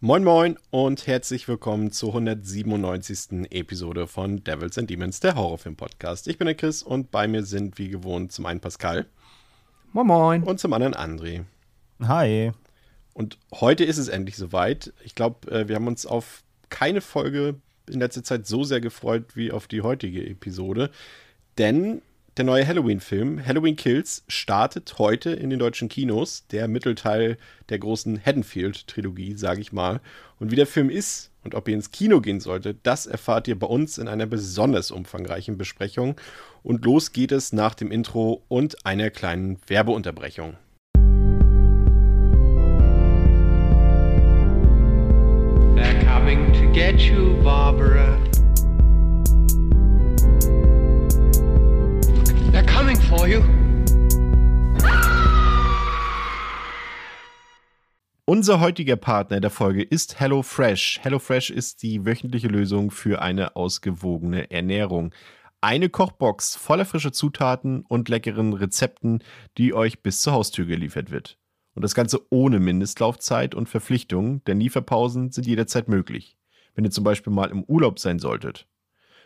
Moin Moin und herzlich willkommen zur 197. Episode von Devils and Demons, der Horrorfilm-Podcast. Ich bin der Chris und bei mir sind wie gewohnt zum einen Pascal. Moin Moin. Und zum anderen André. Hi. Und heute ist es endlich soweit. Ich glaube, äh, wir haben uns auf keine Folge in letzter Zeit so sehr gefreut wie auf die heutige Episode. Denn der neue Halloween-Film, Halloween Kills, startet heute in den deutschen Kinos. Der Mittelteil der großen Haddonfield-Trilogie, sage ich mal. Und wie der Film ist und ob ihr ins Kino gehen solltet, das erfahrt ihr bei uns in einer besonders umfangreichen Besprechung. Und los geht es nach dem Intro und einer kleinen Werbeunterbrechung. They're coming to get you, Barbara. Unser heutiger Partner der Folge ist HelloFresh. HelloFresh ist die wöchentliche Lösung für eine ausgewogene Ernährung. Eine Kochbox voller frischer Zutaten und leckeren Rezepten, die euch bis zur Haustür geliefert wird. Und das Ganze ohne Mindestlaufzeit und Verpflichtungen, denn Lieferpausen sind jederzeit möglich. Wenn ihr zum Beispiel mal im Urlaub sein solltet.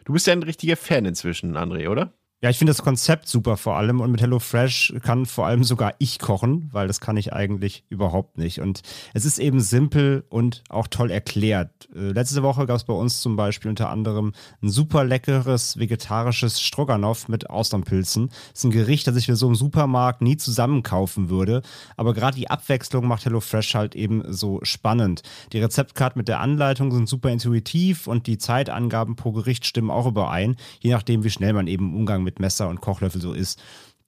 Du bist ja ein richtiger Fan inzwischen, André, oder? Ja, ich finde das Konzept super vor allem und mit HelloFresh kann vor allem sogar ich kochen, weil das kann ich eigentlich überhaupt nicht. Und es ist eben simpel und auch toll erklärt. Äh, letzte Woche gab es bei uns zum Beispiel unter anderem ein super leckeres vegetarisches Stroganoff mit Austernpilzen. Das ist ein Gericht, das ich für so im Supermarkt nie zusammen kaufen würde. Aber gerade die Abwechslung macht HelloFresh halt eben so spannend. Die Rezeptkarte mit der Anleitung sind super intuitiv und die Zeitangaben pro Gericht stimmen auch überein, je nachdem, wie schnell man eben Umgang mit Messer und Kochlöffel so ist.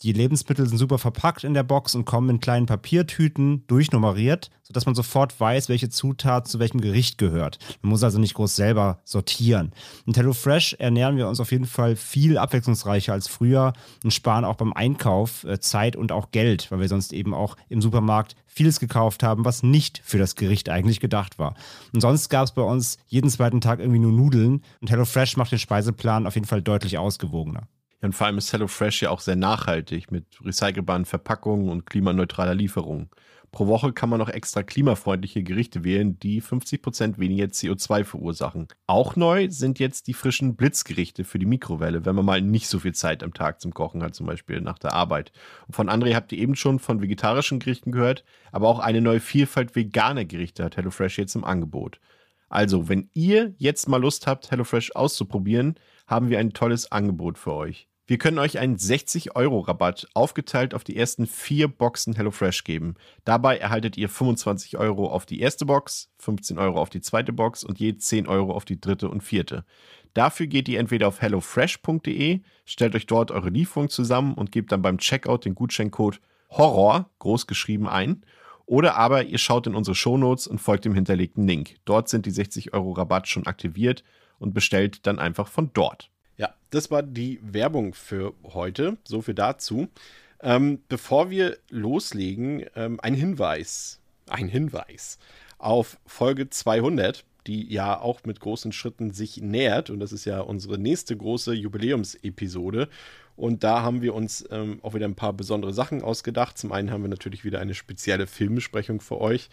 Die Lebensmittel sind super verpackt in der Box und kommen in kleinen Papiertüten durchnummeriert, sodass man sofort weiß, welche Zutat zu welchem Gericht gehört. Man muss also nicht groß selber sortieren. Mit HelloFresh ernähren wir uns auf jeden Fall viel abwechslungsreicher als früher und sparen auch beim Einkauf äh, Zeit und auch Geld, weil wir sonst eben auch im Supermarkt vieles gekauft haben, was nicht für das Gericht eigentlich gedacht war. Und sonst gab es bei uns jeden zweiten Tag irgendwie nur Nudeln und HelloFresh macht den Speiseplan auf jeden Fall deutlich ausgewogener. Und vor allem ist HelloFresh ja auch sehr nachhaltig mit recycelbaren Verpackungen und klimaneutraler Lieferung. Pro Woche kann man noch extra klimafreundliche Gerichte wählen, die 50% weniger CO2 verursachen. Auch neu sind jetzt die frischen Blitzgerichte für die Mikrowelle, wenn man mal nicht so viel Zeit am Tag zum Kochen hat, zum Beispiel nach der Arbeit. Und von André habt ihr eben schon von vegetarischen Gerichten gehört, aber auch eine neue Vielfalt veganer Gerichte hat HelloFresh jetzt im Angebot. Also, wenn ihr jetzt mal Lust habt, HelloFresh auszuprobieren, haben wir ein tolles Angebot für euch. Wir können euch einen 60-Euro-Rabatt aufgeteilt auf die ersten vier Boxen HelloFresh geben. Dabei erhaltet ihr 25 Euro auf die erste Box, 15 Euro auf die zweite Box und je 10 Euro auf die dritte und vierte. Dafür geht ihr entweder auf hellofresh.de, stellt euch dort eure Lieferung zusammen und gebt dann beim Checkout den Gutscheincode HORROR großgeschrieben ein. Oder aber ihr schaut in unsere Shownotes und folgt dem hinterlegten Link. Dort sind die 60 Euro Rabatt schon aktiviert und bestellt dann einfach von dort. Ja, das war die Werbung für heute. So viel dazu. Ähm, bevor wir loslegen, ähm, ein Hinweis. Ein Hinweis auf Folge 200, die ja auch mit großen Schritten sich nähert. Und das ist ja unsere nächste große Jubiläumsepisode. Und da haben wir uns ähm, auch wieder ein paar besondere Sachen ausgedacht. Zum einen haben wir natürlich wieder eine spezielle Filmbesprechung für euch.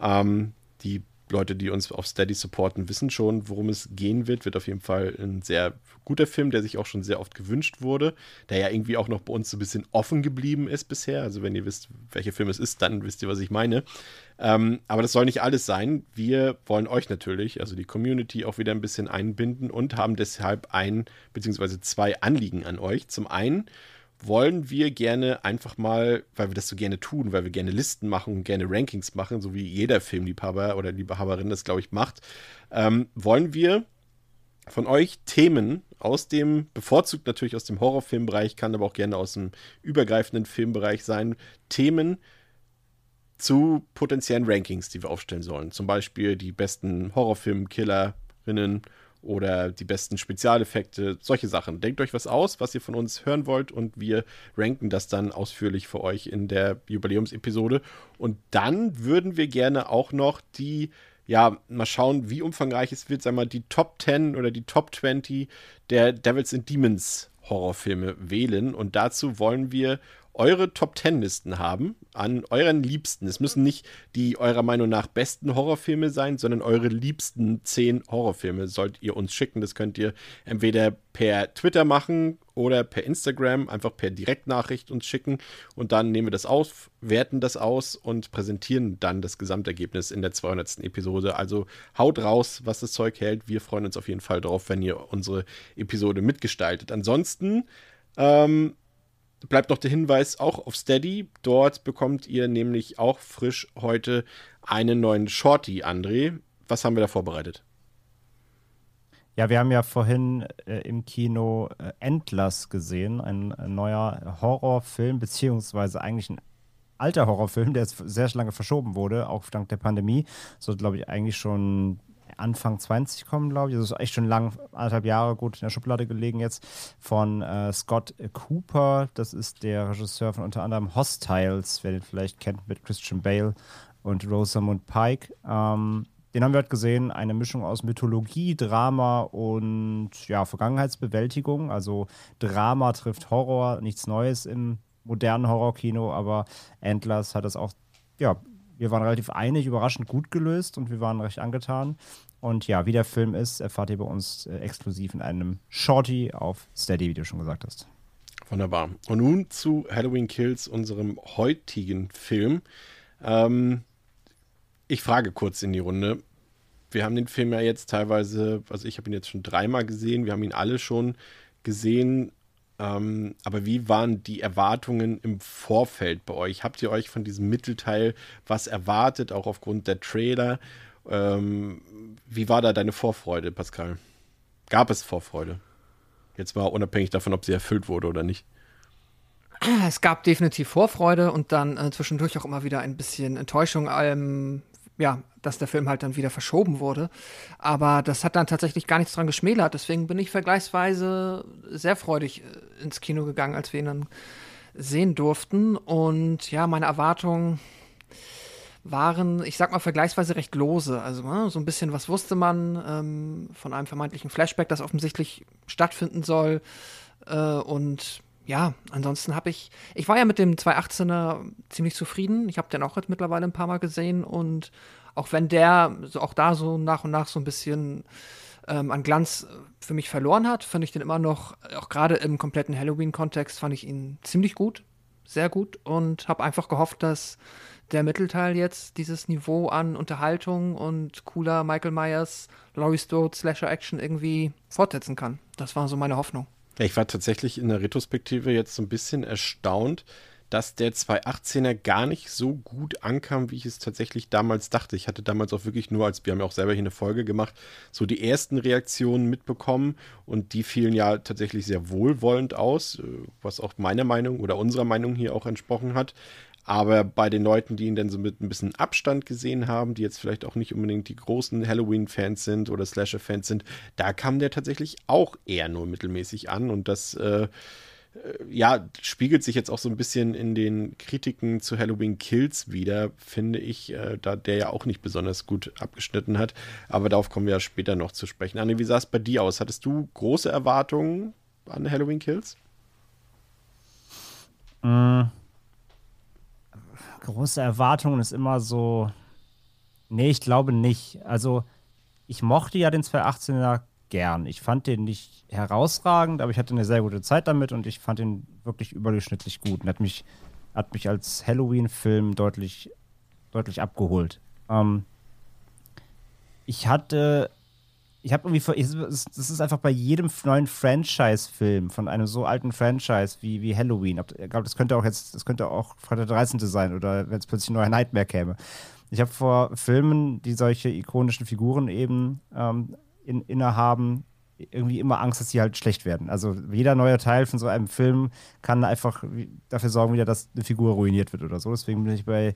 Ähm, die Leute, die uns auf Steady supporten, wissen schon, worum es gehen wird. Wird auf jeden Fall ein sehr guter Film, der sich auch schon sehr oft gewünscht wurde, der ja irgendwie auch noch bei uns so ein bisschen offen geblieben ist bisher. Also wenn ihr wisst, welcher Film es ist, dann wisst ihr, was ich meine. Ähm, aber das soll nicht alles sein. Wir wollen euch natürlich, also die Community, auch wieder ein bisschen einbinden und haben deshalb ein bzw. zwei Anliegen an euch. Zum einen wollen wir gerne einfach mal, weil wir das so gerne tun, weil wir gerne Listen machen gerne Rankings machen, so wie jeder Filmliebhaber oder Liebhaberin das, glaube ich, macht, ähm, wollen wir von euch Themen aus dem, bevorzugt natürlich aus dem Horrorfilmbereich, kann aber auch gerne aus dem übergreifenden Filmbereich sein, Themen zu potenziellen Rankings, die wir aufstellen sollen. Zum Beispiel die besten Horrorfilmkillerinnen oder die besten Spezialeffekte, solche Sachen. Denkt euch was aus, was ihr von uns hören wollt und wir ranken das dann ausführlich für euch in der Jubiläumsepisode. Und dann würden wir gerne auch noch die ja, mal schauen, wie umfangreich es wird, sagen wir mal, die Top 10 oder die Top 20 der Devils and Demons Horrorfilme wählen. Und dazu wollen wir eure Top Ten Listen haben an euren Liebsten. Es müssen nicht die eurer Meinung nach besten Horrorfilme sein, sondern eure liebsten zehn Horrorfilme sollt ihr uns schicken. Das könnt ihr entweder per Twitter machen oder per Instagram, einfach per Direktnachricht uns schicken und dann nehmen wir das auf, werten das aus und präsentieren dann das Gesamtergebnis in der 200. Episode. Also haut raus, was das Zeug hält. Wir freuen uns auf jeden Fall drauf, wenn ihr unsere Episode mitgestaltet. Ansonsten ähm, bleibt noch der Hinweis auch auf Steady. Dort bekommt ihr nämlich auch frisch heute einen neuen Shorty, André. Was haben wir da vorbereitet? Ja, wir haben ja vorhin äh, im Kino äh, Endless gesehen, ein, ein, neuer Horrorfilm, beziehungsweise eigentlich ein alter Horrorfilm, der jetzt sehr lange verschoben wurde, auch dank der Pandemie. So, glaube ich, eigentlich schon Anfang 20 kommen, glaube ich. Das ist echt schon lang, anderthalb Jahre gut in der Schublade gelegen jetzt. Von äh, Scott Cooper. Das ist der Regisseur von unter anderem Hostiles, wer den vielleicht kennt, mit Christian Bale und Rosamund Pike. Ähm, den haben wir heute gesehen. Eine Mischung aus Mythologie, Drama und ja, Vergangenheitsbewältigung. Also Drama trifft Horror, nichts Neues im modernen Horrorkino, aber Endless hat das auch ja, wir waren relativ einig, überraschend gut gelöst und wir waren recht angetan. Und ja, wie der Film ist, erfahrt ihr bei uns äh, exklusiv in einem Shorty auf Steady, wie du schon gesagt hast. Wunderbar. Und nun zu Halloween Kills, unserem heutigen Film. Ähm, ich frage kurz in die Runde. Wir haben den Film ja jetzt teilweise, also ich habe ihn jetzt schon dreimal gesehen, wir haben ihn alle schon gesehen. Ähm, aber wie waren die Erwartungen im Vorfeld bei euch? Habt ihr euch von diesem Mittelteil was erwartet, auch aufgrund der Trailer? Ähm, wie war da deine Vorfreude, Pascal? Gab es Vorfreude? Jetzt mal unabhängig davon, ob sie erfüllt wurde oder nicht. Es gab definitiv Vorfreude und dann äh, zwischendurch auch immer wieder ein bisschen Enttäuschung, ähm, ja, dass der Film halt dann wieder verschoben wurde. Aber das hat dann tatsächlich gar nichts dran geschmälert. Deswegen bin ich vergleichsweise sehr freudig äh, ins Kino gegangen, als wir ihn dann sehen durften. Und ja, meine Erwartungen waren, ich sag mal, vergleichsweise recht lose. Also ne, so ein bisschen, was wusste man ähm, von einem vermeintlichen Flashback, das offensichtlich stattfinden soll. Äh, und ja, ansonsten habe ich, ich war ja mit dem 218er ziemlich zufrieden. Ich habe den auch jetzt mittlerweile ein paar Mal gesehen und auch wenn der so auch da so nach und nach so ein bisschen ähm, an Glanz für mich verloren hat, fand ich den immer noch, auch gerade im kompletten Halloween-Kontext, fand ich ihn ziemlich gut, sehr gut und habe einfach gehofft, dass der Mittelteil jetzt dieses Niveau an Unterhaltung und cooler Michael Myers, Laurie Strode, Slasher-Action irgendwie fortsetzen kann. Das war so meine Hoffnung. Ich war tatsächlich in der Retrospektive jetzt so ein bisschen erstaunt, dass der 218er gar nicht so gut ankam, wie ich es tatsächlich damals dachte. Ich hatte damals auch wirklich nur, als wir haben ja auch selber hier eine Folge gemacht, so die ersten Reaktionen mitbekommen und die fielen ja tatsächlich sehr wohlwollend aus, äh, was auch meiner Meinung oder unserer Meinung hier auch entsprochen hat. Aber bei den Leuten, die ihn dann so mit ein bisschen Abstand gesehen haben, die jetzt vielleicht auch nicht unbedingt die großen Halloween-Fans sind oder Slasher-Fans sind, da kam der tatsächlich auch eher nur mittelmäßig an. Und das, äh, äh, ja, spiegelt sich jetzt auch so ein bisschen in den Kritiken zu Halloween Kills wieder, finde ich, äh, da der ja auch nicht besonders gut abgeschnitten hat. Aber darauf kommen wir ja später noch zu sprechen. Anne, wie sah es bei dir aus? Hattest du große Erwartungen an Halloween Kills? Mm große Erwartungen ist immer so. Nee, ich glaube nicht. Also, ich mochte ja den 218er gern. Ich fand den nicht herausragend, aber ich hatte eine sehr gute Zeit damit und ich fand ihn wirklich überdurchschnittlich gut und hat mich, hat mich als Halloween-Film deutlich, deutlich abgeholt. Ähm, ich hatte ich habe irgendwie, das ist einfach bei jedem neuen Franchise-Film von einem so alten Franchise wie, wie Halloween. Ich glaube, das könnte auch jetzt, das könnte auch Freitag der 13. sein oder wenn es plötzlich ein neuer Nightmare käme. Ich habe vor Filmen, die solche ikonischen Figuren eben ähm, in, innehaben, irgendwie immer Angst, dass sie halt schlecht werden. Also jeder neue Teil von so einem Film kann einfach dafür sorgen, wieder, dass eine Figur ruiniert wird oder so. Deswegen bin ich bei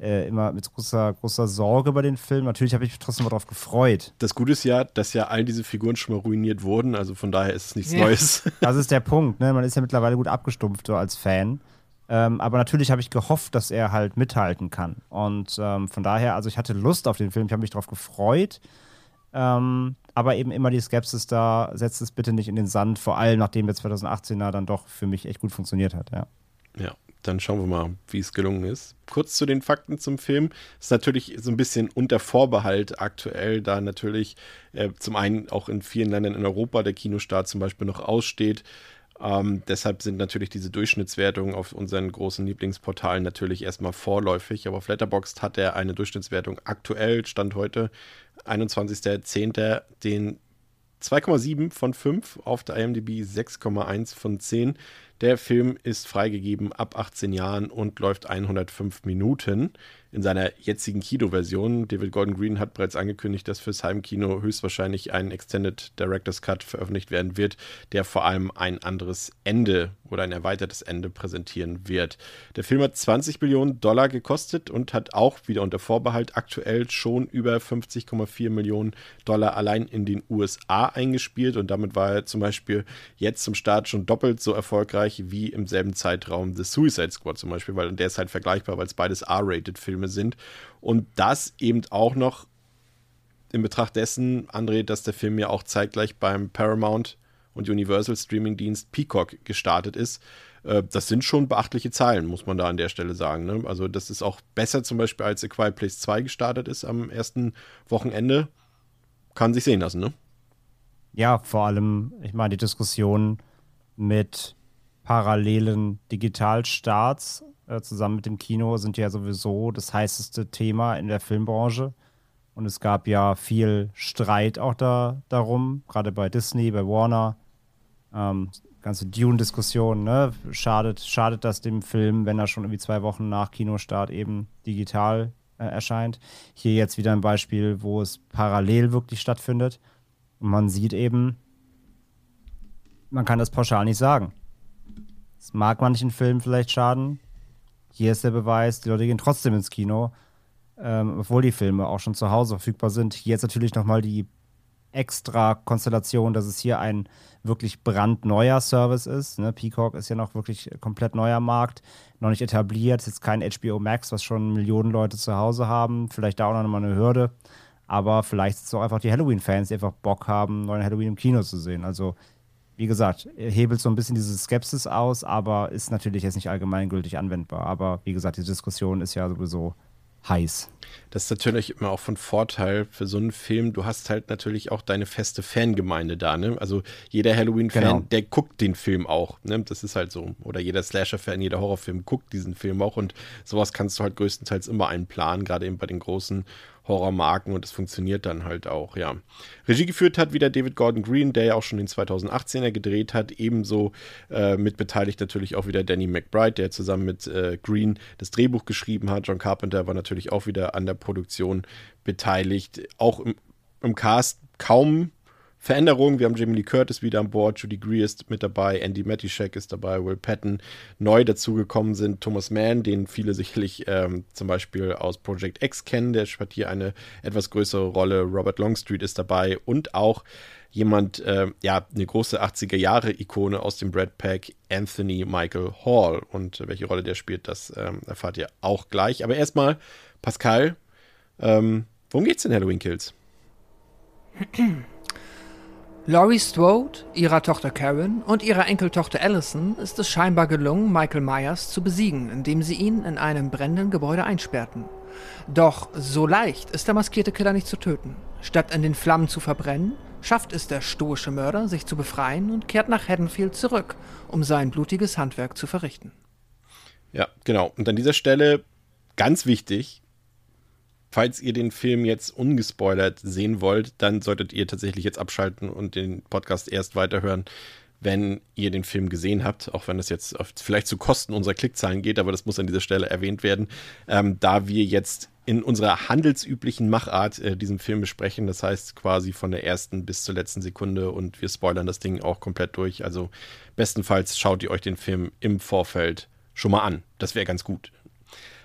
äh, immer mit großer, großer Sorge über den Film. Natürlich habe ich mich trotzdem darauf gefreut. Das Gute ist ja, dass ja all diese Figuren schon mal ruiniert wurden, also von daher ist es nichts ja. Neues. Das ist der Punkt, ne? Man ist ja mittlerweile gut abgestumpft so als Fan. Ähm, aber natürlich habe ich gehofft, dass er halt mithalten kann. Und ähm, von daher, also ich hatte Lust auf den Film, ich habe mich darauf gefreut. Ähm, aber eben immer die Skepsis da, setzt es bitte nicht in den Sand, vor allem nachdem der 2018er dann doch für mich echt gut funktioniert hat, ja. Ja, dann schauen wir mal, wie es gelungen ist. Kurz zu den Fakten zum Film. Ist natürlich so ein bisschen unter Vorbehalt aktuell, da natürlich äh, zum einen auch in vielen Ländern in Europa der Kinostart zum Beispiel noch aussteht. Ähm, deshalb sind natürlich diese Durchschnittswertungen auf unseren großen Lieblingsportalen natürlich erstmal vorläufig. Aber auf Letterboxd hat er eine Durchschnittswertung aktuell, Stand heute, 21.10., den 2,7 von 5 auf der IMDb, 6,1 von 10. Der Film ist freigegeben ab 18 Jahren und läuft 105 Minuten in seiner jetzigen Kinoversion. David Gordon Green hat bereits angekündigt, dass fürs Heimkino höchstwahrscheinlich ein Extended Director's Cut veröffentlicht werden wird, der vor allem ein anderes Ende oder ein erweitertes Ende präsentieren wird. Der Film hat 20 Millionen Dollar gekostet und hat auch wieder unter Vorbehalt aktuell schon über 50,4 Millionen Dollar allein in den USA eingespielt und damit war er zum Beispiel jetzt zum Start schon doppelt so erfolgreich wie im selben Zeitraum The Suicide Squad zum Beispiel, weil der ist halt vergleichbar, weil es beides R-Rated-Filme Filme sind. Und das eben auch noch in Betracht dessen, André, dass der Film ja auch zeitgleich beim Paramount und Universal Streaming-Dienst Peacock gestartet ist. Äh, das sind schon beachtliche Zahlen, muss man da an der Stelle sagen. Ne? Also, das ist auch besser zum Beispiel, als A Quiet Place 2 gestartet ist am ersten Wochenende. Kann sich sehen lassen, ne? Ja, vor allem, ich meine, die Diskussion mit parallelen Digitalstarts äh, zusammen mit dem Kino sind ja sowieso das heißeste Thema in der Filmbranche. Und es gab ja viel Streit auch da, darum, gerade bei Disney, bei Warner. Ähm, ganze Dune-Diskussion, ne? Schadet, schadet das dem Film, wenn er schon irgendwie zwei Wochen nach Kinostart eben digital äh, erscheint. Hier jetzt wieder ein Beispiel, wo es parallel wirklich stattfindet. Und man sieht eben, man kann das pauschal nicht sagen. Es mag manchen Filmen vielleicht schaden, hier ist der Beweis, die Leute gehen trotzdem ins Kino, ähm, obwohl die Filme auch schon zu Hause verfügbar sind. Hier jetzt natürlich nochmal die extra Konstellation, dass es hier ein wirklich brandneuer Service ist. Ne? Peacock ist ja noch wirklich komplett neuer Markt, noch nicht etabliert. Jetzt kein HBO Max, was schon Millionen Leute zu Hause haben. Vielleicht da auch noch mal eine Hürde. Aber vielleicht sind es auch einfach die Halloween-Fans, die einfach Bock haben, neuen Halloween im Kino zu sehen. Also wie gesagt, hebelt so ein bisschen diese Skepsis aus, aber ist natürlich jetzt nicht allgemeingültig anwendbar. Aber wie gesagt, die Diskussion ist ja sowieso heiß. Das ist natürlich immer auch von Vorteil für so einen Film. Du hast halt natürlich auch deine feste Fangemeinde da. Ne? Also jeder Halloween-Fan, genau. der guckt den Film auch. Ne? Das ist halt so. Oder jeder Slasher-Fan, jeder Horrorfilm guckt diesen Film auch. Und sowas kannst du halt größtenteils immer einplanen, gerade eben bei den großen Horrormarken und es funktioniert dann halt auch, ja. Regie geführt hat wieder David Gordon Green, der ja auch schon den 2018er gedreht hat, ebenso äh, mitbeteiligt natürlich auch wieder Danny McBride, der zusammen mit äh, Green das Drehbuch geschrieben hat. John Carpenter war natürlich auch wieder an der Produktion beteiligt. Auch im, im Cast kaum Veränderungen. Wir haben Jamie Lee Curtis wieder an Bord, Judy Greer ist mit dabei, Andy Matischek ist dabei, Will Patton. Neu dazugekommen sind Thomas Mann, den viele sicherlich ähm, zum Beispiel aus Project X kennen. Der spielt hier eine etwas größere Rolle. Robert Longstreet ist dabei und auch jemand, äh, ja, eine große 80er-Jahre-Ikone aus dem Brad Pack, Anthony Michael Hall. Und welche Rolle der spielt, das ähm, erfahrt ihr auch gleich. Aber erstmal, Pascal, ähm, worum geht's in Halloween Kills? Laurie Strode, ihrer Tochter Karen und ihrer Enkeltochter Allison ist es scheinbar gelungen, Michael Myers zu besiegen, indem sie ihn in einem brennenden Gebäude einsperrten. Doch so leicht ist der maskierte Killer nicht zu töten. Statt in den Flammen zu verbrennen, schafft es der stoische Mörder, sich zu befreien und kehrt nach Haddonfield zurück, um sein blutiges Handwerk zu verrichten. Ja, genau. Und an dieser Stelle ganz wichtig, falls ihr den Film jetzt ungespoilert sehen wollt, dann solltet ihr tatsächlich jetzt abschalten und den Podcast erst weiterhören, wenn ihr den Film gesehen habt, auch wenn das jetzt vielleicht zu Kosten unserer Klickzahlen geht, aber das muss an dieser Stelle erwähnt werden, ähm, da wir jetzt in unserer handelsüblichen Machart äh, diesen Film besprechen, das heißt quasi von der ersten bis zur letzten Sekunde und wir spoilern das Ding auch komplett durch, also bestenfalls schaut ihr euch den Film im Vorfeld schon mal an, das wäre ganz gut.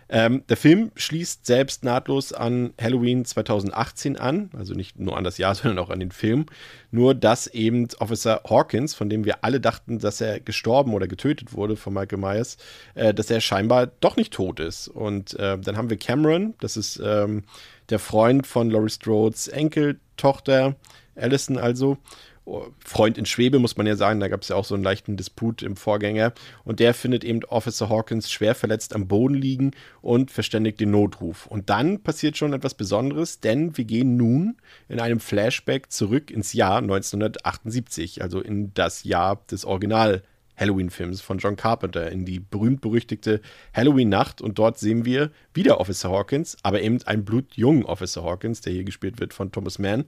Ähm, der Film schließt selbst nahtlos an Halloween 2018 an, also nicht nur an das Jahr, sondern auch an den Film. Nur dass eben Officer Hawkins, von dem wir alle dachten, dass er gestorben oder getötet wurde von Michael Myers, äh, dass er scheinbar doch nicht tot ist. Und äh, dann haben wir Cameron, das ist ähm, der Freund von Laurie Strodes Enkeltochter, Allison also. Freund in Schwebe, muss man ja sagen. Da gab es ja auch so einen leichten Disput im Vorgänger. Und der findet eben Officer Hawkins schwer verletzt am Boden liegen und verständigt den Notruf. Und dann passiert schon etwas Besonderes, denn wir gehen nun in einem Flashback zurück ins Jahr 1978, also in das Jahr des Original Halloween-Films von John Carpenter in die berühmt-berüchtigte Halloween-Nacht und dort sehen wir wieder Officer Hawkins, aber eben einen blutjungen Officer Hawkins, der hier gespielt wird von Thomas Mann.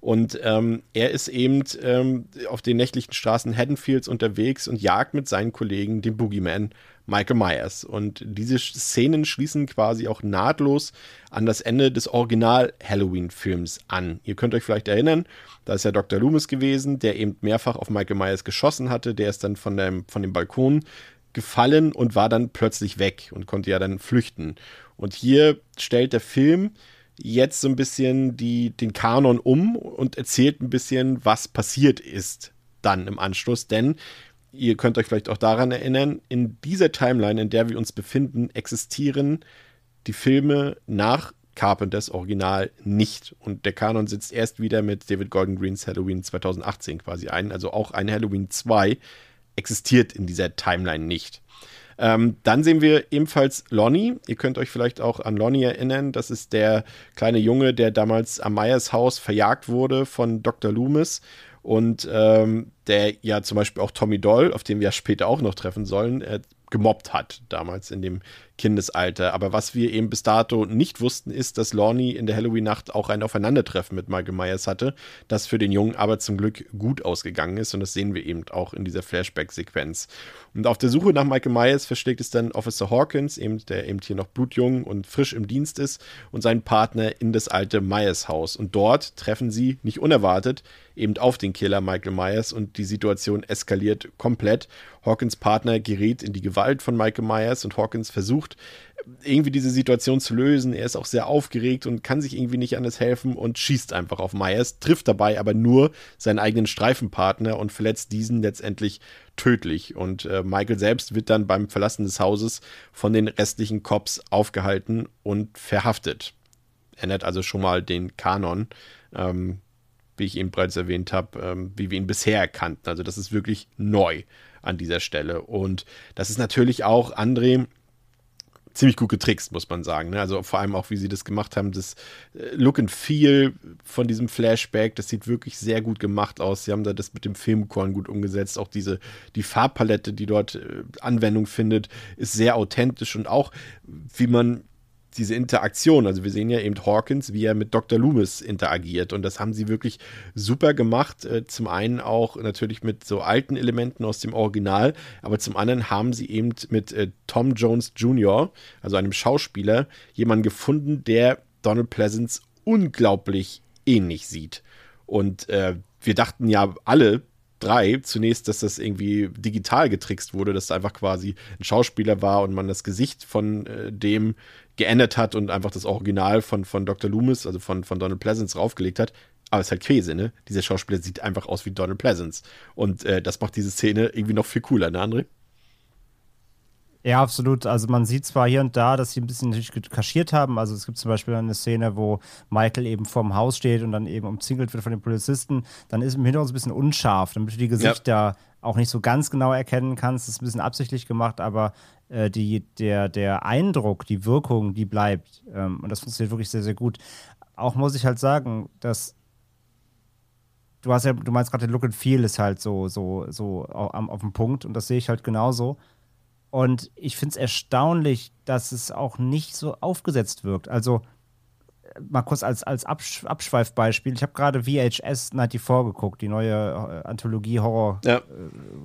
Und ähm, er ist eben ähm, auf den nächtlichen Straßen Haddonfields unterwegs und jagt mit seinen Kollegen den Boogeyman Michael Myers. Und diese Szenen schließen quasi auch nahtlos an das Ende des Original-Halloween-Films an. Ihr könnt euch vielleicht erinnern, da ist ja Dr. Loomis gewesen, der eben mehrfach auf Michael Myers geschossen hatte. Der ist dann von dem, von dem Balkon gefallen und war dann plötzlich weg und konnte ja dann flüchten. Und hier stellt der Film jetzt so ein bisschen die, den Kanon um und erzählt ein bisschen, was passiert ist dann im Anschluss. Denn ihr könnt euch vielleicht auch daran erinnern, in dieser Timeline, in der wir uns befinden, existieren die Filme nach Carpenters Original nicht. Und der Kanon sitzt erst wieder mit David Gordon Greens Halloween 2018 quasi ein. Also auch ein Halloween 2 existiert in dieser Timeline nicht. Ähm, dann sehen wir ebenfalls Lonnie. Ihr könnt euch vielleicht auch an Lonnie erinnern. Das ist der kleine Junge, der damals am Meyers Haus verjagt wurde von Dr. Loomis und ähm, der ja zum Beispiel auch Tommy Doll, auf den wir später auch noch treffen sollen, äh, gemobbt hat, damals in dem Kindesalter. Aber was wir eben bis dato nicht wussten, ist, dass Lorne in der Halloween-Nacht auch ein Aufeinandertreffen mit Michael Myers hatte, das für den Jungen aber zum Glück gut ausgegangen ist. Und das sehen wir eben auch in dieser Flashback-Sequenz. Und auf der Suche nach Michael Myers versteckt es dann Officer Hawkins, eben, der eben hier noch blutjung und frisch im Dienst ist, und seinen Partner in das alte Myers-Haus. Und dort treffen sie, nicht unerwartet, eben auf den Killer Michael Myers und die Situation eskaliert komplett. Hawkins Partner gerät in die Gewalt von Michael Myers und Hawkins versucht irgendwie diese Situation zu lösen. Er ist auch sehr aufgeregt und kann sich irgendwie nicht anders helfen und schießt einfach auf Myers, trifft dabei aber nur seinen eigenen Streifenpartner und verletzt diesen letztendlich tödlich. Und äh, Michael selbst wird dann beim Verlassen des Hauses von den restlichen Cops aufgehalten und verhaftet. Ändert also schon mal den Kanon. Ähm, wie ich eben bereits erwähnt habe, ähm, wie wir ihn bisher kannten. Also das ist wirklich neu an dieser Stelle. Und das ist natürlich auch, André, ziemlich gut getrickst, muss man sagen. Ne? Also vor allem auch, wie sie das gemacht haben, das äh, Look and Feel von diesem Flashback, das sieht wirklich sehr gut gemacht aus. Sie haben da das mit dem Filmkorn gut umgesetzt. Auch diese, die Farbpalette, die dort äh, Anwendung findet, ist sehr authentisch und auch, wie man diese Interaktion. Also wir sehen ja eben Hawkins, wie er mit Dr. Loomis interagiert. Und das haben sie wirklich super gemacht. Äh, zum einen auch natürlich mit so alten Elementen aus dem Original, aber zum anderen haben sie eben mit äh, Tom Jones Jr., also einem Schauspieler, jemanden gefunden, der Donald Pleasance unglaublich ähnlich sieht. Und äh, wir dachten ja alle, drei zunächst, dass das irgendwie digital getrickst wurde, dass es einfach quasi ein Schauspieler war und man das Gesicht von äh, dem geändert hat und einfach das Original von, von Dr. Loomis, also von, von Donald Pleasance, raufgelegt hat. Aber es ist halt Käse, ne? Dieser Schauspieler sieht einfach aus wie Donald Pleasance. Und äh, das macht diese Szene irgendwie noch viel cooler, ne, André? Ja, absolut. Also man sieht zwar hier und da, dass sie ein bisschen kaschiert haben. Also es gibt zum Beispiel eine Szene, wo Michael eben vorm Haus steht und dann eben umzingelt wird von den Polizisten. Dann ist im Hintergrund ein bisschen unscharf, damit du die Gesichter ja. auch nicht so ganz genau erkennen kannst. Das ist ein bisschen absichtlich gemacht, aber äh, die, der, der Eindruck, die Wirkung, die bleibt. Ähm, und das funktioniert wirklich sehr, sehr gut. Auch muss ich halt sagen, dass du hast ja, du meinst gerade, der Look and Feel ist halt so, so, so auf, auf dem Punkt und das sehe ich halt genauso. Und ich finde es erstaunlich, dass es auch nicht so aufgesetzt wirkt. Also mal kurz als, als Absch Abschweifbeispiel. Ich habe gerade VHS 94 geguckt, die neue äh, Anthologie-Horror, ja. äh,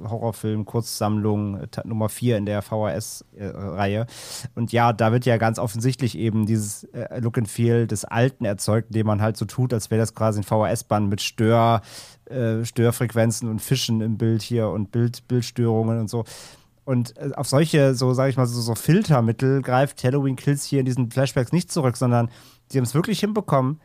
Horrorfilm-Kurzsammlung äh, Nummer 4 in der VHS-Reihe. Und ja, da wird ja ganz offensichtlich eben dieses äh, Look and Feel des Alten erzeugt, indem man halt so tut, als wäre das quasi ein VHS-Band mit Stör, äh, Störfrequenzen und Fischen im Bild hier und Bild, Bildstörungen und so. Und äh, auf solche, so sage ich mal, so, so Filtermittel greift Halloween Kills hier in diesen Flashbacks nicht zurück, sondern sie haben es wirklich hinbekommen.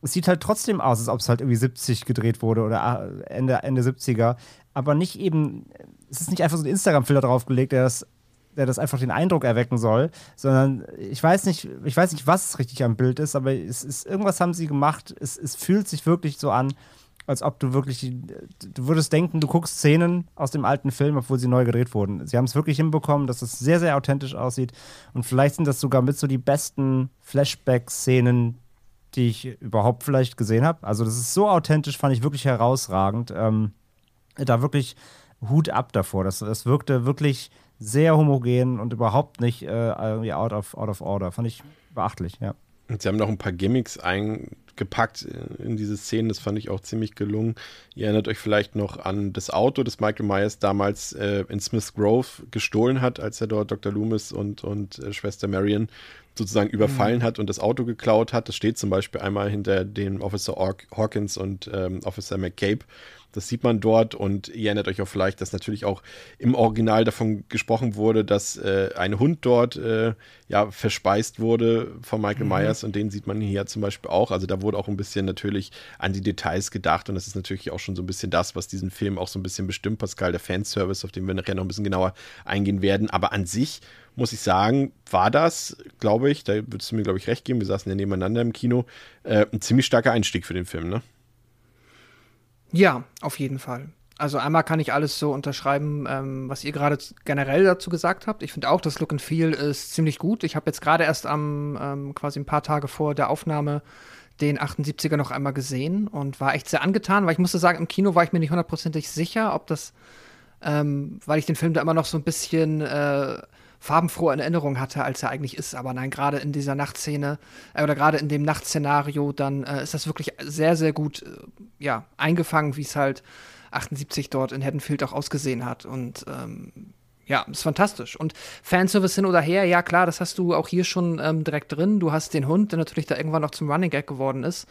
Es sieht halt trotzdem aus, als ob es halt irgendwie 70 gedreht wurde oder äh, Ende, Ende 70er. Aber nicht eben, es ist nicht einfach so ein Instagram-Filter draufgelegt, der das, der das einfach den Eindruck erwecken soll, sondern ich weiß nicht, ich weiß nicht, was richtig am Bild ist, aber es ist, irgendwas haben sie gemacht. Es, es fühlt sich wirklich so an, als ob du wirklich, du würdest denken, du guckst Szenen aus dem alten Film, obwohl sie neu gedreht wurden. Sie haben es wirklich hinbekommen, dass es sehr, sehr authentisch aussieht. Und vielleicht sind das sogar mit so die besten Flashback-Szenen, die ich überhaupt vielleicht gesehen habe. Also das ist so authentisch, fand ich wirklich herausragend. Ähm, da wirklich Hut ab davor. Das, das wirkte wirklich sehr homogen und überhaupt nicht äh, out, of, out of order. Fand ich beachtlich, ja. Sie haben noch ein paar Gimmicks eingepackt in diese Szenen, das fand ich auch ziemlich gelungen. Ihr erinnert euch vielleicht noch an das Auto, das Michael Myers damals äh, in Smith Grove gestohlen hat, als er dort Dr. Loomis und, und äh, Schwester Marion sozusagen überfallen mhm. hat und das Auto geklaut hat. Das steht zum Beispiel einmal hinter dem Officer Hawkins und ähm, Officer McCabe. Das sieht man dort und ihr erinnert euch auch vielleicht, dass natürlich auch im Original davon gesprochen wurde, dass äh, ein Hund dort äh, ja verspeist wurde von Michael mhm. Myers und den sieht man hier zum Beispiel auch. Also da wurde auch ein bisschen natürlich an die Details gedacht und das ist natürlich auch schon so ein bisschen das, was diesen Film auch so ein bisschen bestimmt, Pascal, der Fanservice, auf den wir nachher noch ein bisschen genauer eingehen werden. Aber an sich muss ich sagen, war das, glaube ich, da würdest du mir, glaube ich, recht geben, wir saßen ja nebeneinander im Kino, äh, ein ziemlich starker Einstieg für den Film, ne? Ja, auf jeden Fall. Also einmal kann ich alles so unterschreiben, ähm, was ihr gerade generell dazu gesagt habt. Ich finde auch, das Look and Feel ist ziemlich gut. Ich habe jetzt gerade erst am ähm, quasi ein paar Tage vor der Aufnahme den 78er noch einmal gesehen und war echt sehr angetan, weil ich musste sagen, im Kino war ich mir nicht hundertprozentig sicher, ob das, ähm, weil ich den Film da immer noch so ein bisschen äh, farbenfroh in Erinnerung hatte, als er eigentlich ist. Aber nein, gerade in dieser Nachtszene äh, oder gerade in dem Nachtszenario, dann äh, ist das wirklich sehr, sehr gut äh, ja, eingefangen, wie es halt 78 dort in Haddonfield auch ausgesehen hat. Und ähm, ja, ist fantastisch. Und Fanservice hin oder her, ja klar, das hast du auch hier schon ähm, direkt drin. Du hast den Hund, der natürlich da irgendwann noch zum Running Gag geworden ist.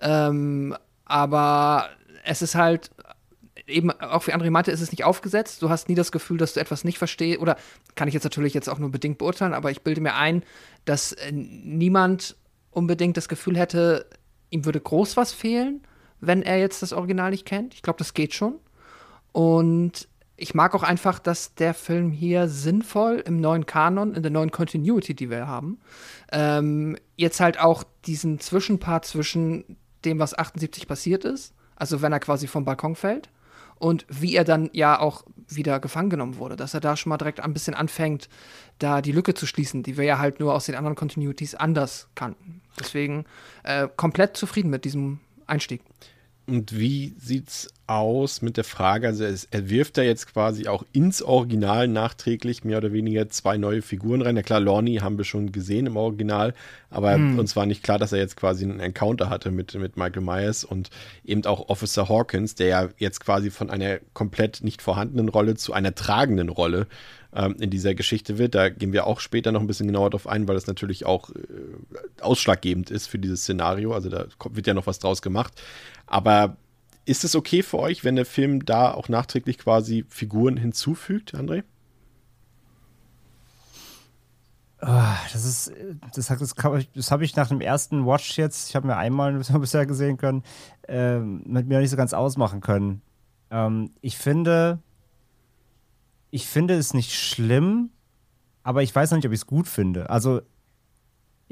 Ähm, aber es ist halt eben auch wie André meinte, ist es nicht aufgesetzt. Du hast nie das Gefühl, dass du etwas nicht verstehst. Oder kann ich jetzt natürlich jetzt auch nur bedingt beurteilen, aber ich bilde mir ein, dass äh, niemand unbedingt das Gefühl hätte, ihm würde groß was fehlen, wenn er jetzt das Original nicht kennt. Ich glaube, das geht schon. Und ich mag auch einfach, dass der Film hier sinnvoll im neuen Kanon, in der neuen Continuity, die wir haben, ähm, jetzt halt auch diesen Zwischenpart zwischen dem, was 78 passiert ist, also wenn er quasi vom Balkon fällt, und wie er dann ja auch wieder gefangen genommen wurde, dass er da schon mal direkt ein bisschen anfängt, da die Lücke zu schließen, die wir ja halt nur aus den anderen Continuities anders kannten. Deswegen äh, komplett zufrieden mit diesem Einstieg. Und wie sieht's aus mit der Frage, also es, er wirft da jetzt quasi auch ins Original nachträglich mehr oder weniger zwei neue Figuren rein. Ja klar, Lorne haben wir schon gesehen im Original, aber hm. uns war nicht klar, dass er jetzt quasi einen Encounter hatte mit, mit Michael Myers und eben auch Officer Hawkins, der ja jetzt quasi von einer komplett nicht vorhandenen Rolle zu einer tragenden Rolle ähm, in dieser Geschichte wird. Da gehen wir auch später noch ein bisschen genauer drauf ein, weil das natürlich auch äh, ausschlaggebend ist für dieses Szenario. Also da wird ja noch was draus gemacht. Aber ist es okay für euch, wenn der Film da auch nachträglich quasi Figuren hinzufügt, André? Oh, das ist, das, das, das habe ich nach dem ersten Watch jetzt, ich habe mir einmal bisher gesehen können, äh, mit mir nicht so ganz ausmachen können. Ähm, ich finde, ich finde es nicht schlimm, aber ich weiß noch nicht, ob ich es gut finde. Also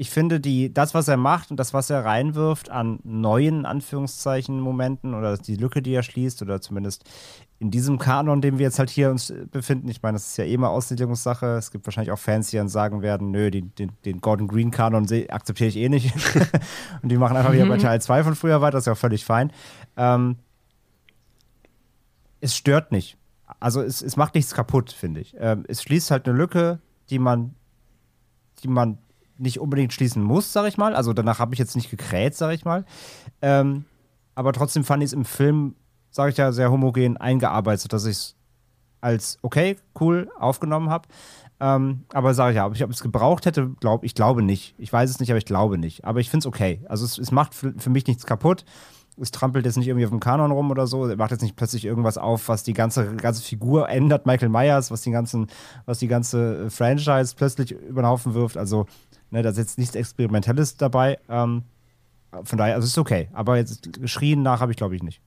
ich finde, die, das, was er macht und das, was er reinwirft an neuen Anführungszeichen Momenten oder die Lücke, die er schließt, oder zumindest in diesem Kanon, in dem wir jetzt halt hier uns befinden, ich meine, das ist ja eh mal Auslegungssache. Es gibt wahrscheinlich auch Fans, die dann sagen werden, nö, den, den, den Gordon Green Kanon akzeptiere ich eh nicht. und die machen einfach wieder bei Teil 2 von früher weiter, das ist ja auch völlig fein. Ähm, es stört nicht also es, es macht nichts kaputt, finde ich. Ähm, es schließt halt eine Lücke, die man, die man nicht unbedingt schließen muss, sag ich mal. Also danach habe ich jetzt nicht gekräht, sag ich mal. Ähm, aber trotzdem fand ich es im Film, sage ich ja, sehr homogen eingearbeitet, dass ich es als okay, cool aufgenommen habe. Ähm, aber sage ich ja, ob ich es gebraucht hätte, glaube ich glaube nicht. Ich weiß es nicht, aber ich glaube nicht. Aber ich finde es okay. Also es, es macht für, für mich nichts kaputt. es trampelt jetzt nicht irgendwie auf dem Kanon rum oder so, er macht jetzt nicht plötzlich irgendwas auf, was die ganze, ganze Figur ändert, Michael Myers, was die ganzen, was die ganze Franchise plötzlich über den Haufen wirft. Also, ne, da ist jetzt nichts Experimentelles dabei. Ähm, von daher, also es ist okay. Aber jetzt geschrien nach habe ich, glaube ich, nicht.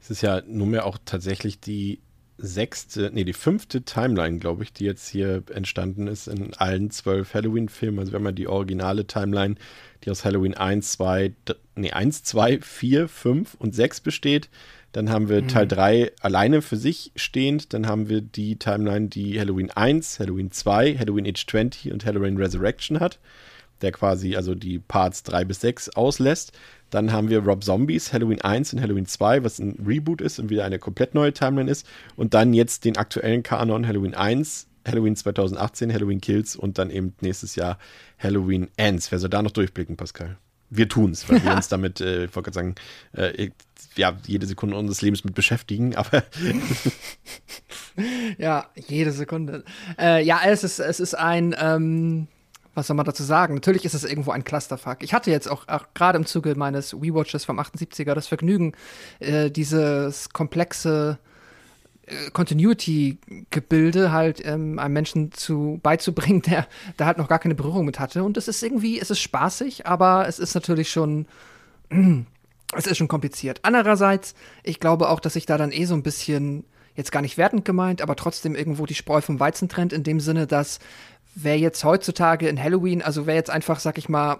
Es ist ja nunmehr auch tatsächlich die sechste, nee, die fünfte Timeline, glaube ich, die jetzt hier entstanden ist in allen zwölf Halloween-Filmen. Also wenn man die originale Timeline, die aus Halloween 1, 2, nee, 1, 2, 4, 5 und 6 besteht, dann haben wir mhm. Teil 3 alleine für sich stehend. Dann haben wir die Timeline, die Halloween 1, Halloween 2, Halloween Age 20 und Halloween Resurrection hat, der quasi also die Parts 3 bis 6 auslässt. Dann haben wir Rob Zombies, Halloween 1 und Halloween 2, was ein Reboot ist und wieder eine komplett neue Timeline ist. Und dann jetzt den aktuellen Kanon Halloween 1, Halloween 2018, Halloween Kills und dann eben nächstes Jahr Halloween Ends. Wer soll da noch durchblicken, Pascal? Wir tun es, weil wir uns damit, äh, ich wollte gerade sagen, äh, ja, jede Sekunde unseres Lebens mit beschäftigen, aber. ja, jede Sekunde. Äh, ja, es ist, es ist ein. Ähm was soll man dazu sagen? Natürlich ist es irgendwo ein Clusterfuck. Ich hatte jetzt auch, auch gerade im Zuge meines WeWatches vom 78er das Vergnügen, äh, dieses komplexe äh, Continuity-Gebilde halt ähm, einem Menschen zu beizubringen, der da halt noch gar keine Berührung mit hatte. Und es ist irgendwie, es ist spaßig, aber es ist natürlich schon, es ist schon kompliziert. Andererseits, ich glaube auch, dass ich da dann eh so ein bisschen jetzt gar nicht wertend gemeint, aber trotzdem irgendwo die Spreu vom Weizen trennt, in dem Sinne, dass wer jetzt heutzutage in Halloween, also wer jetzt einfach, sag ich mal,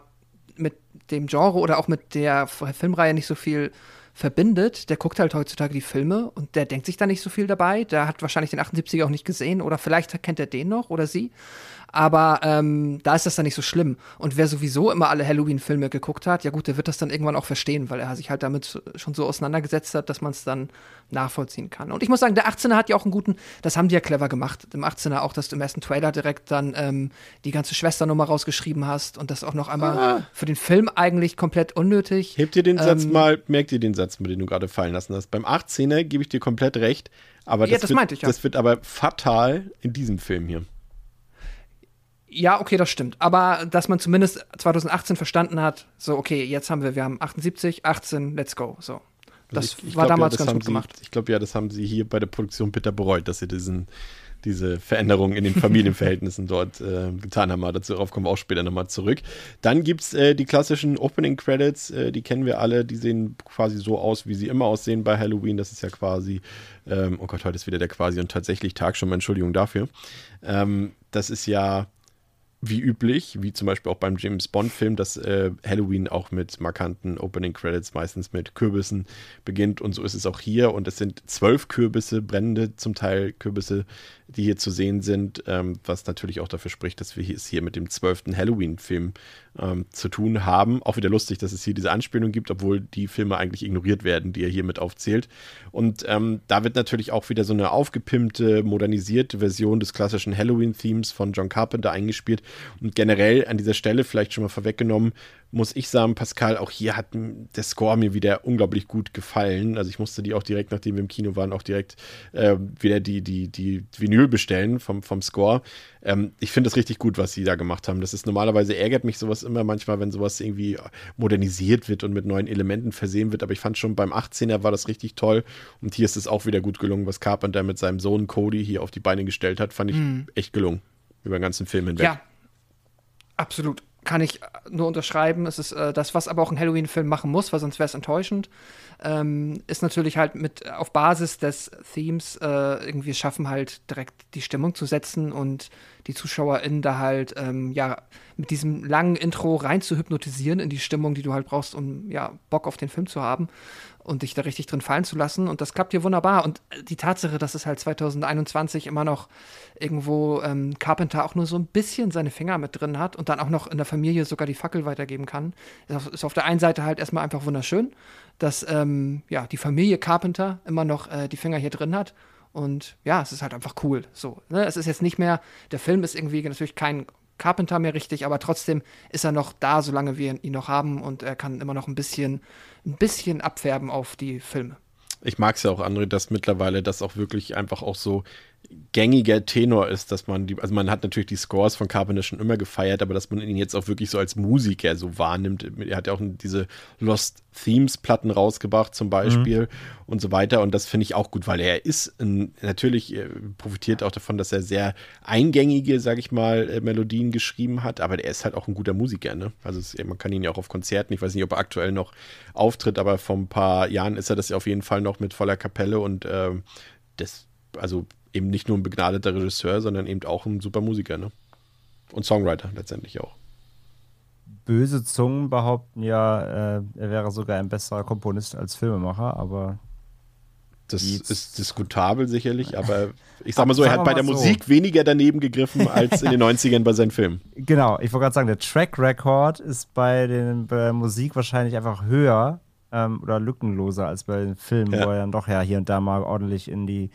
mit dem Genre oder auch mit der Filmreihe nicht so viel verbindet, der guckt halt heutzutage die Filme und der denkt sich da nicht so viel dabei. Der hat wahrscheinlich den 78er auch nicht gesehen oder vielleicht kennt er den noch oder sie. Aber ähm, da ist das dann nicht so schlimm. Und wer sowieso immer alle Halloween-Filme geguckt hat, ja gut, der wird das dann irgendwann auch verstehen, weil er sich halt damit schon so auseinandergesetzt hat, dass man es dann nachvollziehen kann. Und ich muss sagen, der 18er hat ja auch einen guten, das haben die ja clever gemacht. Im 18er auch, dass du im ersten Trailer direkt dann ähm, die ganze Schwesternummer rausgeschrieben hast und das auch noch einmal ah. für den Film eigentlich komplett unnötig. Hebt dir den ähm, Satz mal, merkt dir den Satz, den du gerade fallen lassen hast. Beim 18er gebe ich dir komplett recht, aber das, ja, das, wird, ich, ja. das wird aber fatal in diesem Film hier. Ja, okay, das stimmt. Aber dass man zumindest 2018 verstanden hat, so, okay, jetzt haben wir, wir haben 78, 18, let's go. So. Also das ich, ich war glaub, damals ja, ganz gut sie, gemacht. Ich glaube ja, das haben sie hier bei der Produktion bitter bereut, dass sie diesen, diese Veränderungen in den Familienverhältnissen dort äh, getan haben. Aber dazu kommen wir auch später nochmal zurück. Dann gibt es äh, die klassischen Opening Credits, äh, die kennen wir alle, die sehen quasi so aus, wie sie immer aussehen bei Halloween. Das ist ja quasi, ähm, oh Gott, heute ist wieder der quasi und tatsächlich Tag schon mal Entschuldigung dafür. Ähm, das ist ja wie üblich, wie zum Beispiel auch beim James Bond-Film, dass äh, Halloween auch mit markanten Opening Credits, meistens mit Kürbissen beginnt. Und so ist es auch hier. Und es sind zwölf Kürbisse, brennende zum Teil Kürbisse, die hier zu sehen sind, ähm, was natürlich auch dafür spricht, dass wir es hier mit dem zwölften Halloween-Film ähm, zu tun haben. Auch wieder lustig, dass es hier diese Anspielung gibt, obwohl die Filme eigentlich ignoriert werden, die er hier mit aufzählt. Und ähm, da wird natürlich auch wieder so eine aufgepimpte, modernisierte Version des klassischen Halloween-Themes von John Carpenter eingespielt. Und generell an dieser Stelle vielleicht schon mal vorweggenommen, muss ich sagen, Pascal, auch hier hat der Score mir wieder unglaublich gut gefallen. Also ich musste die auch direkt, nachdem wir im Kino waren, auch direkt äh, wieder die, die, die Vinyl bestellen vom, vom Score. Ähm, ich finde es richtig gut, was sie da gemacht haben. Das ist normalerweise ärgert mich sowas immer manchmal, wenn sowas irgendwie modernisiert wird und mit neuen Elementen versehen wird. Aber ich fand schon beim 18er war das richtig toll. Und hier ist es auch wieder gut gelungen, was Carpenter mit seinem Sohn Cody hier auf die Beine gestellt hat. Fand ich mhm. echt gelungen. Über den ganzen Film hinweg. Ja, absolut kann ich nur unterschreiben. Es ist äh, das, was aber auch ein Halloween-Film machen muss, weil sonst wäre es enttäuschend. Ähm, ist natürlich halt mit auf Basis des Themes äh, irgendwie schaffen, halt direkt die Stimmung zu setzen und die ZuschauerInnen da halt ähm, ja mit diesem langen Intro rein zu hypnotisieren in die Stimmung, die du halt brauchst, um ja Bock auf den Film zu haben und dich da richtig drin fallen zu lassen. Und das klappt hier wunderbar. Und die Tatsache, dass es halt 2021 immer noch irgendwo ähm, Carpenter auch nur so ein bisschen seine Finger mit drin hat und dann auch noch in der Familie sogar die Fackel weitergeben kann, ist auf, ist auf der einen Seite halt erstmal einfach wunderschön, dass ähm, ja, die Familie Carpenter immer noch äh, die Finger hier drin hat. Und ja, es ist halt einfach cool. So, ne? Es ist jetzt nicht mehr, der Film ist irgendwie natürlich kein Carpenter mehr richtig, aber trotzdem ist er noch da, solange wir ihn noch haben und er kann immer noch ein bisschen, ein bisschen abfärben auf die Filme. Ich mag es ja auch, André, dass mittlerweile das auch wirklich einfach auch so gängiger Tenor ist, dass man die, also man hat natürlich die Scores von Carpenter schon immer gefeiert, aber dass man ihn jetzt auch wirklich so als Musiker so wahrnimmt. Er hat ja auch diese Lost Themes Platten rausgebracht zum Beispiel mhm. und so weiter und das finde ich auch gut, weil er ist ein, natürlich äh, profitiert auch davon, dass er sehr eingängige, sag ich mal, äh, Melodien geschrieben hat, aber er ist halt auch ein guter Musiker, ne? Also es, man kann ihn ja auch auf Konzerten, ich weiß nicht, ob er aktuell noch auftritt, aber vor ein paar Jahren ist er das ja auf jeden Fall noch mit voller Kapelle und äh, das also eben nicht nur ein begnadeter Regisseur, sondern eben auch ein super Musiker, ne? Und Songwriter letztendlich auch. Böse Zungen behaupten ja, äh, er wäre sogar ein besserer Komponist als Filmemacher, aber. Das ist diskutabel sicherlich, aber ich sag mal so, er hat bei der so. Musik weniger daneben gegriffen als in den 90ern bei seinen Filmen. Genau, ich wollte gerade sagen, der Track Record ist bei, den, bei der Musik wahrscheinlich einfach höher ähm, oder lückenloser als bei den Filmen, ja. wo er dann doch ja hier und da mal ordentlich in die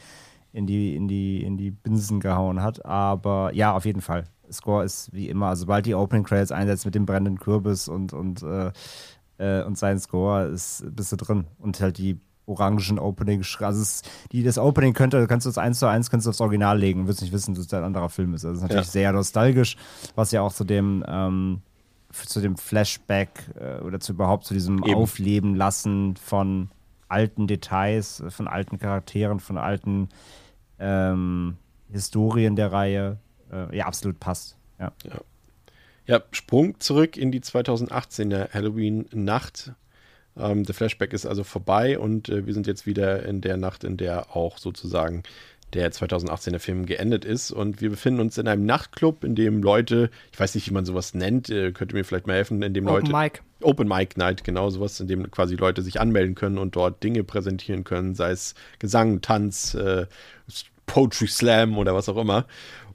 in die, in die, in die Binsen gehauen hat. Aber ja, auf jeden Fall. Score ist wie immer, also sobald die Opening Credits einsetzt mit dem brennenden Kürbis und, und, äh, äh, und sein Score, ist, bist du drin. Und halt die orangen Opening, also es, die, das Opening könnte, kannst du das eins zu eins kannst du aufs Original legen und wirst nicht wissen, dass es ein anderer Film ist. Also das ist natürlich ja. sehr nostalgisch, was ja auch zu dem, ähm, zu dem Flashback äh, oder zu überhaupt zu diesem Eben. Aufleben lassen von alten Details, von alten Charakteren, von alten ähm, Historien der Reihe äh, ja absolut passt. Ja. ja. Ja, Sprung zurück in die 2018er Halloween-Nacht. Ähm, der Flashback ist also vorbei und äh, wir sind jetzt wieder in der Nacht, in der auch sozusagen der 2018er Film geendet ist. Und wir befinden uns in einem Nachtclub, in dem Leute, ich weiß nicht, wie man sowas nennt, äh, könnt ihr mir vielleicht mal helfen, in dem Open Leute. Mic. Open Mic Night, genau sowas, in dem quasi Leute sich anmelden können und dort Dinge präsentieren können, sei es Gesang, Tanz, äh, Poetry Slam oder was auch immer.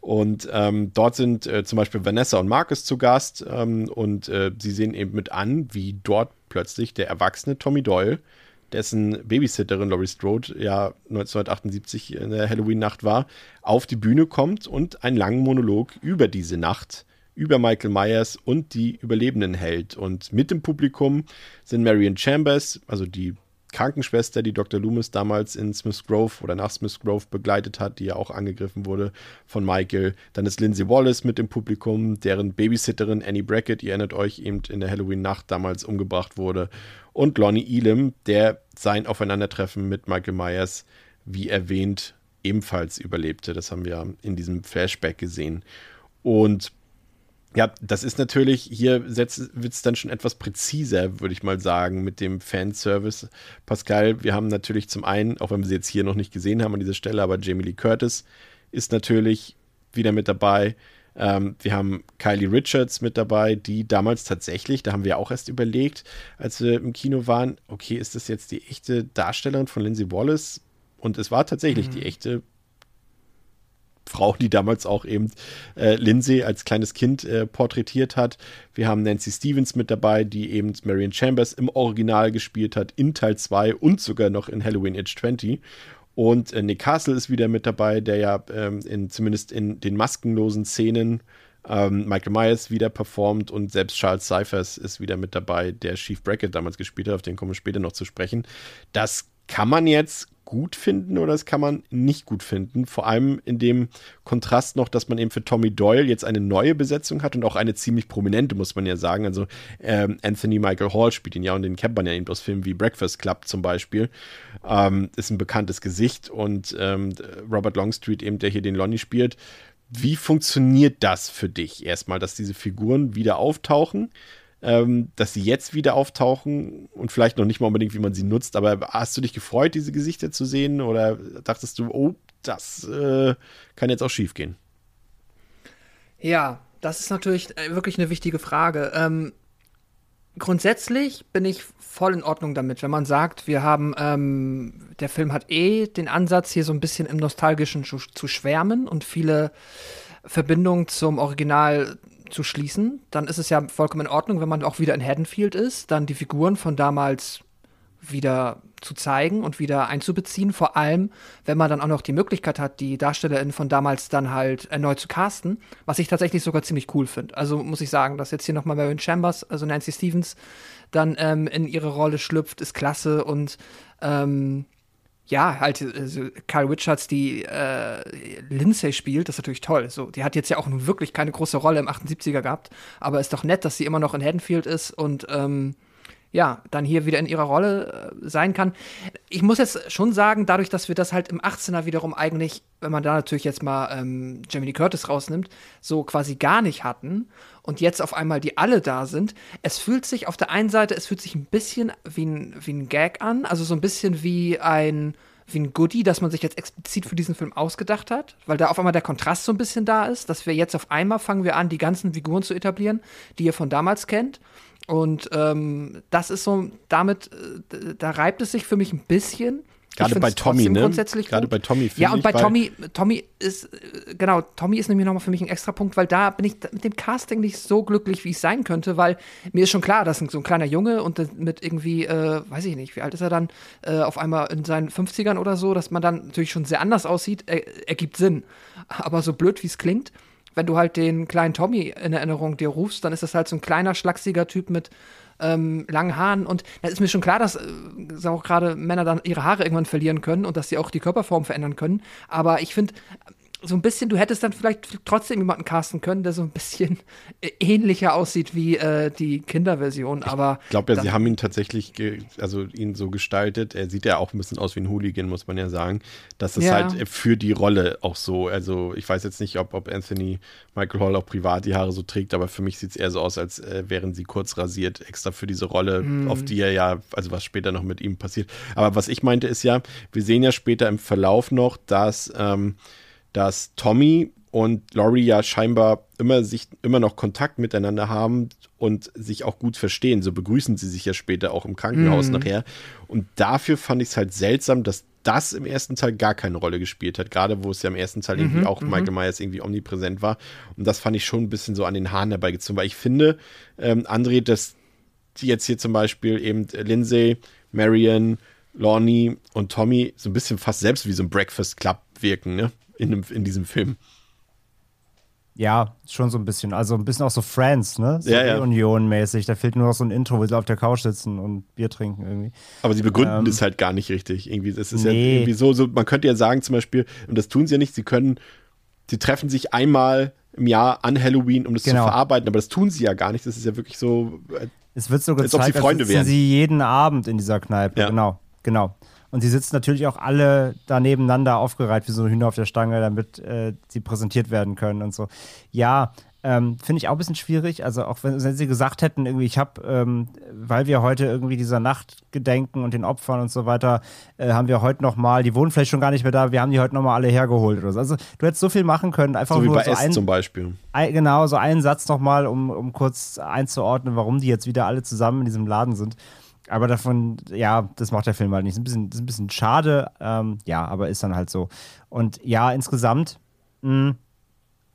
Und ähm, dort sind äh, zum Beispiel Vanessa und Marcus zu Gast ähm, und äh, sie sehen eben mit an, wie dort plötzlich der erwachsene Tommy Doyle, dessen Babysitterin Laurie Strode ja 1978 in der Halloween-Nacht war, auf die Bühne kommt und einen langen Monolog über diese Nacht über Michael Myers und die Überlebenden hält. Und mit dem Publikum sind Marion Chambers, also die Krankenschwester, die Dr. Loomis damals in Smith Grove oder nach Smith Grove begleitet hat, die ja auch angegriffen wurde von Michael. Dann ist Lindsay Wallace mit dem Publikum, deren Babysitterin Annie Brackett, ihr erinnert euch, eben in der Halloween-Nacht damals umgebracht wurde. Und Lonnie Elam, der sein Aufeinandertreffen mit Michael Myers, wie erwähnt, ebenfalls überlebte. Das haben wir in diesem Flashback gesehen. Und ja, das ist natürlich, hier wird es dann schon etwas präziser, würde ich mal sagen, mit dem Fanservice. Pascal, wir haben natürlich zum einen, auch wenn wir sie jetzt hier noch nicht gesehen haben an dieser Stelle, aber Jamie Lee Curtis ist natürlich wieder mit dabei. Ähm, wir haben Kylie Richards mit dabei, die damals tatsächlich, da haben wir auch erst überlegt, als wir im Kino waren, okay, ist das jetzt die echte Darstellerin von Lindsay Wallace? Und es war tatsächlich mhm. die echte Frau, die damals auch eben äh, Lindsay als kleines Kind äh, porträtiert hat. Wir haben Nancy Stevens mit dabei, die eben Marion Chambers im Original gespielt hat, in Teil 2 und sogar noch in Halloween Age 20. Und äh, Nick Castle ist wieder mit dabei, der ja ähm, in, zumindest in den maskenlosen Szenen ähm, Michael Myers wieder performt und selbst Charles Cyphers ist wieder mit dabei, der Chief Brackett damals gespielt hat, auf den kommen wir später noch zu sprechen. Das kann man jetzt gut finden oder das kann man nicht gut finden. Vor allem in dem Kontrast noch, dass man eben für Tommy Doyle jetzt eine neue Besetzung hat und auch eine ziemlich prominente, muss man ja sagen. Also ähm, Anthony Michael Hall spielt ihn ja und den kennt man ja eben aus Filmen wie Breakfast Club zum Beispiel. Ähm, ist ein bekanntes Gesicht und ähm, Robert Longstreet eben, der hier den Lonnie spielt. Wie funktioniert das für dich erstmal, dass diese Figuren wieder auftauchen? Ähm, dass sie jetzt wieder auftauchen und vielleicht noch nicht mal unbedingt, wie man sie nutzt, aber hast du dich gefreut, diese Gesichter zu sehen oder dachtest du, oh, das äh, kann jetzt auch schief gehen? Ja, das ist natürlich äh, wirklich eine wichtige Frage. Ähm, grundsätzlich bin ich voll in Ordnung damit, wenn man sagt, wir haben, ähm, der Film hat eh den Ansatz, hier so ein bisschen im Nostalgischen zu, zu schwärmen und viele Verbindungen zum Original zu schließen, dann ist es ja vollkommen in Ordnung, wenn man auch wieder in Haddonfield ist, dann die Figuren von damals wieder zu zeigen und wieder einzubeziehen. Vor allem, wenn man dann auch noch die Möglichkeit hat, die DarstellerInnen von damals dann halt erneut zu casten, was ich tatsächlich sogar ziemlich cool finde. Also muss ich sagen, dass jetzt hier nochmal Marion Chambers, also Nancy Stevens, dann ähm, in ihre Rolle schlüpft, ist klasse und ähm, ja, halt, also Kyle Richards, die äh, Lindsay spielt, das ist natürlich toll. So, die hat jetzt ja auch nun wirklich keine große Rolle im 78er gehabt, aber ist doch nett, dass sie immer noch in Haddonfield ist und ähm, ja, dann hier wieder in ihrer Rolle äh, sein kann. Ich muss jetzt schon sagen, dadurch, dass wir das halt im 18er wiederum eigentlich, wenn man da natürlich jetzt mal ähm, Jamie Curtis rausnimmt, so quasi gar nicht hatten und jetzt auf einmal die alle da sind, es fühlt sich auf der einen Seite, es fühlt sich ein bisschen wie ein, wie ein Gag an, also so ein bisschen wie ein wie ein Goodie, das man sich jetzt explizit für diesen Film ausgedacht hat, weil da auf einmal der Kontrast so ein bisschen da ist, dass wir jetzt auf einmal fangen wir an, die ganzen Figuren zu etablieren, die ihr von damals kennt. Und ähm, das ist so, damit, äh, da reibt es sich für mich ein bisschen. Gerade bei Tommy, ne? Grundsätzlich Gerade gut. bei Tommy Ja, und bei Tommy, Tommy ist, äh, genau, Tommy ist nämlich nochmal für mich ein extra Punkt, weil da bin ich mit dem Casting nicht so glücklich, wie ich sein könnte, weil mir ist schon klar, dass so ein kleiner Junge und mit irgendwie, äh, weiß ich nicht, wie alt ist er dann, äh, auf einmal in seinen 50ern oder so, dass man dann natürlich schon sehr anders aussieht, er, ergibt Sinn. Aber so blöd, wie es klingt, wenn du halt den kleinen Tommy in Erinnerung dir rufst, dann ist das halt so ein kleiner, schlachsiger Typ mit ähm, langen Haaren. Und da ist mir schon klar, dass äh, sagen auch gerade Männer dann ihre Haare irgendwann verlieren können und dass sie auch die Körperform verändern können. Aber ich finde, so ein bisschen, du hättest dann vielleicht trotzdem jemanden casten können, der so ein bisschen äh, ähnlicher aussieht wie äh, die Kinderversion. Aber Ich glaube ja, sie haben ihn tatsächlich, also ihn so gestaltet. Er sieht ja auch ein bisschen aus wie ein Hooligan, muss man ja sagen. Das ist Ja. halt für die Rolle auch so. Also ich weiß jetzt nicht, ob, ob Anthony Michael Hall auch privat die Haare so trägt, aber für mich sieht es eher so aus, als äh, wären sie kurz rasiert, extra für diese Rolle, Mhm. auf die er ja, also was später noch mit ihm passiert. Aber was ich meinte ist ja, wir sehen ja später im Verlauf noch, dass, ähm, dass Tommy und Laurie ja scheinbar immer sich immer noch Kontakt miteinander haben und sich auch gut verstehen. So begrüßen sie sich ja später auch im Krankenhaus Mhm. nachher. Und dafür fand ich es halt seltsam, dass das im ersten Teil gar keine Rolle gespielt hat. Gerade wo es ja im ersten Teil Mhm, irgendwie auch Michael Myers irgendwie omnipräsent war. Und das fand ich schon ein bisschen so an den Haaren herbeigezogen. Weil ich finde, ähm, André, dass jetzt hier zum Beispiel eben Lindsay, Marion, Lonnie und Tommy so ein bisschen fast selbst wie so ein Breakfast Club wirken, ne? In, dem, in diesem Film. Ja, schon so ein bisschen. Also ein bisschen auch so Friends, ne? So Ja, ja. Reunion-mäßig. Da fehlt nur noch so ein Intro, wo sie auf der Couch sitzen und Bier trinken irgendwie. Aber sie begründen Ähm, das halt gar nicht richtig. Irgendwie, das ist ja nee. irgendwie so, so, man könnte ja sagen, zum Beispiel, und das tun sie ja nicht, sie können, sie treffen sich einmal im Jahr an Halloween, um das Genau. zu verarbeiten, aber das tun sie ja gar nicht. Das ist ja wirklich so, äh, Es wird so Als ob gezeigt, sie Freunde als wären. sie jeden Abend in dieser Kneipe. Ja. Genau, genau. Und sie sitzen natürlich auch alle da nebeneinander aufgereiht wie so Hühner auf der Stange, damit äh, sie präsentiert werden können und so. Ja, ähm, finde ich auch ein bisschen schwierig. Also auch wenn, wenn sie gesagt hätten, irgendwie, ich habe, ähm, weil wir heute irgendwie dieser Nacht gedenken und den Opfern und so weiter, äh, haben wir heute noch mal, die wohnen vielleicht schon gar nicht mehr da, wir haben die heute noch mal alle hergeholt oder so. Also du hättest so viel machen können, einfach so wie nur bei so S ein, zum Beispiel. ein, genau, so einen Satz nochmal, um, um kurz einzuordnen, warum die jetzt wieder alle zusammen in diesem Laden sind. Aber davon, ja, das macht der Film halt nicht. Ist ein bisschen, ist ein bisschen schade, ähm, ja, aber ist dann halt so. Und ja, insgesamt, mh,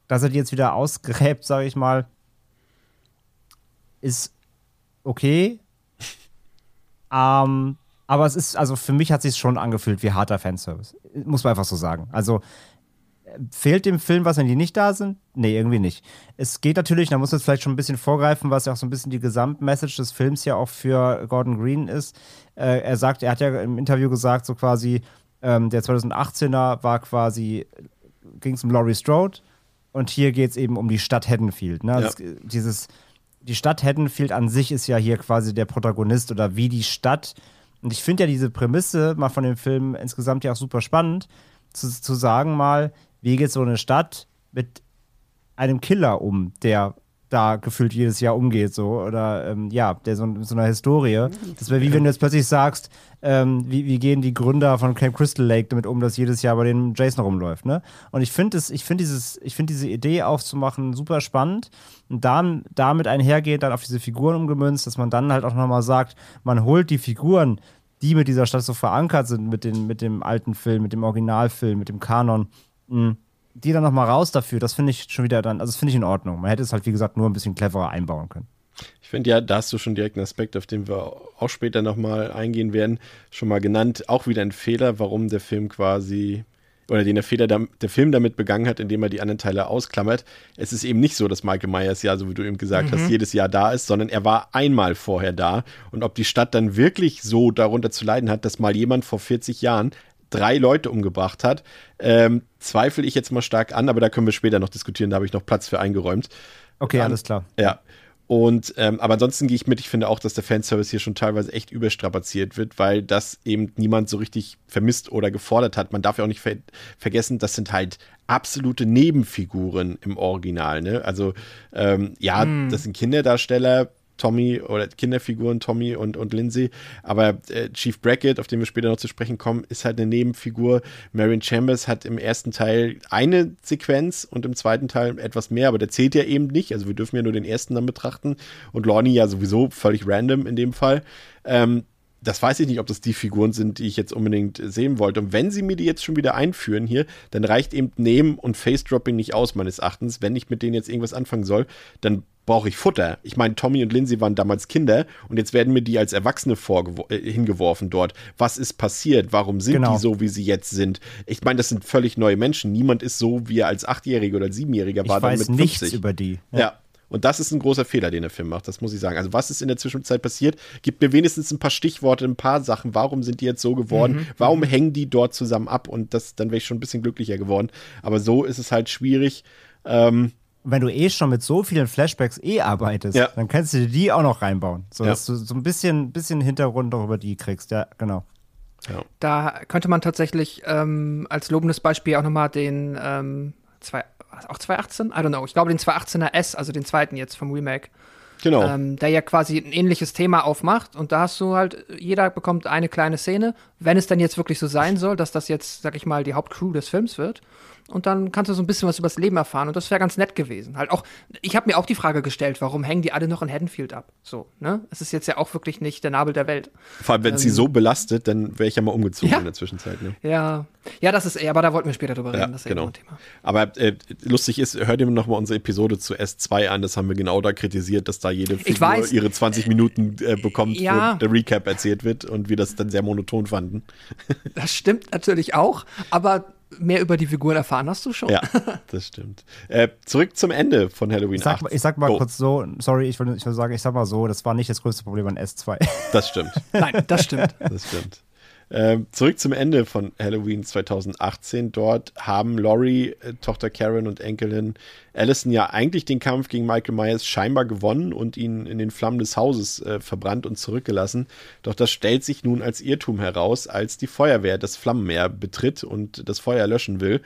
dass er die jetzt wieder ausgräbt, sage ich mal, ist okay. ähm, aber es ist, also für mich hat sich schon angefühlt wie harter Fanservice. Muss man einfach so sagen. Also Fehlt dem Film was, wenn die nicht da sind? Nee, irgendwie nicht. Es geht natürlich, da muss man jetzt vielleicht schon ein bisschen vorgreifen, was ja auch so ein bisschen die Gesamtmessage des Films ja auch für Gordon Green ist. Äh, er sagt, er hat ja im Interview gesagt, so quasi, ähm, der 2018er war quasi, ging es um Laurie Strode und hier geht es eben um die Stadt Haddonfield. Ne? Also Ja. es- dieses, die Stadt Haddonfield an sich ist ja hier quasi der Protagonist oder wie die Stadt. Und ich finde ja diese Prämisse mal von dem Film insgesamt ja auch super spannend, zu, zu sagen mal, wie geht so eine Stadt mit einem Killer um, der da gefühlt jedes Jahr umgeht, so, oder ähm, ja, der so, so einer Historie. Das wäre wie wenn du jetzt plötzlich sagst, ähm, wie, wie gehen die Gründer von Camp Crystal Lake damit um, dass jedes Jahr bei denen Jason rumläuft, ne? Und ich finde es, ich finde dieses, ich finde diese Idee aufzumachen super spannend und dann damit einhergeht, dann auf diese Figuren umgemünzt, dass man dann halt auch nochmal sagt, man holt die Figuren, die mit dieser Stadt so verankert sind, mit, den, mit dem alten Film, mit dem Originalfilm, mit dem Kanon, mh, die dann nochmal raus dafür, das finde ich schon wieder dann, also das finde ich in Ordnung. Man hätte es halt, wie gesagt, nur ein bisschen cleverer einbauen können. Ich finde ja, da hast du schon direkt einen Aspekt, auf den wir auch später nochmal eingehen werden, schon mal genannt. Auch wieder ein Fehler, warum der Film quasi, oder den der Fehler der, der Film damit begangen hat, indem er die anderen Teile ausklammert. Es ist eben nicht so, dass Michael Myers ja, so wie du eben gesagt hast, jedes Jahr da ist, sondern er war einmal vorher da. Und ob die Stadt dann wirklich so darunter zu leiden hat, dass mal jemand vor 40 Jahren drei Leute umgebracht hat, ähm, zweifle ich jetzt mal stark an, aber da können wir später noch diskutieren, da habe ich noch Platz für eingeräumt. Okay, Ähm, alles klar. Ja. Und ähm, aber ansonsten gehe ich mit, ich finde auch, dass der Fanservice hier schon teilweise echt überstrapaziert wird, weil das eben niemand so richtig vermisst oder gefordert hat. Man darf ja auch nicht ver vergessen, das sind halt absolute Nebenfiguren im Original. Ne? Also ähm, ja, das sind Kinderdarsteller, Tommy oder Kinderfiguren Tommy und, und Lindsay, aber äh, Chief Brackett, auf den wir später noch zu sprechen kommen, ist halt eine Nebenfigur. Marion Chambers hat im ersten Teil eine Sequenz und im zweiten Teil etwas mehr, aber der zählt ja eben nicht. Also wir dürfen ja nur den ersten dann betrachten und Lorne ja sowieso völlig random in dem Fall. Ähm, das weiß ich nicht, ob das die Figuren sind, die ich jetzt unbedingt sehen wollte. Und wenn sie mir die jetzt schon wieder einführen hier, dann reicht eben Name und Face-Dropping nicht aus, meines Erachtens. Wenn ich mit denen jetzt irgendwas anfangen soll, dann brauche ich Futter. Ich meine, Tommy und Lindsay waren damals Kinder und jetzt werden mir die als Erwachsene äh, hingeworfen dort. Was ist passiert? Warum sind Genau. die so, wie sie jetzt sind? Ich meine, das sind völlig neue Menschen. Niemand ist so, wie er als Achtjähriger oder Siebenjähriger Ich war dann weiß mit nichts 50. über die. Ja. Und das ist ein großer Fehler, den der Film macht, das muss ich sagen. Also, was ist in der Zwischenzeit passiert? Gib mir wenigstens ein paar Stichworte, ein paar Sachen. Warum sind die jetzt so geworden? Warum hängen die dort zusammen ab? Und das, dann wäre ich schon ein bisschen glücklicher geworden. Aber so ist es halt schwierig. Ähm, wenn du eh schon mit so vielen Flashbacks eh arbeitest, Ja. dann kannst du dir die auch noch reinbauen. So Ja. dass du so ein bisschen, bisschen Hintergrund noch über die kriegst. Ja, genau. Da könnte man tatsächlich ähm, als lobendes Beispiel auch nochmal den ähm, zwei, auch 2018? I don't know. Ich glaube den 218er S, also den zweiten jetzt vom Remake, genau. ähm, der ja quasi ein ähnliches Thema aufmacht. Und da hast du halt, jeder bekommt eine kleine Szene, wenn es dann jetzt wirklich so sein soll, dass das jetzt, sag ich mal, die Hauptcrew des Films wird. Und dann kannst du so ein bisschen was übers Leben erfahren. Und das wäre ganz nett gewesen. Halt auch, ich habe mir auch die Frage gestellt, warum hängen die alle noch in Haddonfield ab? So, ne? Es ist jetzt ja auch wirklich nicht der Nabel der Welt. Vor allem, wenn es sie so belastet, dann wäre ich ja mal umgezogen Ja. in der Zwischenzeit. Ne? Ja, ja, das ist eher, aber da wollten wir später drüber Ja, reden. Das ist ja genau. ein Thema. Aber äh, lustig ist, hört ihr noch mal unsere Episode zu S2 an. Das haben wir genau da kritisiert, dass da jede Figur weiß. ihre 20 Minuten äh, bekommt, Ja. wo der Recap erzählt wird und wir das dann sehr monoton fanden. Das stimmt natürlich auch, aber mehr über die Figuren erfahren hast du schon. Ja, das stimmt. Äh, zurück zum Ende von Halloween Ich sag, 8. mal- ich sag mal Oh, kurz so, sorry, ich will, ich will sagen, ich sag mal so, das war nicht das größte Problem an S2. Das stimmt. Nein, das stimmt. Das stimmt. Ähm, zurück zum Ende von Halloween 2018. Dort haben Laurie, äh, Tochter Karen und Enkelin Allison ja eigentlich den Kampf gegen Michael Myers scheinbar gewonnen und ihn in den Flammen des Hauses äh, verbrannt und zurückgelassen. Doch das stellt sich nun als Irrtum heraus, als die Feuerwehr das Flammenmeer betritt und das Feuer löschen will.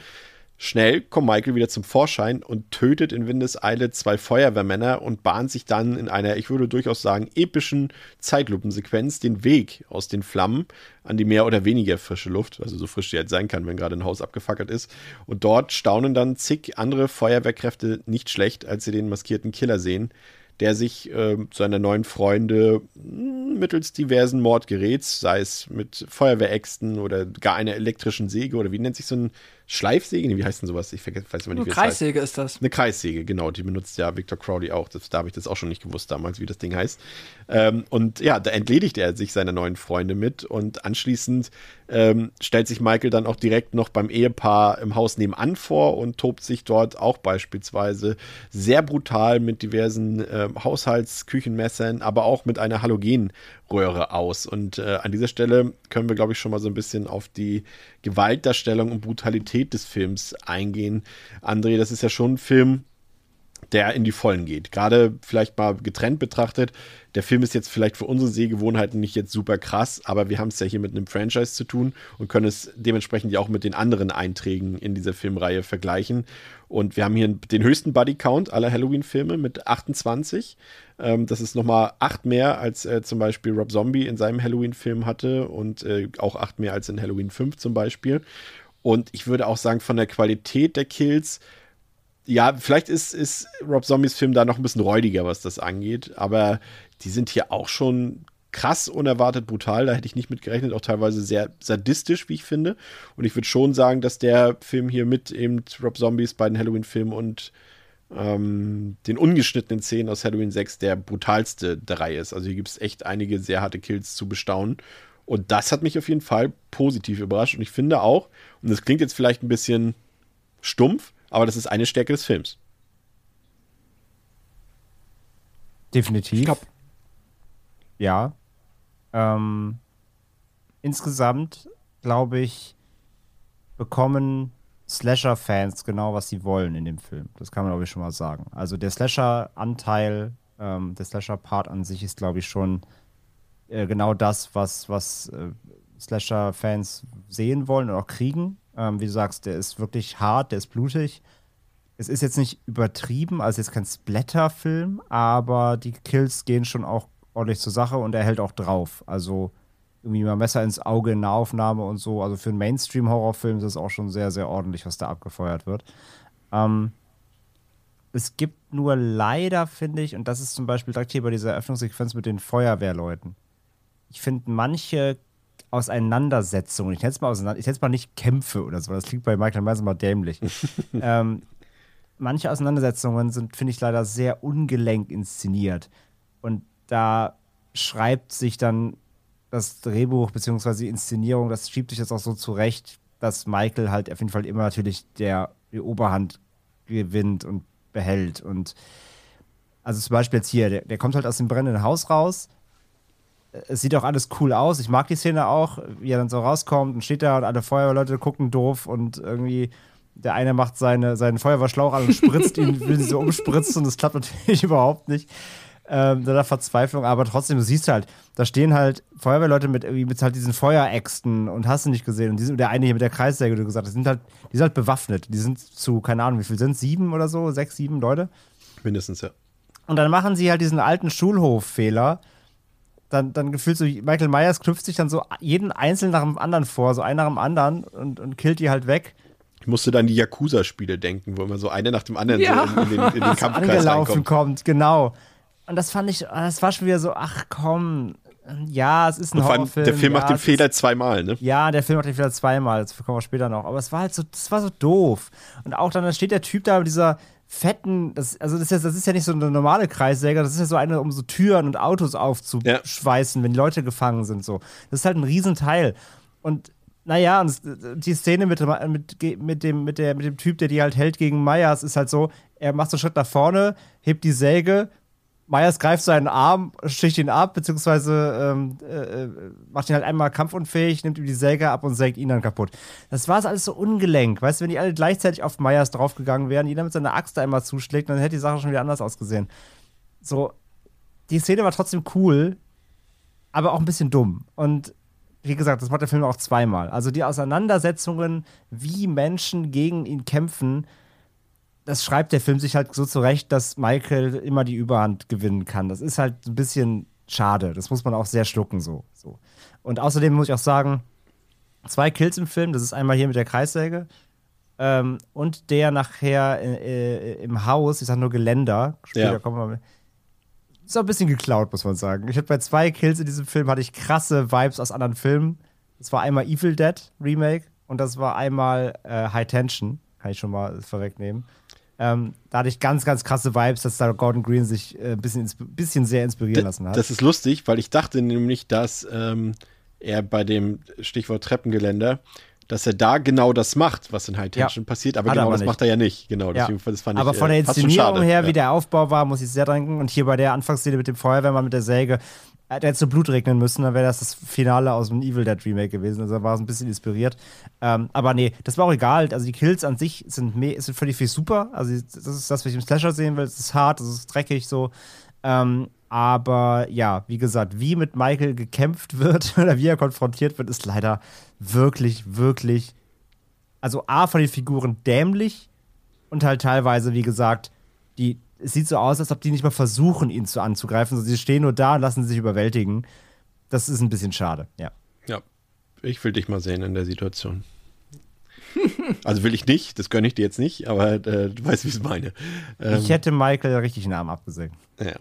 Schnell kommt Michael wieder zum Vorschein und tötet in Windeseile zwei Feuerwehrmänner und bahnt sich dann in einer, ich würde durchaus sagen, epischen Zeitlupensequenz den Weg aus den Flammen an die mehr oder weniger frische Luft, also so frisch die halt sein kann, wenn gerade ein Haus abgefackelt ist. Und dort staunen dann zig andere Feuerwehrkräfte nicht schlecht, als sie den maskierten Killer sehen, der sich äh, seiner neuen Freunde mh, mittels diversen Mordgeräts, sei es mit Feuerwehräxten oder gar einer elektrischen Säge oder wie nennt sich so ein Schleifsäge? Wie heißt denn sowas? Ich vergesse, weiß immer nicht, Eine wie das heißt. Kreissäge ist das. Eine Kreissäge, genau, die benutzt ja Victor Crowley auch. Das, da habe ich das auch schon nicht gewusst damals, wie das Ding heißt. Ähm, und ja, da entledigt er sich seiner neuen Freunde mit und anschließend ähm, stellt sich Michael dann auch direkt noch beim Ehepaar im Haus nebenan vor und tobt sich dort auch beispielsweise sehr brutal mit diversen ähm, Haushaltsküchenmessern, aber auch mit einer Halogenröhre aus. Und äh, an dieser Stelle können wir, glaube ich, schon mal so ein bisschen auf die Gewaltdarstellung und Brutalität des Films eingehen. André, das ist ja schon ein Film, der in die Vollen geht. Gerade vielleicht mal getrennt betrachtet. Der Film ist jetzt vielleicht für unsere Sehgewohnheiten nicht jetzt super krass, aber wir haben es ja hier mit einem Franchise zu tun und können es dementsprechend ja auch mit den anderen Einträgen in dieser Filmreihe vergleichen. Und wir haben hier den höchsten Buddy Count aller Halloween-Filme mit 28. Ähm, das ist nochmal acht mehr, als äh, zum Beispiel Rob Zombie in seinem Halloween-Film hatte und äh, auch acht mehr als in Halloween 5 zum Beispiel. Und ich würde auch sagen, von der Qualität der Kills, ja, vielleicht ist, ist Rob Zombies Film da noch ein bisschen räudiger, was das angeht, aber die sind hier auch schon krass unerwartet brutal, da hätte ich nicht mit gerechnet, auch teilweise sehr sadistisch, wie ich finde. Und ich würde schon sagen, dass der Film hier mit eben Rob Zombies beiden Halloween-Filmen und ähm, den ungeschnittenen Szenen aus Halloween 6 der brutalste der Reihe ist. Also hier gibt es echt einige sehr harte Kills zu bestaunen. Und das hat mich auf jeden Fall positiv überrascht. Und ich finde auch, und das klingt jetzt vielleicht ein bisschen stumpf, aber das ist eine Stärke des Films. Definitiv. Ich glaub- Ja. Ähm, insgesamt glaube ich, bekommen Slasher-Fans genau, was sie wollen in dem Film. Das kann man, glaube ich, schon mal sagen. Also der Slasher-Anteil, ähm, der Slasher-Part an sich ist, glaube ich, schon äh, genau das, was, was äh, Slasher-Fans sehen wollen und auch kriegen. Ähm, wie du sagst, der ist wirklich hart, der ist blutig. Es ist jetzt nicht übertrieben, also jetzt kein Splatter-Film, aber die Kills gehen schon auch ordentlich zur Sache und er hält auch drauf. Also irgendwie mal Messer ins Auge in Nahaufnahme und so. Also für einen Mainstream-Horrorfilm ist es auch schon sehr, sehr ordentlich, was da abgefeuert wird. Ähm, es gibt nur leider, finde ich, und das ist zum Beispiel direkt hier bei dieser Eröffnungssequenz mit den Feuerwehrleuten. Ich finde manche Auseinandersetzungen, ich nenne es mal auseinander, ich mal nicht Kämpfe oder so, das klingt bei Michael Myers immer dämlich. ähm, manche Auseinandersetzungen sind, finde ich, leider sehr ungelenk inszeniert. Und da schreibt sich dann das Drehbuch bzw. die Inszenierung, das schiebt sich jetzt auch so zurecht, dass Michael halt auf jeden Fall immer natürlich der, die Oberhand gewinnt und behält. Und also zum Beispiel jetzt hier, der, der kommt halt aus dem brennenden Haus raus. Es sieht auch alles cool aus. Ich mag die Szene auch, wie er dann so rauskommt und steht da und alle Feuerwehrleute gucken doof und irgendwie der eine macht seine, seinen Feuerwehrschlauch an und spritzt ihn, will sie so umspritzen und das klappt natürlich überhaupt nicht ähm, der Verzweiflung, aber trotzdem, du siehst halt, da stehen halt Feuerwehrleute mit mit halt diesen Feueräxten und hast du nicht gesehen. Und die sind, der eine hier mit der Kreissäge, du gesagt hast, sind halt, die sind halt bewaffnet. Die sind zu, keine Ahnung, wie viel sind Sieben oder so? Sechs, sieben Leute? Mindestens, ja. Und dann machen sie halt diesen alten Schulhoffehler. Dann, dann gefühlt so, Michael Myers knüpft sich dann so jeden einzeln nach dem anderen vor, so einer nach dem anderen und, und killt die halt weg. Ich musste dann die Yakuza-Spiele denken, wo immer so eine nach dem anderen ja. so in, in, den, in den Kampfkreis angelaufen reinkommt. kommt, genau. Und das fand ich, das war schon wieder so, ach komm, ja, es ist ein Horrorfilm. der Film ja, macht den Fehler zweimal, ne? ja, der Film macht den Fehler zweimal, das kommen wir später noch. Aber es war halt so, das war so doof. Und auch dann steht der Typ da mit dieser fetten, das, also das ist, ja, das ist ja nicht so eine normale Kreissäge, das ist ja so eine, um so Türen und Autos aufzuschweißen, wenn die Leute gefangen sind. So. Das ist halt ein Riesenteil. Und naja, und die Szene mit, mit, mit, dem, mit, der, mit dem Typ, der die halt hält gegen Meyers, ist halt so, er macht so einen Schritt nach vorne, hebt die Säge, Myers greift seinen Arm, sticht ihn ab, beziehungsweise ähm, äh, macht ihn halt einmal kampfunfähig, nimmt ihm die Säge ab und sägt ihn dann kaputt. Das war alles so ungelenk. Weißt du, wenn die alle gleichzeitig auf Myers draufgegangen wären, jeder mit seiner Axt einmal zuschlägt, dann hätte die Sache schon wieder anders ausgesehen. So, die Szene war trotzdem cool, aber auch ein bisschen dumm. Und wie gesagt, das macht der Film auch zweimal. Also die Auseinandersetzungen, wie Menschen gegen ihn kämpfen, das schreibt der Film sich halt so zurecht, dass Michael immer die Überhand gewinnen kann. Das ist halt ein bisschen schade. Das muss man auch sehr schlucken so. so. Und außerdem muss ich auch sagen, zwei Kills im Film. Das ist einmal hier mit der Kreissäge ähm, und der nachher äh, äh, im Haus. Ich sag nur Geländer. Später Ja. kommen wir mit. Ist auch ein bisschen geklaut, muss man sagen. Ich hatte bei zwei Kills in diesem Film hatte ich krasse Vibes aus anderen Filmen. Das war einmal Evil Dead Remake und das war einmal äh, High Tension. Kann ich schon mal vorwegnehmen. Ähm, da hatte ich ganz, ganz krasse Vibes, dass da Gordon Green sich äh, ein bisschen, bisschen sehr inspirieren lassen hat. Das ist lustig, weil ich dachte nämlich, dass ähm, er bei dem Stichwort Treppengeländer, dass er da genau das macht, was in High Tension passiert, aber Hat genau aber das nicht. macht er ja nicht. Genau, Ja. deswegen das fand ich Aber von der Inszenierung her, ja. wie der Aufbau war, muss ich sehr denken. Und hier bei der Anfangsszene mit dem Feuerwehrmann mit der Säge, äh, der hätte so Blut regnen müssen, dann wäre das das Finale aus dem Evil Dead Remake gewesen. Also da war es ein bisschen inspiriert. Ähm, aber nee, das war auch egal. Also die Kills an sich sind, sind völlig viel super. Also das ist das, was ich im Slasher sehen will. Es ist hart, es ist dreckig so. Ähm, aber ja, wie gesagt, wie mit Michael gekämpft wird oder wie er konfrontiert wird, ist leider wirklich, wirklich, also A von den Figuren dämlich und halt teilweise, wie gesagt, die, es sieht so aus, als ob die nicht mal versuchen, ihn zu anzugreifen, sondern sie stehen nur da und lassen sich überwältigen. Das ist ein bisschen schade, ja. Ja, ich will dich mal sehen in der Situation. Also will ich nicht, das gönne ich dir jetzt nicht, aber äh, du weißt, wie ich es meine. Ähm, ich hätte Michael richtig einen Arm abgesägt. Ja.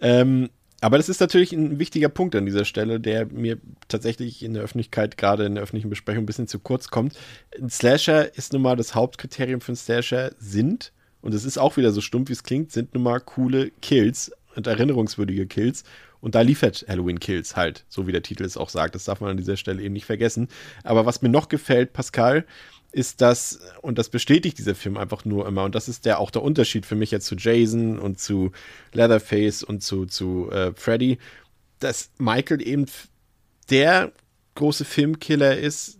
Ähm, aber das ist natürlich ein wichtiger Punkt an dieser Stelle, der mir tatsächlich in der Öffentlichkeit, gerade in der öffentlichen Besprechung, ein bisschen zu kurz kommt. Ein Slasher ist nun mal das Hauptkriterium für einen Slasher, sind, und es ist auch wieder so stumpf, wie es klingt, sind nun mal coole Kills und erinnerungswürdige Kills. Und da liefert Halloween Kills halt, so wie der Titel es auch sagt. Das darf man an dieser Stelle eben nicht vergessen. Aber was mir noch gefällt, Pascal, ist das, und das bestätigt dieser Film einfach nur immer, und das ist der auch der Unterschied für mich jetzt zu Jason und zu Leatherface und zu, zu äh, Freddy, dass Michael eben der große Filmkiller ist,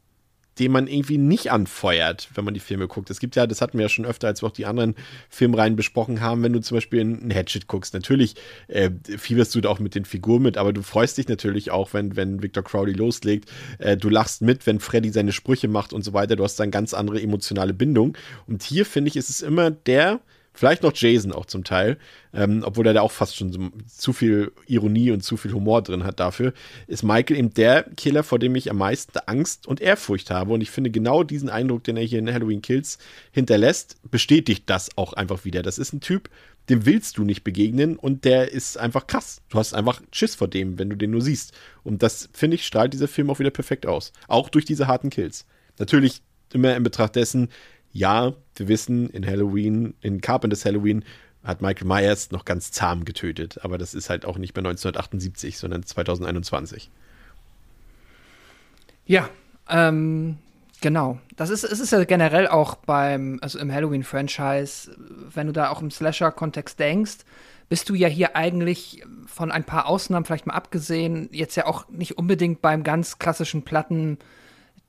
den man irgendwie nicht anfeuert, wenn man die Filme guckt. Es gibt ja, das hatten wir ja schon öfter, als wir auch die anderen Filmreihen besprochen haben, wenn du zum Beispiel einen Hatchet guckst. Natürlich äh, fieberst du da auch mit den Figuren mit, aber du freust dich natürlich auch, wenn, wenn Victor Crowley loslegt. Äh, du lachst mit, wenn Freddy seine Sprüche macht und so weiter. Du hast dann ganz andere emotionale Bindung. Und hier finde ich, ist es immer der, Vielleicht noch Jason auch zum Teil, ähm, obwohl er da auch fast schon so, zu viel Ironie und zu viel Humor drin hat dafür, ist Michael eben der Killer, vor dem ich am meisten Angst und Ehrfurcht habe. Und ich finde genau diesen Eindruck, den er hier in Halloween Kills hinterlässt, bestätigt das auch einfach wieder. Das ist ein Typ, dem willst du nicht begegnen und der ist einfach krass. Du hast einfach Schiss vor dem, wenn du den nur siehst. Und das, finde ich, strahlt dieser Film auch wieder perfekt aus. Auch durch diese harten Kills. Natürlich immer in Betracht dessen, ja, wir wissen, in Halloween, in Carpenters Halloween hat Michael Myers noch ganz zahm getötet. Aber das ist halt auch nicht mehr 1978, sondern 2021. Ja, ähm, genau. Das ist, es ist ja generell auch beim, also im Halloween-Franchise, wenn du da auch im Slasher-Kontext denkst, bist du ja hier eigentlich von ein paar Ausnahmen vielleicht mal abgesehen, jetzt ja auch nicht unbedingt beim ganz klassischen Platten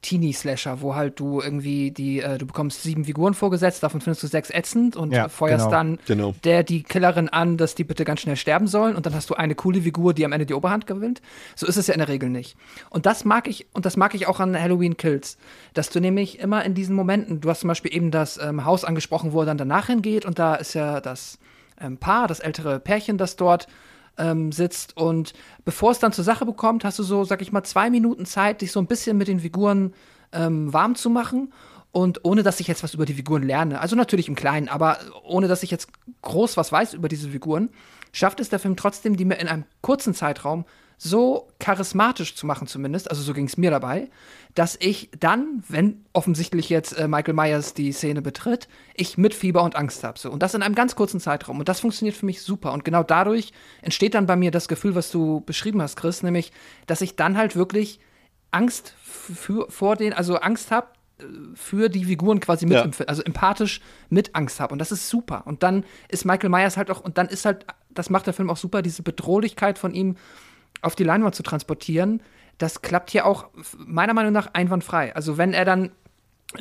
Teenie-Slasher, wo halt du irgendwie die, äh, du bekommst sieben Figuren vorgesetzt, davon findest du sechs ätzend und ja, feuerst genau. dann genau. der die Killerin an, dass die bitte ganz schnell sterben sollen und dann hast du eine coole Figur, die am Ende die Oberhand gewinnt. So ist es ja in der Regel nicht. Und das mag ich, und das mag ich auch an Halloween Kills, dass du nämlich immer in diesen Momenten, du hast zum Beispiel eben das ähm, Haus angesprochen, wo er dann danach hingeht und da ist ja das ähm, Paar, das ältere Pärchen, das dort ähm, sitzt. Und bevor es dann zur Sache bekommt, hast du so, sag ich mal, zwei Minuten Zeit, dich so ein bisschen mit den Figuren ähm, warm zu machen. Und ohne dass ich jetzt was über die Figuren lerne, also natürlich im Kleinen, aber ohne dass ich jetzt groß was weiß über diese Figuren, schafft es der Film trotzdem, die mir in einem kurzen Zeitraum so charismatisch zu machen, zumindest, also so ging es mir dabei, dass ich dann, wenn offensichtlich jetzt äh, Michael Myers die Szene betritt, ich mit Fieber und Angst habe. So. Und das in einem ganz kurzen Zeitraum. Und das funktioniert für mich super. Und genau dadurch entsteht dann bei mir das Gefühl, was du beschrieben hast, Chris, nämlich, dass ich dann halt wirklich Angst für, vor den, also Angst habe, äh, für die Figuren quasi mit, ja. also empathisch mit Angst habe. Und das ist super. Und dann ist Michael Myers halt auch, und dann ist halt, das macht der Film auch super, diese Bedrohlichkeit von ihm auf die Leinwand zu transportieren, das klappt hier auch meiner Meinung nach einwandfrei. Also wenn er dann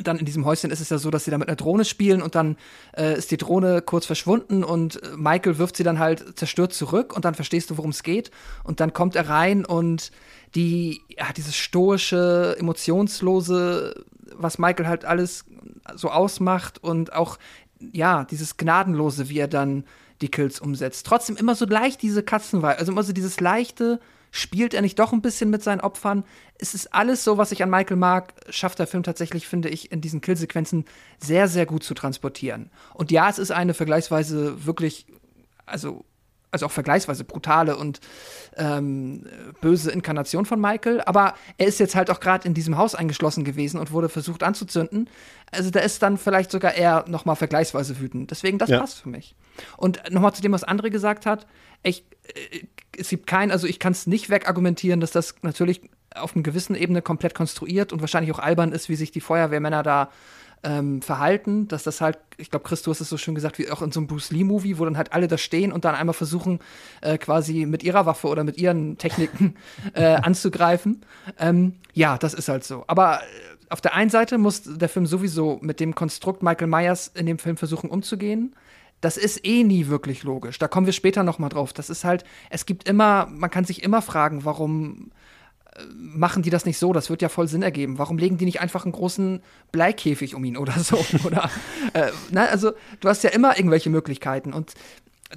dann in diesem Häuschen ist es ja so, dass sie da mit einer Drohne spielen und dann äh, ist die Drohne kurz verschwunden und äh, Michael wirft sie dann halt zerstört zurück und dann verstehst du, worum es geht und dann kommt er rein und die ja, dieses stoische, emotionslose, was Michael halt alles so ausmacht und auch ja, dieses gnadenlose, wie er dann die Kills umsetzt. Trotzdem immer so leicht diese Katzenweih, also immer so dieses leichte, spielt er nicht doch ein bisschen mit seinen Opfern? Es ist alles so, was ich an Michael mag, schafft der Film tatsächlich, finde ich, in diesen Killsequenzen sehr, sehr gut zu transportieren. Und ja, es ist eine vergleichsweise wirklich, also also auch vergleichsweise brutale und ähm, böse Inkarnation von Michael. Aber er ist jetzt halt auch gerade in diesem Haus eingeschlossen gewesen und wurde versucht anzuzünden. Also da ist dann vielleicht sogar er noch mal vergleichsweise wütend. Deswegen, das ja. passt für mich. Und noch mal zu dem, was André gesagt hat. Ich, äh, es gibt kein, also ich kann es nicht wegargumentieren, dass das natürlich auf einer gewissen Ebene komplett konstruiert und wahrscheinlich auch albern ist, wie sich die Feuerwehrmänner da ähm, Verhalten, dass das halt, ich glaube, Chris, du hast es so schön gesagt, wie auch in so einem Bruce Lee-Movie, wo dann halt alle da stehen und dann einmal versuchen, äh, quasi mit ihrer Waffe oder mit ihren Techniken äh, anzugreifen. Ähm, ja, das ist halt so. Aber äh, auf der einen Seite muss der Film sowieso mit dem Konstrukt Michael Myers in dem Film versuchen umzugehen. Das ist eh nie wirklich logisch. Da kommen wir später noch mal drauf. Das ist halt, es gibt immer, man kann sich immer fragen, warum machen die das nicht so? Das wird ja voll Sinn ergeben. Warum legen die nicht einfach einen großen Bleikäfig um ihn oder so? oder, äh, na, also du hast ja immer irgendwelche Möglichkeiten und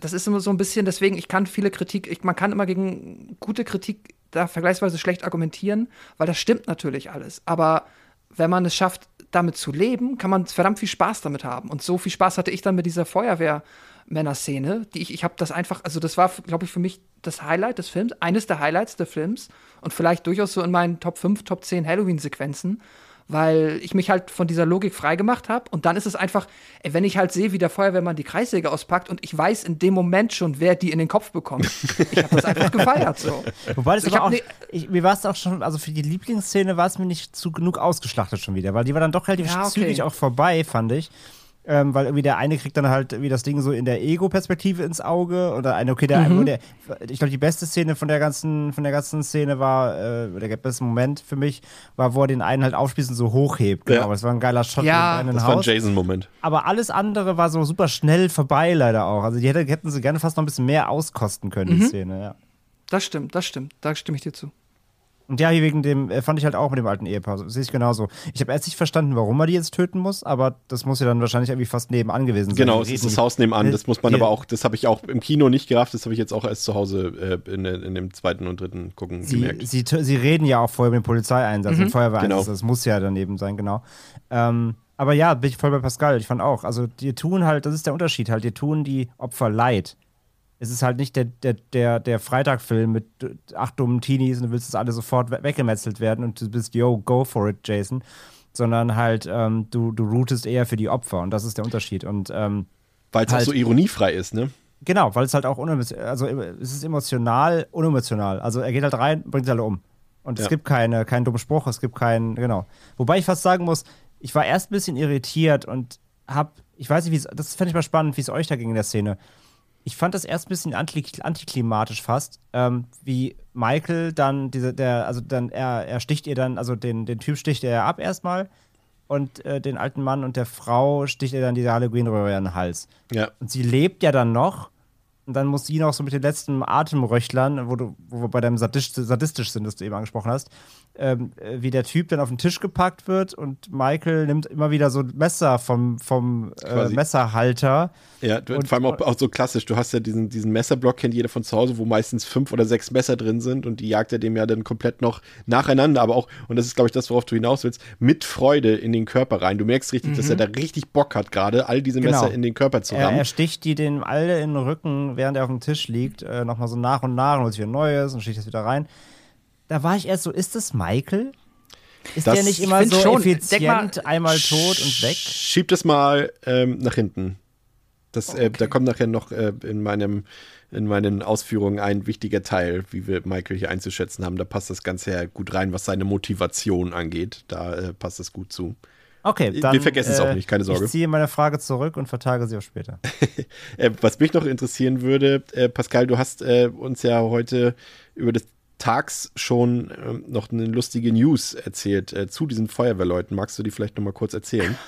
das ist immer so ein bisschen, deswegen, ich kann viele Kritik, ich, man kann immer gegen gute Kritik da vergleichsweise schlecht argumentieren, weil das stimmt natürlich alles. Aber wenn man es schafft, damit zu leben, kann man verdammt viel Spaß damit haben. Und so viel Spaß hatte ich dann mit dieser Feuerwehr. Männerszene, die ich, ich habe das einfach, also das war, glaube ich, für mich das Highlight des Films, eines der Highlights des Films und vielleicht durchaus so in meinen Top 5, Top 10 Halloween-Sequenzen, weil ich mich halt von dieser Logik freigemacht habe und dann ist es einfach, ey, wenn ich halt sehe, wie der Feuerwehrmann die Kreissäge auspackt und ich weiß in dem Moment schon, wer die in den Kopf bekommt. Ich habe das einfach gefeiert so. Wobei das ich aber auch, ne ich, mir war es auch schon, also für die Lieblingsszene war es mir nicht zu genug ausgeschlachtet schon wieder, weil die war dann doch relativ ja, okay. zügig auch vorbei, fand ich. Ähm, weil irgendwie der eine kriegt dann halt wie das Ding so in der Ego-Perspektive ins Auge oder eine, okay, der, mhm. der ich glaube, die beste Szene von der ganzen, von der ganzen Szene war, äh, der beste Moment für mich, war, wo er den einen halt aufspießen so hochhebt. Genau, ja. das war ein geiler Shot ja, in das Haus. war ein Jason-Moment. Aber alles andere war so super schnell vorbei, leider auch. Also die hätte, hätten sie gerne fast noch ein bisschen mehr auskosten können, mhm. die Szene, ja. Das stimmt, das stimmt. Da stimme ich dir zu. Und ja, hier wegen dem, äh, fand ich halt auch mit dem alten Ehepaar, so, sehe ich genauso. Ich habe erst nicht verstanden, warum er die jetzt töten muss, aber das muss ja dann wahrscheinlich irgendwie fast nebenan gewesen sein. Genau, es ist das Haus nebenan, das muss man aber auch, das habe ich auch im Kino nicht gerafft, das habe ich jetzt auch erst zu Hause äh, in, in, dem zweiten und dritten gucken sie, gemerkt. Sie, sie reden ja auch vorher mit dem Polizeieinsatz mhm. und Feuerwehreinsatz, genau. das muss ja daneben sein, genau. Ähm, aber ja, bin ich voll bei Pascal, ich fand auch, also die tun halt, das ist der Unterschied halt, die tun die Opfer leid es ist halt nicht der, der, der, der Freitagfilm mit acht dummen Teenies und du willst, dass alle sofort weggemetzelt werden und du bist, yo, go for it, Jason. Sondern halt, ähm, du, du rootest eher für die Opfer und das ist der Unterschied. Und ähm, weil es halt, auch so ironiefrei ist, ne? Genau, weil es halt auch unemotional, also es ist emotional, unemotional. Also er geht halt rein, bringt sie alle um. Und es ja. gibt keine, keinen dummen Spruch, es gibt keinen, genau. Wobei ich fast sagen muss, ich war erst ein bisschen irritiert und hab, ich weiß nicht, wie das fände ich mal spannend, wie es euch da ging in der Szene ich fand das erst ein bisschen antiklimatisch fast, ähm, wie Michael dann diese, der, also dann, er, er sticht ihr dann, also den, den Typ sticht er ab erstmal und äh, den alten Mann und der Frau sticht er dann diese Halloween-Röhre in den Hals. Ja. Und sie lebt ja dann noch und dann muss sie noch so mit den letzten Atemröchlern, wo, du, wo wir bei deinem sadistisch, sadistisch sind, das du eben angesprochen hast, ähm, wie der Typ dann auf den Tisch gepackt wird und Michael nimmt immer wieder so ein Messer vom, vom äh, Messerhalter. Ja, und, vor allem auch, auch, so klassisch. Du hast ja diesen, diesen Messerblock, kennt jeder von zu Hause, wo meistens fünf oder sechs Messer drin sind und die jagt er dem ja dann komplett noch nacheinander, aber auch, und das ist glaube ich das, worauf du hinaus willst, mit Freude in den Körper rein. Du merkst richtig, mhm. dass er mhm. da richtig Bock hat, gerade all diese Messer genau. in den Körper zu rammen. Er, er sticht die den alle in den Rücken, während er auf dem Tisch liegt, äh, nochmal so nach und nach und holt sich ein neues und sticht das wieder rein da war ich erst so, ist das Michael? Ist das der nicht immer so schon, effizient, mal, einmal tot und weg? Schieb das mal ähm, nach hinten. Das, okay. äh, da kommt nachher noch äh, in, meinem, in meinen Ausführungen ein wichtiger Teil, wie wir Michael hier einzuschätzen haben. Da passt das Ganze ja gut rein, was seine Motivation angeht. Da äh, passt das gut zu. Okay, dann, wir vergessen es auch äh, nicht, keine Sorge. Ich ziehe meine Frage zurück und vertage sie auch später. Äh, was mich noch interessieren würde, äh, Pascal, du hast uns ja heute über das tags schon ähm, noch eine lustige News erzählt äh, zu diesen Feuerwehrleuten. Magst du die vielleicht noch mal kurz erzählen?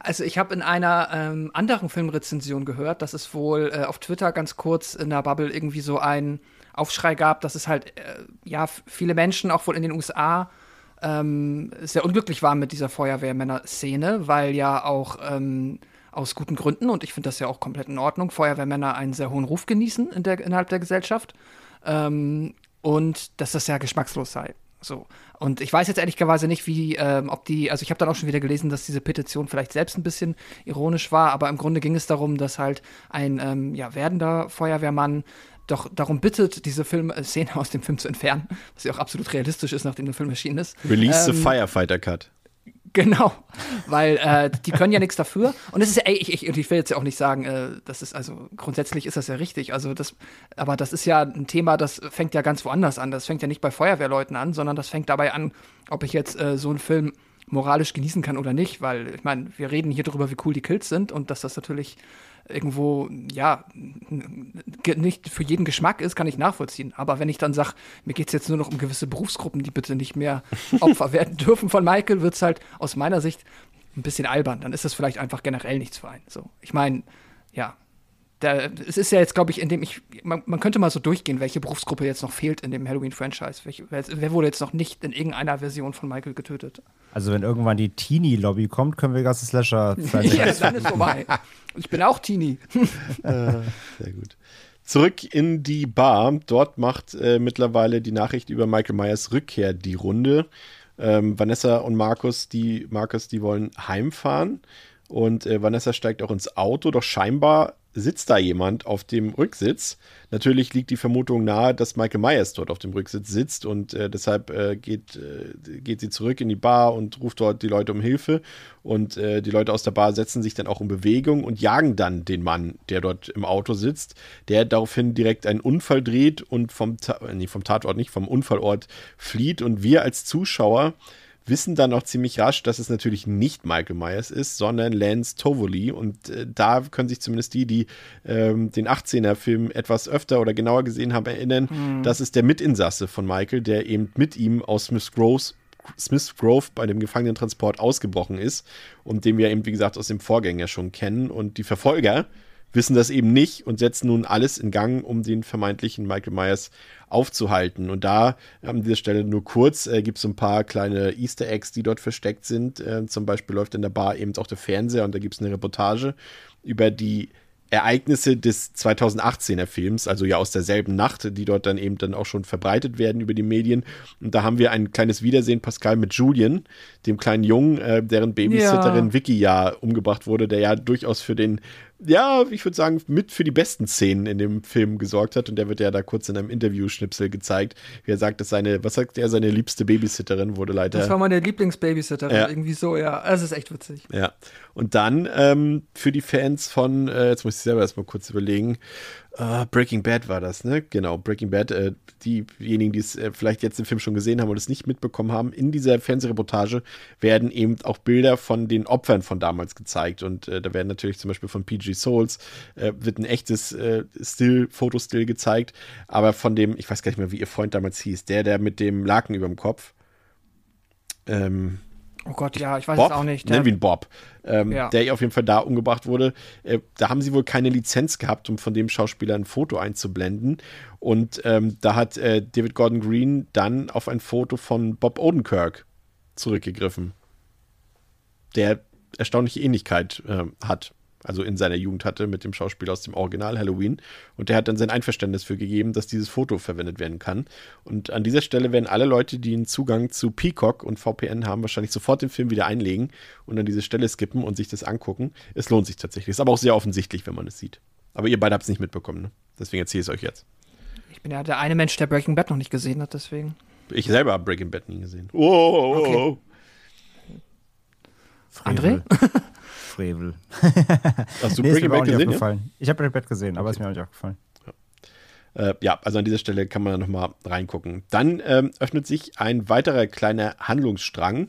Also ich habe in einer ähm, anderen Filmrezension gehört, dass es wohl äh, auf Twitter ganz kurz in der Bubble irgendwie so einen Aufschrei gab, dass es halt äh, ja viele Menschen auch wohl in den USA ähm, sehr unglücklich waren mit dieser Feuerwehrmänner-Szene, weil ja auch ähm, aus guten Gründen und ich finde das ja auch komplett in Ordnung, Feuerwehrmänner einen sehr hohen Ruf genießen in der, innerhalb der Gesellschaft. Ähm, und dass das ja geschmackslos sei. So. Und ich weiß jetzt ehrlicherweise nicht, wie, ähm, ob die, also ich habe dann auch schon wieder gelesen, dass diese Petition vielleicht selbst ein bisschen ironisch war, aber im Grunde ging es darum, dass halt ein ähm, ja, werdender Feuerwehrmann doch darum bittet, diese Film äh, Szene aus dem Film zu entfernen, was ja auch absolut realistisch ist, nachdem der Film erschienen ist. Release ähm, the Firefighter Cut. Genau, weil äh, die können ja nichts dafür. Und es ist ja, ey, ich, ich, ich will jetzt ja auch nicht sagen, äh, das ist also grundsätzlich ist das ja richtig. Also das, aber das ist ja ein Thema, das fängt ja ganz woanders an. Das fängt ja nicht bei Feuerwehrleuten an, sondern das fängt dabei an, ob ich jetzt äh, so einen Film moralisch genießen kann oder nicht, weil ich meine, wir reden hier darüber, wie cool die Kills sind und dass das natürlich irgendwo, ja, nicht für jeden Geschmack ist, kann ich nachvollziehen. Aber wenn ich dann sage, mir geht es jetzt nur noch um gewisse Berufsgruppen, die bitte nicht mehr Opfer werden dürfen von Michael, wird es halt aus meiner Sicht ein bisschen albern. Dann ist das vielleicht einfach generell nichts für einen. So. Ich meine, ja, da, es ist ja jetzt, glaube ich, in dem ich, man, man, könnte mal so durchgehen, welche Berufsgruppe jetzt noch fehlt in dem Halloween-Franchise. Wer, wer, wurde jetzt noch nicht in irgendeiner Version von Michael getötet? Also, wenn irgendwann die Teenie-Lobby kommt, können wir ganze Slasher Ja, dann ist vorbei. Ich bin auch Teenie. äh, sehr gut. Zurück in die Bar. Dort macht äh, mittlerweile die Nachricht über Michael Myers Rückkehr die Runde. Ähm, Vanessa und Markus, die Markus, die wollen heimfahren. Und äh, Vanessa steigt auch ins Auto, doch scheinbar sitzt da jemand auf dem Rücksitz. Natürlich liegt die Vermutung nahe, dass Michael Myers dort auf dem Rücksitz sitzt und äh, deshalb äh, geht, äh, geht sie zurück in die Bar und ruft dort die Leute um Hilfe. Und äh, die Leute aus der Bar setzen sich dann auch in Bewegung und jagen dann den Mann, der dort im Auto sitzt, der daraufhin direkt einen Unfall dreht und vom, Ta nee, vom Tatort nicht, vom Unfallort flieht. Und wir als Zuschauer wissen dann auch ziemlich rasch, dass es natürlich nicht Michael Myers ist, sondern Lance Tovoli. Und äh, da können sich zumindest die, die ähm, den 18er-Film etwas öfter oder genauer gesehen haben, erinnern, mhm. das ist der Mitinsasse von Michael, der eben mit ihm aus Smith Groves Smith Grove bei dem Gefangenentransport ausgebrochen ist und den wir eben, wie gesagt, aus dem Vorgänger schon kennen. Und die Verfolger wissen das eben nicht und setzen nun alles in Gang, um den vermeintlichen Michael Myers aufzuhalten. Und da an dieser Stelle nur kurz äh, gibt es ein paar kleine Easter Eggs, die dort versteckt sind. Äh, zum Beispiel läuft in der Bar eben auch der Fernseher und da gibt es eine Reportage über die Ereignisse des 2018er Films, also ja aus derselben Nacht, die dort dann eben dann auch schon verbreitet werden über die Medien. Und da haben wir ein kleines Wiedersehen, Pascal, mit Julian, dem kleinen Jungen, äh, deren Babysitterin ja. Vicky ja umgebracht wurde, der ja durchaus für den ja, ich würde sagen, mit für die besten Szenen in dem Film gesorgt hat. Und der wird ja da kurz in einem Interview-Schnipsel gezeigt, wie er sagt, dass seine, was sagt er, seine liebste Babysitterin wurde leider. Das war meine Lieblingsbabysitterin, ja. irgendwie so, ja. Das ist echt witzig. Ja. Und dann ähm, für die Fans von, äh, jetzt muss ich selber erstmal kurz überlegen, Uh, Breaking Bad war das, ne? Genau, Breaking Bad. Äh, diejenigen, die es äh, vielleicht jetzt im Film schon gesehen haben und es nicht mitbekommen haben, in dieser Fernsehreportage werden eben auch Bilder von den Opfern von damals gezeigt. Und äh, da werden natürlich zum Beispiel von PG Souls äh, wird ein echtes äh, Still, Fotostill gezeigt. Aber von dem, ich weiß gar nicht mehr, wie ihr Freund damals hieß, der, der mit dem Laken über dem Kopf. Ähm, Oh Gott, ja, ich weiß Bob, es auch nicht. Nennen wir ihn Bob. Ähm, ja. Der auf jeden Fall da umgebracht wurde. Äh, da haben sie wohl keine Lizenz gehabt, um von dem Schauspieler ein Foto einzublenden. Und ähm, da hat äh, David Gordon Green dann auf ein Foto von Bob Odenkirk zurückgegriffen. Der erstaunliche Ähnlichkeit äh, hat also in seiner Jugend hatte mit dem Schauspieler aus dem Original Halloween. Und der hat dann sein Einverständnis für gegeben, dass dieses Foto verwendet werden kann. Und an dieser Stelle werden alle Leute, die einen Zugang zu Peacock und VPN haben, wahrscheinlich sofort den Film wieder einlegen und an diese Stelle skippen und sich das angucken. Es lohnt sich tatsächlich. Ist aber auch sehr offensichtlich, wenn man es sieht. Aber ihr beide habt es nicht mitbekommen, ne? Deswegen erzähle ich es euch jetzt. Ich bin ja der eine Mensch, der Breaking Bad noch nicht gesehen hat, deswegen. Ich selber habe Breaking Bad nie gesehen. Oh, oh, oh, oh. Okay. André? Frevel. Hast du nee, Breaking Bad gesehen? Ja? Ich habe Breaking Bad gesehen, aber okay. ist mir auch nicht aufgefallen. Ja. Äh, ja, also an dieser Stelle kann man nochmal reingucken. Dann ähm, öffnet sich ein weiterer kleiner Handlungsstrang.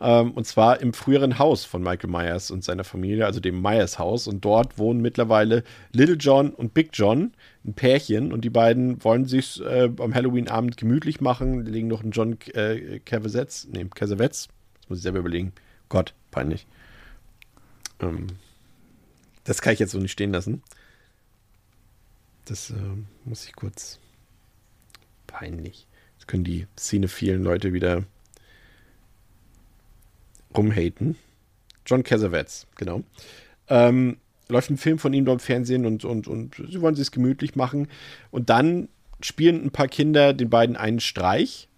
Ähm, und zwar im früheren Haus von Michael Myers und seiner Familie, also dem Myers Haus. Und dort wohnen mittlerweile Little John und Big John, ein Pärchen. Und die beiden wollen sich äh, am Halloween-Abend gemütlich machen, legen noch einen John äh, Cassavetes, nee, Cassavetes, das muss ich selber überlegen. Gott, peinlich. Ähm, das kann ich jetzt so nicht stehen lassen. Das äh, muss ich kurz. Peinlich. Jetzt können die Szene vielen Leute wieder rumhaten. John Cassavetes, genau. Ähm, läuft ein Film von ihm dort im Fernsehen und, und, und sie wollen sich gemütlich machen. Und dann spielen ein paar Kinder den beiden einen Streich.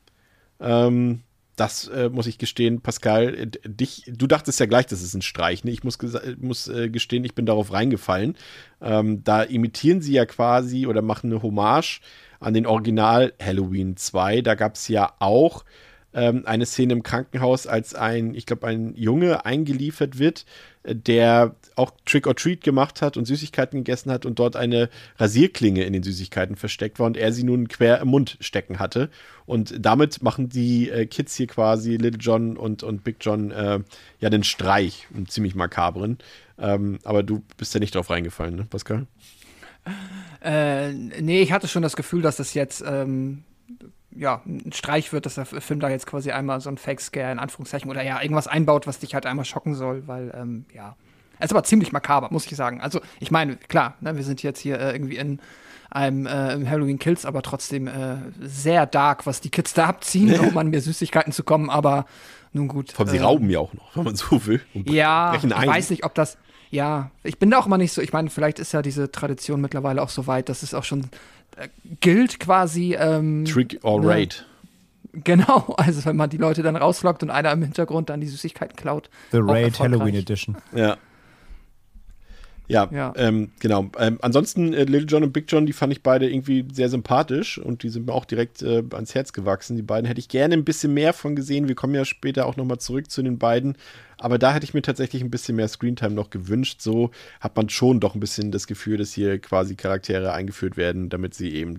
Ähm, das äh, muss ich gestehen, Pascal, äh, dich, du dachtest ja gleich, das ist ein Streich. Ne? Ich muss, muss äh, gestehen, ich bin darauf reingefallen. Ähm, da imitieren sie ja quasi oder machen eine Hommage an den Original Halloween 2. Da gab es ja auch ähm, eine Szene im Krankenhaus, als ein, ich glaube, ein Junge eingeliefert wird, der auch Trick or Treat gemacht hat und Süßigkeiten gegessen hat und dort eine Rasierklinge in den Süßigkeiten versteckt war und er sie nun quer im Mund stecken hatte. Und damit machen die äh, Kids hier quasi, Little John und, und Big John, äh, ja den Streich, einen ziemlich makabren. Ähm, aber du bist ja nicht drauf reingefallen, ne, Pascal? Äh, nee, ich hatte schon das Gefühl, dass das jetzt ähm, ja, ein Streich wird, dass der Film da jetzt quasi einmal so ein Fake-Scare in Anführungszeichen oder ja, irgendwas einbaut, was dich halt einmal schocken soll, weil, ähm, ja. Es ist aber ziemlich makaber, muss ich sagen. Also, ich meine, klar, ne, wir sind jetzt hier äh, irgendwie in einem äh, Halloween Kills, aber trotzdem äh, sehr dark, was die Kids da abziehen, um an mehr Süßigkeiten zu kommen, aber nun gut. Vor allem, sie äh, rauben ja auch noch, wenn man so will. ja, ich weiß nicht, ob das, ja, ich bin da auch mal nicht so, ich meine, vielleicht ist ja diese Tradition mittlerweile auch so weit, dass es auch schon gilt quasi. Ähm, Trick or ne, Raid. Genau, also wenn man die Leute dann rauslockt und einer im Hintergrund dann die Süßigkeiten klaut. The Raid Halloween Edition. Ja. Ja, ja. Ähm, genau. Ähm, ansonsten, äh, Little John und Big John, die fand ich beide irgendwie sehr sympathisch und die sind mir auch direkt äh, ans Herz gewachsen. Die beiden hätte ich gerne ein bisschen mehr von gesehen. Wir kommen ja später auch nochmal zurück zu den beiden. Aber da hätte ich mir tatsächlich ein bisschen mehr Screentime noch gewünscht. So hat man schon doch ein bisschen das Gefühl, dass hier quasi Charaktere eingeführt werden, damit sie eben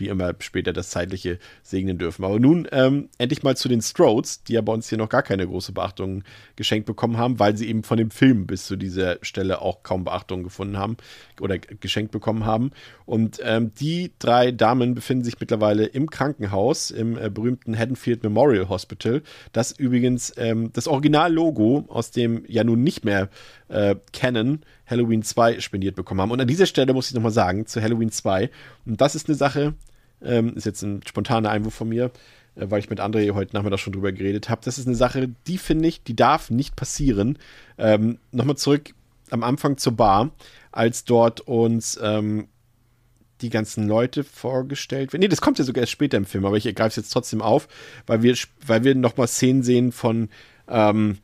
wie immer später das Zeitliche segnen dürfen. Aber nun ähm, endlich mal zu den Strodes, die ja bei uns hier noch gar keine große Beachtung geschenkt bekommen haben, weil sie eben von dem Film bis zu dieser Stelle auch kaum Beachtung gefunden haben oder geschenkt bekommen haben. Und ähm, die drei Damen befinden sich mittlerweile im Krankenhaus, im äh, berühmten Haddonfield Memorial Hospital, das übrigens ähm, das Originallogo aus dem ja nun nicht mehr äh, Canon Halloween 2 spendiert bekommen haben. Und an dieser Stelle muss ich nochmal sagen, zu Halloween 2, und das ist eine Sache, ähm, ist jetzt ein spontaner Einwurf von mir, äh, weil ich mit André heute Nachmittag schon drüber geredet habe. Das ist eine Sache, die finde ich, die darf nicht passieren. Ähm, nochmal zurück am Anfang zur Bar, als dort uns ähm, die ganzen Leute vorgestellt werden. Nee, das kommt ja sogar erst später im Film, aber ich greife es jetzt trotzdem auf, weil wir, weil wir nochmal Szenen sehen von, ähm,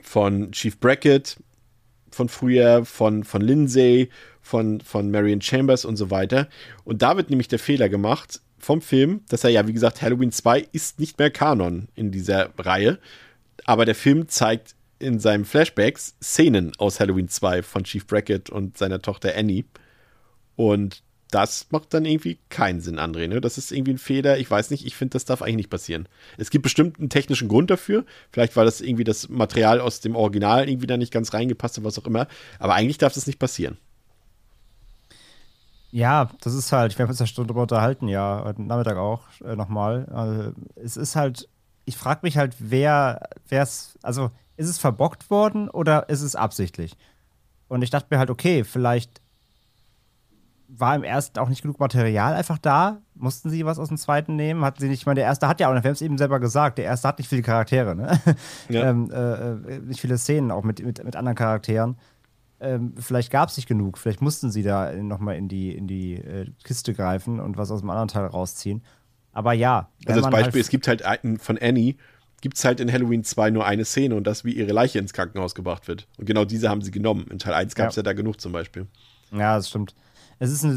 von Chief Brackett, von früher, von, von Lindsay, von, von Marion Chambers und so weiter. Und da wird nämlich der Fehler gemacht vom Film, dass er ja, wie gesagt, Halloween 2 ist nicht mehr Kanon in dieser Reihe. Aber der Film zeigt in seinen Flashbacks Szenen aus Halloween 2 von Chief Brackett und seiner Tochter Annie. Und das macht dann irgendwie keinen Sinn, André. Ne? Das ist irgendwie ein Fehler. Ich weiß nicht, ich finde, das darf eigentlich nicht passieren. Es gibt bestimmt einen technischen Grund dafür. Vielleicht, weil das irgendwie das Material aus dem Original irgendwie da nicht ganz reingepasst hat, was auch immer. Aber eigentlich darf das nicht passieren. Ja, das ist halt, ich werde uns ja Stunde darüber unterhalten, ja, heute Nachmittag auch äh, nochmal. Also, es ist halt, ich frage mich halt, wer, wer es, also ist es verbockt worden oder ist es absichtlich? Und ich dachte mir halt, okay, vielleicht war im ersten auch nicht genug Material einfach da. Mussten sie was aus dem zweiten nehmen? Hatten sie nicht, ich meine, der erste hat ja auch, wir haben es eben selber gesagt, der erste hat nicht viele Charaktere, ne? Ja. ähm, äh, äh, nicht viele Szenen, auch mit, mit, mit anderen Charakteren. Ähm, vielleicht gab es nicht genug, vielleicht mussten sie da nochmal in die, in die äh, Kiste greifen und was aus dem anderen Teil rausziehen. Aber ja. Also als Beispiel, halt es gibt halt einen, von Annie, gibt es halt in Halloween 2 nur eine Szene und das, wie ihre Leiche ins Krankenhaus gebracht wird. Und genau diese haben sie genommen. In Teil 1 gab es ja. ja da genug zum Beispiel. Ja, das stimmt es ist, eine,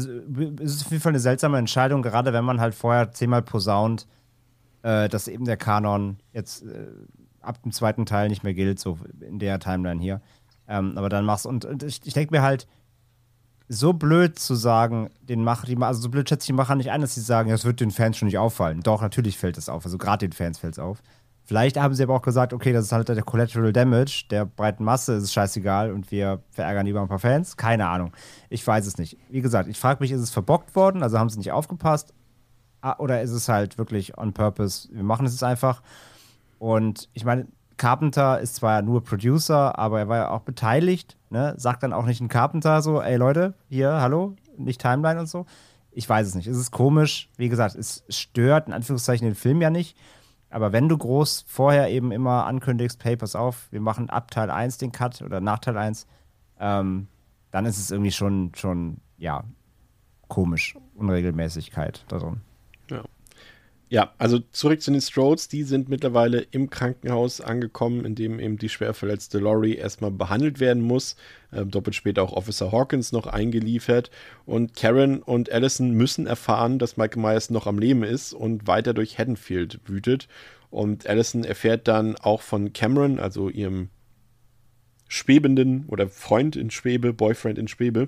es ist auf jeden Fall eine seltsame Entscheidung, gerade wenn man halt vorher zehnmal posaunt, äh, dass eben der Kanon jetzt äh, ab dem zweiten Teil nicht mehr gilt, so in der Timeline hier. Ähm, aber dann machst und, und ich, ich denke mir halt, so blöd zu sagen, den Macher, also so blöd schätze ich die Macher nicht ein, dass sie sagen, das wird den Fans schon nicht auffallen. Doch, natürlich fällt es auf. Also gerade den Fans fällt es auf. Vielleicht haben sie aber auch gesagt, okay, das ist halt der Collateral Damage, der breiten Masse ist scheißegal und wir verärgern lieber ein paar Fans. Keine Ahnung. Ich weiß es nicht. Wie gesagt, ich frage mich, ist es verbockt worden? Also haben sie nicht aufgepasst? Ah, oder ist es halt wirklich on purpose? Wir machen es jetzt einfach. Und ich meine, Carpenter ist zwar nur Producer, aber er war ja auch beteiligt. Ne? Sagt dann auch nicht ein Carpenter so, ey Leute, hier, hallo, nicht Timeline und so. Ich weiß es nicht. Es ist komisch. Wie gesagt, es stört in Anführungszeichen den Film ja nicht. Aber wenn du groß vorher eben immer ankündigst, pass auf, wir machen ab Teil 1 den Cut oder nach Teil 1, ähm, dann ist es irgendwie schon, schon, ja, komisch, Unregelmäßigkeit darin. Ja. Also zurück zu den Strodes. Die sind mittlerweile im Krankenhaus angekommen, in dem eben die schwer verletzte Laurie erstmal behandelt werden muss. Äh, doppelt später auch Officer Hawkins noch eingeliefert. Und Karen und Allison müssen erfahren, dass Michael Myers noch am Leben ist und weiter durch Haddonfield wütet. Und Allison erfährt dann auch von Cameron, also ihrem Schwebenden oder Freund in Schwebe, Boyfriend in Schwebe,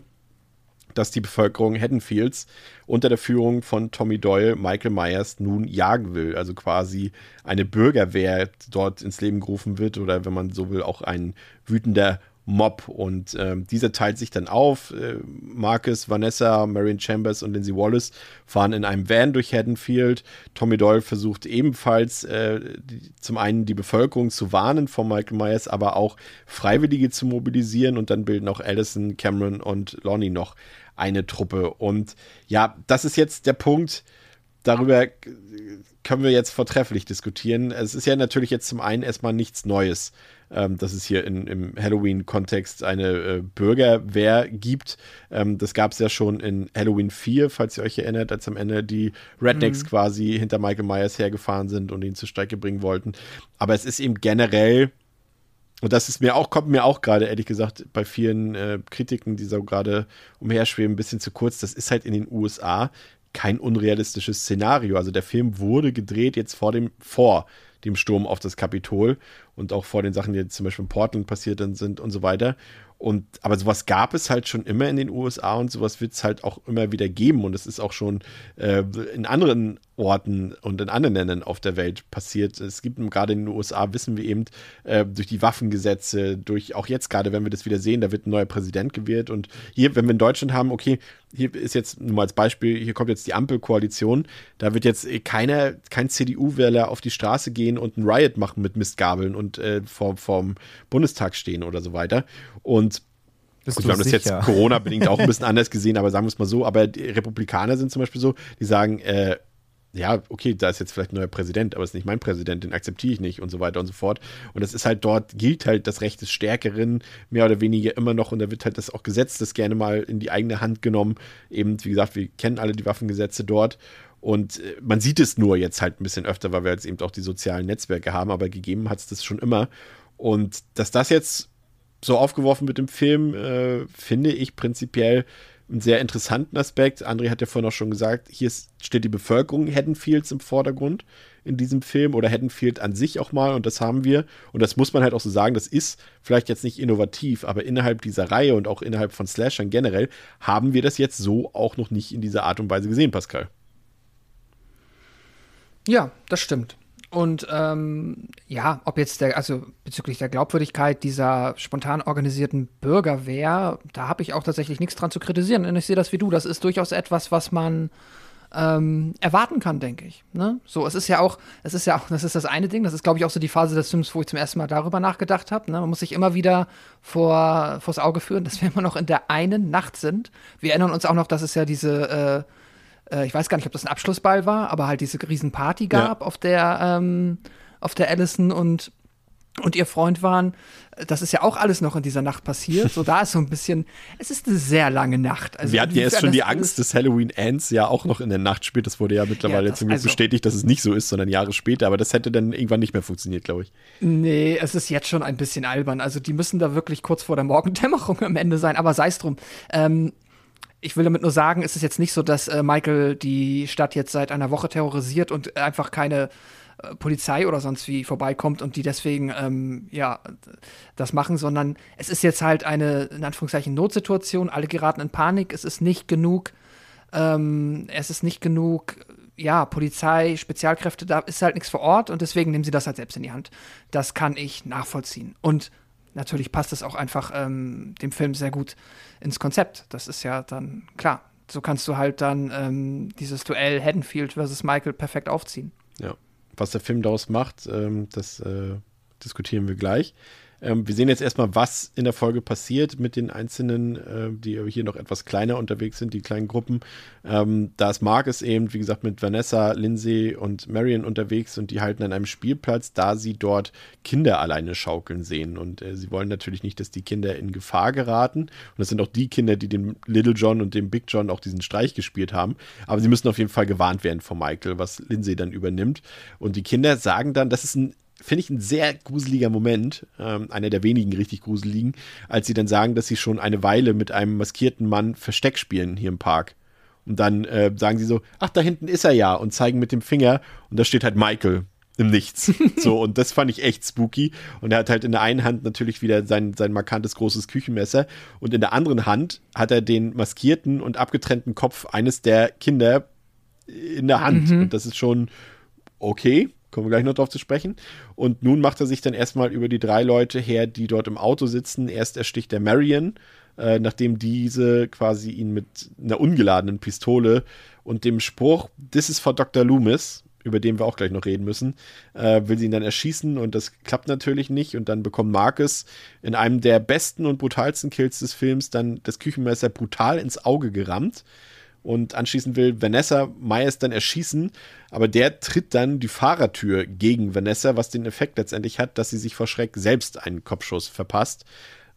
dass die Bevölkerung Haddonfields unter der Führung von Tommy Doyle Michael Myers nun jagen will. Also quasi eine Bürgerwehr dort ins Leben gerufen wird oder wenn man so will, auch ein wütender Mob. Und äh, dieser teilt sich dann auf. Äh, Marcus, Vanessa, Marion Chambers und Lindsay Wallace fahren in einem Van durch Haddonfield. Tommy Doyle versucht ebenfalls äh, die, zum einen die Bevölkerung zu warnen vor Michael Myers, aber auch Freiwillige zu mobilisieren. Und dann bilden auch Allison, Cameron und Lonnie noch eine Truppe. Und ja, das ist jetzt der Punkt, darüber können wir jetzt vortrefflich diskutieren. Es ist ja natürlich jetzt zum einen erstmal nichts Neues, ähm, dass es hier in, im Halloween-Kontext eine äh, Bürgerwehr gibt. Ähm, das gab es ja schon in Halloween 4, falls ihr euch erinnert, als am Ende die Rednecks mhm. quasi hinter Michael Myers hergefahren sind und ihn zur Strecke bringen wollten. Aber es ist eben generell und das ist mir auch, kommt mir auch gerade, ehrlich gesagt, bei vielen äh, Kritiken, die so gerade umherschweben, ein bisschen zu kurz. Das ist halt in den USA kein unrealistisches Szenario. Also der Film wurde gedreht jetzt vor dem, vor dem Sturm auf das Kapitol und auch vor den Sachen, die jetzt zum Beispiel in Portland passiert sind und so weiter. Und, aber sowas gab es halt schon immer in den USA und sowas wird es halt auch immer wieder geben. Und es ist auch schon äh, in anderen Orten und in anderen Ländern auf der Welt passiert. Es gibt gerade in den USA, wissen wir eben, äh, durch die Waffengesetze, durch auch jetzt gerade, wenn wir das wieder sehen, da wird ein neuer Präsident gewählt. Und hier, wenn wir in Deutschland haben, okay, hier ist jetzt nur mal als Beispiel, hier kommt jetzt die Ampelkoalition, da wird jetzt keiner, kein CDU-Wähler auf die Straße gehen und ein Riot machen mit Mistgabeln und äh, vor, vorm Bundestag stehen oder so weiter. Und Bist Gut, wir haben das sicher? jetzt Corona-bedingt auch ein bisschen anders gesehen, aber sagen wir es mal so. Aber die Republikaner sind zum Beispiel so, die sagen, äh, ja, okay, da ist jetzt vielleicht ein neuer Präsident, aber es ist nicht mein Präsident, den akzeptiere ich nicht und so weiter und so fort. Und das ist halt dort, gilt halt das Recht des Stärkeren mehr oder weniger immer noch und da wird halt das auch Gesetz, das gerne mal in die eigene Hand genommen. Eben, wie gesagt, wir kennen alle die Waffengesetze dort. Und äh, man sieht es nur jetzt halt ein bisschen öfter, weil wir jetzt eben auch die sozialen Netzwerke haben, aber gegeben hat es das schon immer. Und dass das jetzt so aufgeworfen mit dem Film, äh, finde ich prinzipiell einen sehr interessanten Aspekt. André hat ja vorhin auch schon gesagt, hier ist, steht die Bevölkerung Haddonfields im Vordergrund in diesem Film oder Haddonfield an sich auch mal und das haben wir und das muss man halt auch so sagen, das ist vielleicht jetzt nicht innovativ, aber innerhalb dieser Reihe und auch innerhalb von Slashern generell haben wir das jetzt so auch noch nicht in dieser Art und Weise gesehen, Pascal. Ja, das stimmt. Und ähm, ja, ob jetzt der, also bezüglich der Glaubwürdigkeit dieser spontan organisierten Bürgerwehr, da habe ich auch tatsächlich nichts dran zu kritisieren. Und ich sehe das wie du. Das ist durchaus etwas, was man ähm, erwarten kann, denke ich. Ne? So, es ist ja auch, es ist ja auch, das ist das eine Ding. Das ist, glaube ich, auch so die Phase des Films, wo ich zum ersten Mal darüber nachgedacht habe. Ne? Man muss sich immer wieder vor vors Auge führen, dass wir immer noch in der einen Nacht sind. Wir erinnern uns auch noch, dass es ja diese äh, äh, ich weiß gar nicht, ob das ein Abschlussball war, aber halt diese Riesenparty gab, Ja. auf der ähm, auf der Allison und und ihr Freund waren. Das ist ja auch alles noch in dieser Nacht passiert. So, da ist so ein bisschen, es ist eine sehr lange Nacht. Also, wir hatten ja erst schon die Angst, dass Halloween Ends ja auch noch in der Nacht spielt. Das wurde ja mittlerweile Ja, das- zum Glück also- bestätigt, dass es nicht so ist, sondern Jahre später. Aber das hätte dann irgendwann nicht mehr funktioniert, glaube ich. Nee, es ist jetzt schon ein bisschen albern. Also die müssen da wirklich kurz vor der Morgendämmerung am Ende sein, aber sei es drum. Ähm, ich will damit nur sagen, es ist jetzt nicht so, dass äh, Michael die Stadt jetzt seit einer Woche terrorisiert und einfach keine äh, Polizei oder sonst wie vorbeikommt und die deswegen ähm, ja das machen, sondern es ist jetzt halt eine in Anführungszeichen Notsituation. Alle geraten in Panik. Es ist nicht genug ähm, es ist nicht genug, ja, Polizei, Spezialkräfte, da ist halt nichts vor Ort und deswegen nehmen sie das halt selbst in die Hand. Das kann ich nachvollziehen. Und natürlich passt es auch einfach ähm, dem Film sehr gut ins Konzept. Das ist ja dann klar. So kannst du halt dann ähm, dieses Duell Haddonfield versus Michael perfekt aufziehen. Ja. Was der Film daraus macht, ähm, das äh, diskutieren wir gleich. Ähm, wir sehen jetzt erstmal, was in der Folge passiert mit den einzelnen, äh, die hier noch etwas kleiner unterwegs sind, die kleinen Gruppen. Ähm, da ist Marcus eben, wie gesagt, mit Vanessa, Lindsay und Marion unterwegs und die halten an einem Spielplatz, da sie dort Kinder alleine schaukeln sehen. Und äh, sie wollen natürlich nicht, dass die Kinder in Gefahr geraten. Und das sind auch die Kinder, die dem Little John und dem Big John auch diesen Streich gespielt haben. Aber sie müssen auf jeden Fall gewarnt werden von Michael, was Lindsay dann übernimmt. Und die Kinder sagen dann, das ist ein finde ich ein sehr gruseliger Moment, ähm, einer der wenigen richtig gruseligen, als sie dann sagen, dass sie schon eine Weile mit einem maskierten Mann Versteck spielen hier im Park. Und dann äh, sagen sie so, ach, da hinten ist er ja und zeigen mit dem Finger und da steht halt Michael im Nichts. so, und das fand ich echt spooky. Und er hat halt in der einen Hand natürlich wieder sein, sein markantes großes Küchenmesser und in der anderen Hand hat er den maskierten und abgetrennten Kopf eines der Kinder in der Hand. Und das ist schon okay. Kommen wir gleich noch drauf zu sprechen. Und nun macht er sich dann erstmal über die drei Leute her, die dort im Auto sitzen. Erst ersticht der Marion, äh, nachdem diese quasi ihn mit einer ungeladenen Pistole und dem Spruch, This is for Dr. Loomis, über den wir auch gleich noch reden müssen, äh, will sie ihn dann erschießen und das klappt natürlich nicht. Und dann bekommt Marcus in einem der besten und brutalsten Kills des Films dann das Küchenmesser brutal ins Auge gerammt und anschließend will Vanessa Myers dann erschießen, aber der tritt dann die Fahrertür gegen Vanessa, was den Effekt letztendlich hat, dass sie sich vor Schreck selbst einen Kopfschuss verpasst.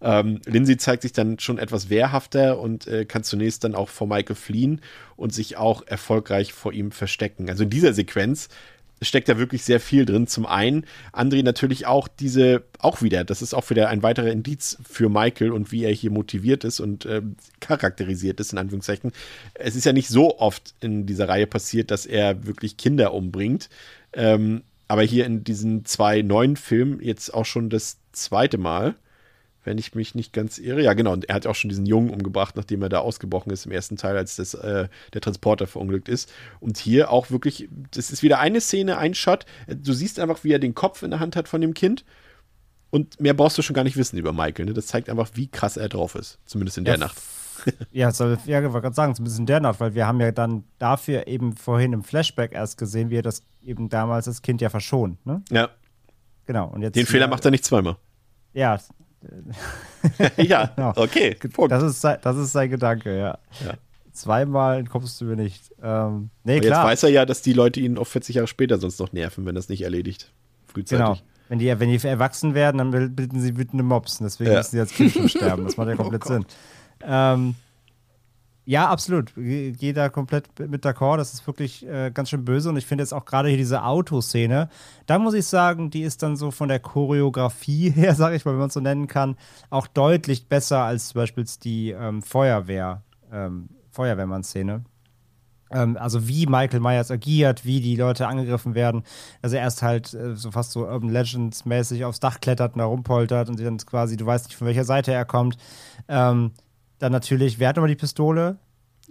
Ähm, Lindsay zeigt sich dann schon etwas wehrhafter und äh, kann zunächst dann auch vor Michael fliehen und sich auch erfolgreich vor ihm verstecken. Also in dieser Sequenz steckt da wirklich sehr viel drin. Zum einen, André natürlich auch diese, auch wieder, das ist auch wieder ein weiterer Indiz für Michael und wie er hier motiviert ist und ähm, charakterisiert ist, in Anführungszeichen. Es ist ja nicht so oft in dieser Reihe passiert, dass er wirklich Kinder umbringt. Ähm, aber hier in diesen zwei neuen Filmen jetzt auch schon das zweite Mal, wenn ich mich nicht ganz irre. Ja, genau. Und er hat auch schon diesen Jungen umgebracht, nachdem er da ausgebrochen ist im ersten Teil, als das, äh, der Transporter verunglückt ist. Und hier auch wirklich, das ist wieder eine Szene, ein Shot. Du siehst einfach, wie er den Kopf in der Hand hat von dem Kind. Und mehr brauchst du schon gar nicht wissen über Michael. Ne? Das zeigt einfach, wie krass er drauf ist. Zumindest in der Ja, Nacht. Ja, soll, ja, ich wollte gerade sagen, zumindest in der Nacht, weil wir haben ja dann dafür eben vorhin im Flashback erst gesehen, wie er das eben damals das Kind ja verschont. Ne? Ja, Genau. Und jetzt den Fehler macht er nicht zweimal. Ja, ja, Genau. okay. Punkt. das ist, sein, das ist sein Gedanke, ja. Ja. Zweimal entkommst du mir nicht. Ähm, nee, jetzt weiß er ja, dass die Leute ihn auch 40 Jahre später sonst noch nerven, wenn es nicht erledigt. Frühzeitig. Genau. Wenn die, wenn die erwachsen werden, dann bilden sie wütende Mobs. Deswegen Ja. müssen sie als Kind schon sterben. Das macht ja Oh komplett Gott. Sinn. Ähm, ja, absolut. Ge- Gehe da komplett mit d'accord. Das ist wirklich äh, ganz schön böse. Und ich finde jetzt auch gerade hier diese Autoszene, da muss ich sagen, die ist dann so von der Choreografie her, sage ich mal, wenn man es so nennen kann, auch deutlich besser als zum Beispiel die ähm, Feuerwehr, ähm, Feuerwehrmann-Szene. Ähm, also wie Michael Myers agiert, wie die Leute angegriffen werden. Also er erst halt äh, so fast so Urban Legends mäßig aufs Dach klettert und da rumpoltert und dann quasi, du weißt nicht, von welcher Seite er kommt. Ähm, dann natürlich, wer hat nochmal die Pistole?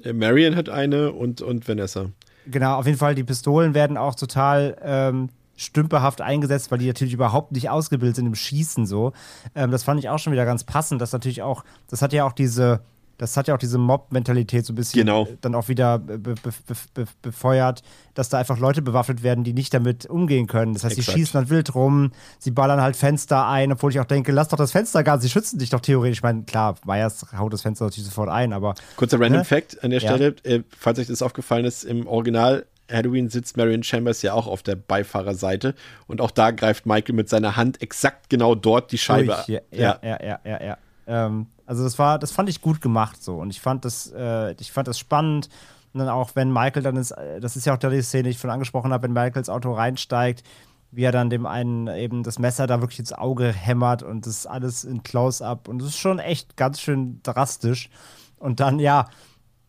Äh, Marion hat eine und, und Vanessa. Genau, auf jeden Fall, die Pistolen werden auch total ähm, stümperhaft eingesetzt, weil die natürlich überhaupt nicht ausgebildet sind im Schießen so. Ähm, das fand ich auch schon wieder ganz passend, dass natürlich auch, das hat ja auch diese, das hat ja auch diese Mob-Mentalität so ein bisschen Genau. äh, dann auch wieder be be be be befeuert, dass da einfach Leute bewaffnet werden, die nicht damit umgehen können. Das heißt, sie schießen dann wild rum, sie ballern halt Fenster ein, obwohl ich auch denke, lass doch das Fenster gar, sie schützen dich doch theoretisch. Ich meine, klar, Meyers haut das Fenster natürlich sofort ein, aber Kurzer Random Ne? Fact an der Ja. Stelle, äh, falls euch das aufgefallen ist, im Original Halloween sitzt Marion Chambers ja auch auf der Beifahrerseite und auch da greift Michael mit seiner Hand exakt genau dort die Scheibe. Durch, ja, ja, ja, ja, ja. ja. Ähm, also das war, das fand ich gut gemacht so und ich fand das, äh, ich fand das spannend. Und dann auch, wenn Michael dann ist, das ist ja auch die Szene, die ich von angesprochen habe, wenn Michael ins Auto reinsteigt, wie er dann dem einen eben das Messer da wirklich ins Auge hämmert und das alles in Close-up und das ist schon echt ganz schön drastisch. Und dann, ja,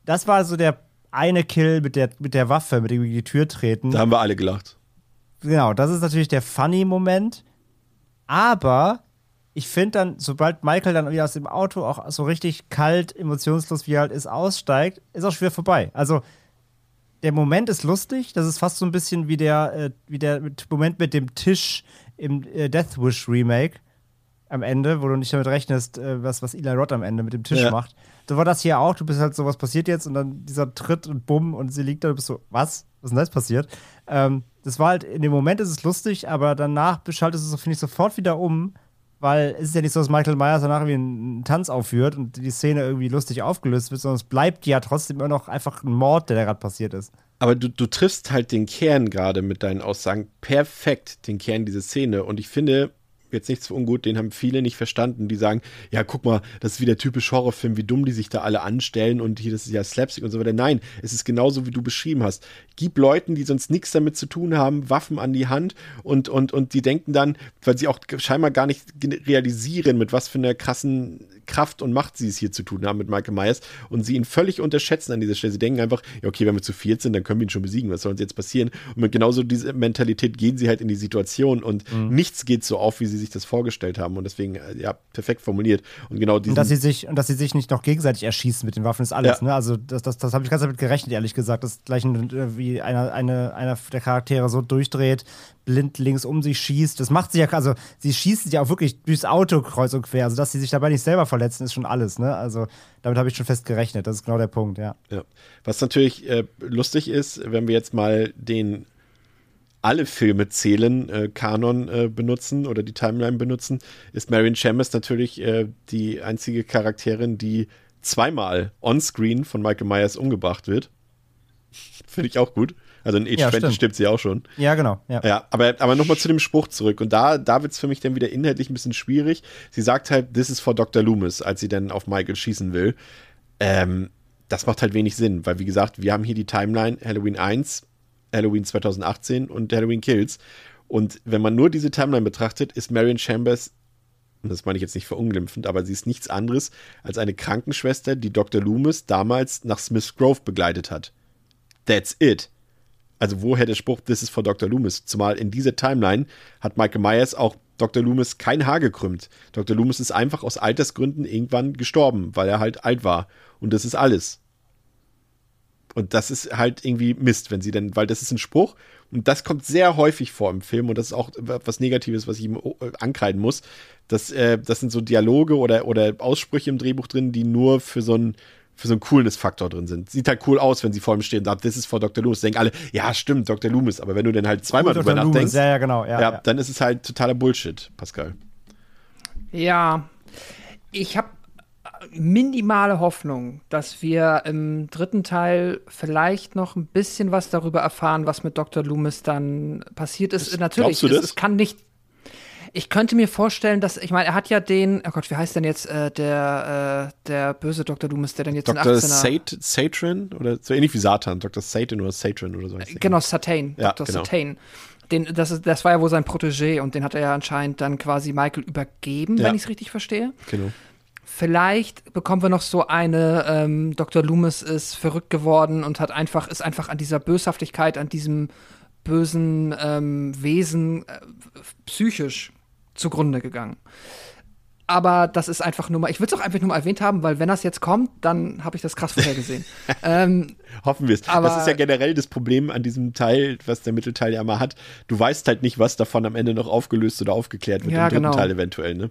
das war so der eine Kill mit der, mit der Waffe, mit dem wir die Tür treten Da haben wir alle gelacht. genau, das ist natürlich der funny-Moment. Aber ich finde dann, sobald Michael dann wieder aus dem Auto auch so richtig kalt, emotionslos wie er halt ist, aussteigt, ist auch schwer vorbei. Also der Moment ist lustig, das ist fast so ein bisschen wie der, äh, wie der Moment mit dem Tisch im äh, Death Wish Remake am Ende, wo du nicht damit rechnest, äh, was, was Eli Roth am Ende mit dem Tisch Ja. macht. So war das hier auch, du bist halt so, was passiert jetzt? Und dann dieser Tritt und Bumm und sie liegt da, du bist so, was? Was ist denn das passiert? Ähm, das war halt, in dem Moment ist es lustig, aber danach schaltet es, so, finde ich, sofort wieder um, weil es ist ja nicht so, dass Michael Myers danach irgendwie einen Tanz aufführt und die Szene irgendwie lustig aufgelöst wird, sondern es bleibt ja trotzdem immer noch einfach ein Mord, der da gerade passiert ist. Aber du, du triffst halt den Kern gerade mit deinen Aussagen perfekt, den Kern dieser Szene. Und ich finde, jetzt nichts für ungut, den haben viele nicht verstanden, die sagen, ja, guck mal, das ist wieder typisch Horrorfilm, wie dumm die sich da alle anstellen und hier, das ist ja Slapstick und so weiter. Nein, es ist genauso, wie du beschrieben hast. Gib Leuten, die sonst nichts damit zu tun haben, Waffen an die Hand und, und, und die denken dann, weil sie auch scheinbar gar nicht realisieren, mit was für einer krassen Kraft und Macht sie es hier zu tun haben mit Michael Myers und sie ihn völlig unterschätzen an dieser Stelle. Sie denken einfach, ja, okay, wenn wir zu viert sind, dann können wir ihn schon besiegen. Was soll uns jetzt passieren? Und mit genauso dieser Mentalität gehen sie halt in die Situation und nichts geht so auf, wie sie sich das vorgestellt haben. Und deswegen, äh, ja, perfekt formuliert. Und genau diesen. Und dass sie sich, und dass sie sich nicht noch gegenseitig erschießen mit den Waffen ist alles, Ja. ne? Also das, das, das habe ich ganz damit gerechnet, ehrlich gesagt, dass gleich ein, äh, wie einer, eine, einer der Charaktere so durchdreht, blind links um sich schießt. Das macht sie ja, also sie schießen ja auch wirklich durchs Auto kreuz und quer. Also dass sie sich dabei nicht selber verletzen, ist schon alles, ne? Also damit habe ich schon fest gerechnet. Das ist genau der Punkt, ja. Ja. Was natürlich äh, lustig ist, wenn wir jetzt mal den alle Filme zählen, äh, Kanon äh, benutzen oder die Timeline benutzen, ist Marion Chambers natürlich äh, die einzige Charakterin, die zweimal on-screen von Michael Myers umgebracht wird. Finde ich auch gut. Also in Age Ja, 20 stimmt. stirbt sie auch schon. Ja, genau. Ja. Ja, aber, aber nochmal zu dem Spruch zurück. Und da, da wird es für mich dann wieder inhaltlich ein bisschen schwierig. Sie sagt halt, this is for Dr. Loomis, als sie dann auf Michael schießen will. Ähm, das macht halt wenig Sinn, weil wie gesagt, wir haben hier die Timeline Halloween 1, Halloween 2018 und Halloween Kills. Und wenn man nur diese Timeline betrachtet, ist Marion Chambers, das meine ich jetzt nicht verunglimpfend, aber sie ist nichts anderes als eine Krankenschwester, die Dr. Loomis damals nach Smith Grove begleitet hat. That's it. Also woher der Spruch, this is for Dr. Loomis? Zumal in dieser Timeline hat Michael Myers auch Dr. Loomis kein Haar gekrümmt. Dr. Loomis ist einfach aus Altersgründen irgendwann gestorben, weil er halt alt war. Und das ist alles. Und das ist halt irgendwie Mist, wenn sie dann, weil das ist ein Spruch und das kommt sehr häufig vor im Film und das ist auch was Negatives, was ich ihm äh, ankreiden muss. Das, äh, das sind so Dialoge oder, oder Aussprüche im Drehbuch drin, die nur für so ein für so einen Coolness-Faktor drin sind. Sieht halt cool aus, wenn sie vor ihm stehen und sagen, this is for Dr. Loomis. Denken alle, ja, stimmt, Dr. Loomis. Aber wenn du dann halt zweimal drüber Loomis. nachdenkst, ja, ja, genau. Ja, ja, dann ist es halt totaler Bullshit, Pascal. Ja, ich habe minimale Hoffnung, dass wir im dritten Teil vielleicht noch ein bisschen was darüber erfahren, was mit Dr. Loomis dann passiert ist. Das, Natürlich, du das? Es, es kann nicht. Ich könnte mir vorstellen, dass, ich meine, er hat ja den, oh Gott, wie heißt denn jetzt äh, der, äh, der böse Dr. Loomis, der dann jetzt Dr. in 18er... Satran? Oder so ähnlich wie Satan, Dr. Satan oder Satran oder so. Genau, Satan, ja, Dr. Genau. Satan. Den, das, das war ja wohl sein Protégé und den hat er ja anscheinend dann quasi Michael übergeben, Ja. wenn ich es richtig verstehe. Genau. Vielleicht bekommen wir noch so eine, ähm, Dr. Loomis ist verrückt geworden und hat einfach, ist einfach an dieser Böshaftigkeit, an diesem bösen ähm, Wesen äh, psychisch zugrunde gegangen. Aber das ist einfach nur mal, ich will es auch einfach nur mal erwähnt haben, weil wenn das jetzt kommt, dann habe ich das krass vorhergesehen. ähm, Hoffen wir es. Aber- Das ist ja generell das Problem an diesem Teil, was der Mittelteil ja immer hat. Du weißt halt nicht, was davon am Ende noch aufgelöst oder aufgeklärt wird Ja, im dritten genau. Teil eventuell, ne?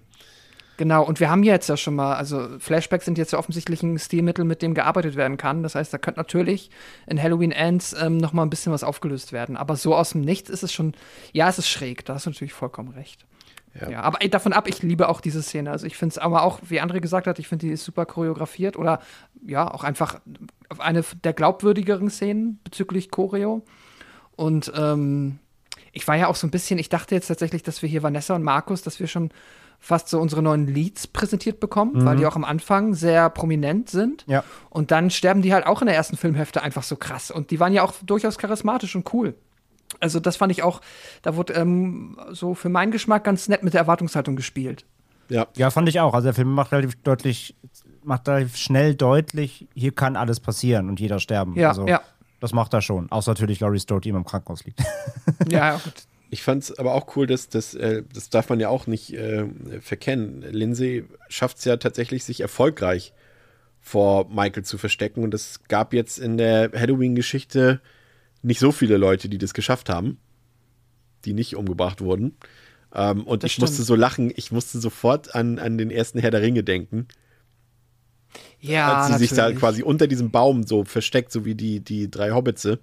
Genau, und wir haben jetzt ja schon mal, also Flashbacks sind jetzt ja offensichtlich ein Stilmittel, mit dem gearbeitet werden kann. Das heißt, da könnte natürlich in Halloween Ends ähm, noch mal ein bisschen was aufgelöst werden. Aber so aus dem Nichts ist es schon, ja, es ist schräg, da hast du natürlich vollkommen recht. Ja. Ja, aber davon ab, ich liebe auch diese Szene. Also ich finde es aber auch, wie André gesagt hat, ich finde die ist super choreografiert oder ja, auch einfach eine der glaubwürdigeren Szenen bezüglich Choreo. Und ähm, ich war ja auch so ein bisschen, ich dachte jetzt tatsächlich, dass wir hier Vanessa und Markus, dass wir schon fast so unsere neuen Leads präsentiert bekommen, weil die auch am Anfang sehr prominent sind. Ja. Und dann sterben die halt auch in der ersten Filmhälfte einfach so krass. Und die waren ja auch durchaus charismatisch und cool. Also das fand ich auch, da wurde ähm, so für meinen Geschmack ganz nett mit der Erwartungshaltung gespielt. Ja. Ja, fand ich auch. Also der Film macht relativ deutlich, macht relativ schnell deutlich, hier kann alles passieren und jeder sterben. Ja, also, ja. Das macht er schon. Außer natürlich Laurie Strode, die immer im Krankenhaus liegt. Ja, ja, gut. Ich fand es aber auch cool, dass das, äh, das darf man ja auch nicht äh, verkennen. Lindsay schafft es ja tatsächlich, sich erfolgreich vor Michael zu verstecken. Und es gab jetzt in der Halloween-Geschichte nicht so viele Leute, die das geschafft haben, die nicht umgebracht wurden. Ähm, und Das ich musste stimmt. so lachen, ich musste sofort an, an den ersten Herr der Ringe denken. Ja, als sie sich da natürlich. quasi unter diesem Baum so versteckt, so wie die, die drei Hobbitze.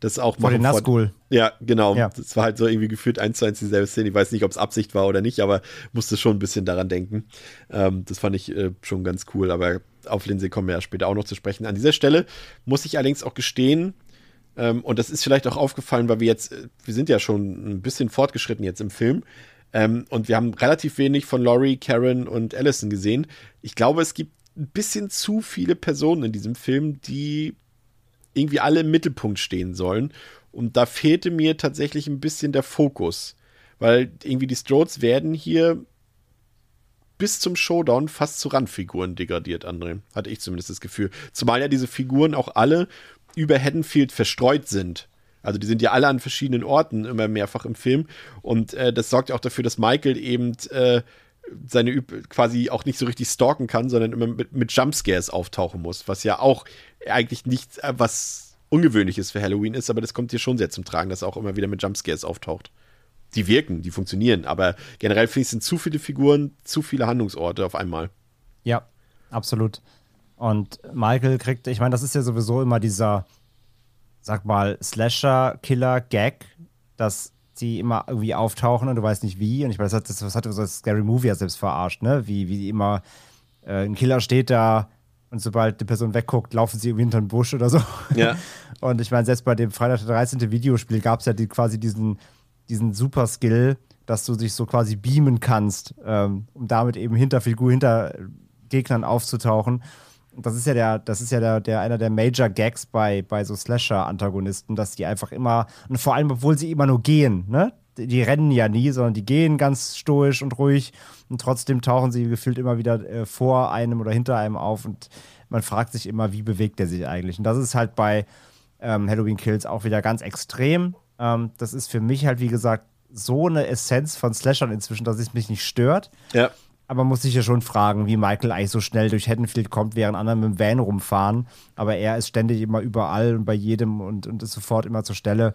Das auch Vor den machen Nazgul. Ja, genau. Ja. Das war halt so irgendwie gefühlt eins zu eins dieselbe Szene. Ich weiß nicht, ob es Absicht war oder nicht, aber musste schon ein bisschen daran denken. Ähm, das fand ich äh, schon ganz cool, aber auf Lindsay kommen wir ja später auch noch zu sprechen. An dieser Stelle muss ich allerdings auch gestehen, und das ist vielleicht auch aufgefallen, weil wir jetzt, äh, wir sind ja schon ein bisschen fortgeschritten jetzt im Film. Ähm, und wir haben relativ wenig von Laurie, Karen und Allison gesehen. Ich glaube, es gibt ein bisschen zu viele Personen in diesem Film, die irgendwie alle im Mittelpunkt stehen sollen. Und da fehlte mir tatsächlich ein bisschen der Fokus. Weil irgendwie die Strodes werden hier bis zum Showdown fast zu Randfiguren degradiert, André. Hatte ich zumindest das Gefühl. Zumal ja diese Figuren auch alle über Haddonfield verstreut sind. Also die sind ja alle an verschiedenen Orten immer mehrfach im Film. Und äh, das sorgt ja auch dafür, dass Michael eben äh, seine Üb quasi auch nicht so richtig stalken kann, sondern immer mit, mit Jumpscares auftauchen muss, was ja auch eigentlich nicht äh, was Ungewöhnliches für Halloween ist, aber das kommt hier schon sehr zum Tragen, dass er auch immer wieder mit Jumpscares auftaucht. Die wirken, die funktionieren, aber generell finde ich, es sind zu viele Figuren, zu viele Handlungsorte auf einmal. Ja, absolut. Und Michael kriegt, ich meine, das ist ja sowieso immer dieser, sag mal, Slasher-Killer-Gag, dass die immer irgendwie auftauchen und du weißt nicht wie. Und ich meine, das hat, das, das hat so das Scary Movie ja selbst verarscht, ne? Wie, wie immer äh, ein Killer steht da und sobald die Person wegguckt, laufen sie irgendwie hinter den Busch oder so. Ja. Und ich meine, selbst bei dem Freitag der 13. Videospiel gab es ja die, quasi diesen, diesen Super-Skill, dass du dich so quasi beamen kannst, ähm, um damit eben hinter Figur, hinter Gegnern aufzutauchen. Das ist ja der, das ist ja der, der einer der Major Gags bei, bei so Slasher-Antagonisten, dass die einfach immer, und vor allem, obwohl sie immer nur gehen, ne? Die, die rennen ja nie, sondern die gehen ganz stoisch und ruhig und trotzdem tauchen sie gefühlt immer wieder äh, vor einem oder hinter einem auf und man fragt sich immer, wie bewegt er sich eigentlich? Und das ist halt bei ähm, Halloween Kills auch wieder ganz extrem. Ähm, das ist für mich halt, wie gesagt, so eine Essenz von Slashern inzwischen, dass es mich nicht stört. Ja. Aber man muss sich ja schon fragen, wie Michael eigentlich so schnell durch Haddonfield kommt, während andere mit dem Van rumfahren. Aber er ist ständig immer überall und bei jedem und, und ist sofort immer zur Stelle.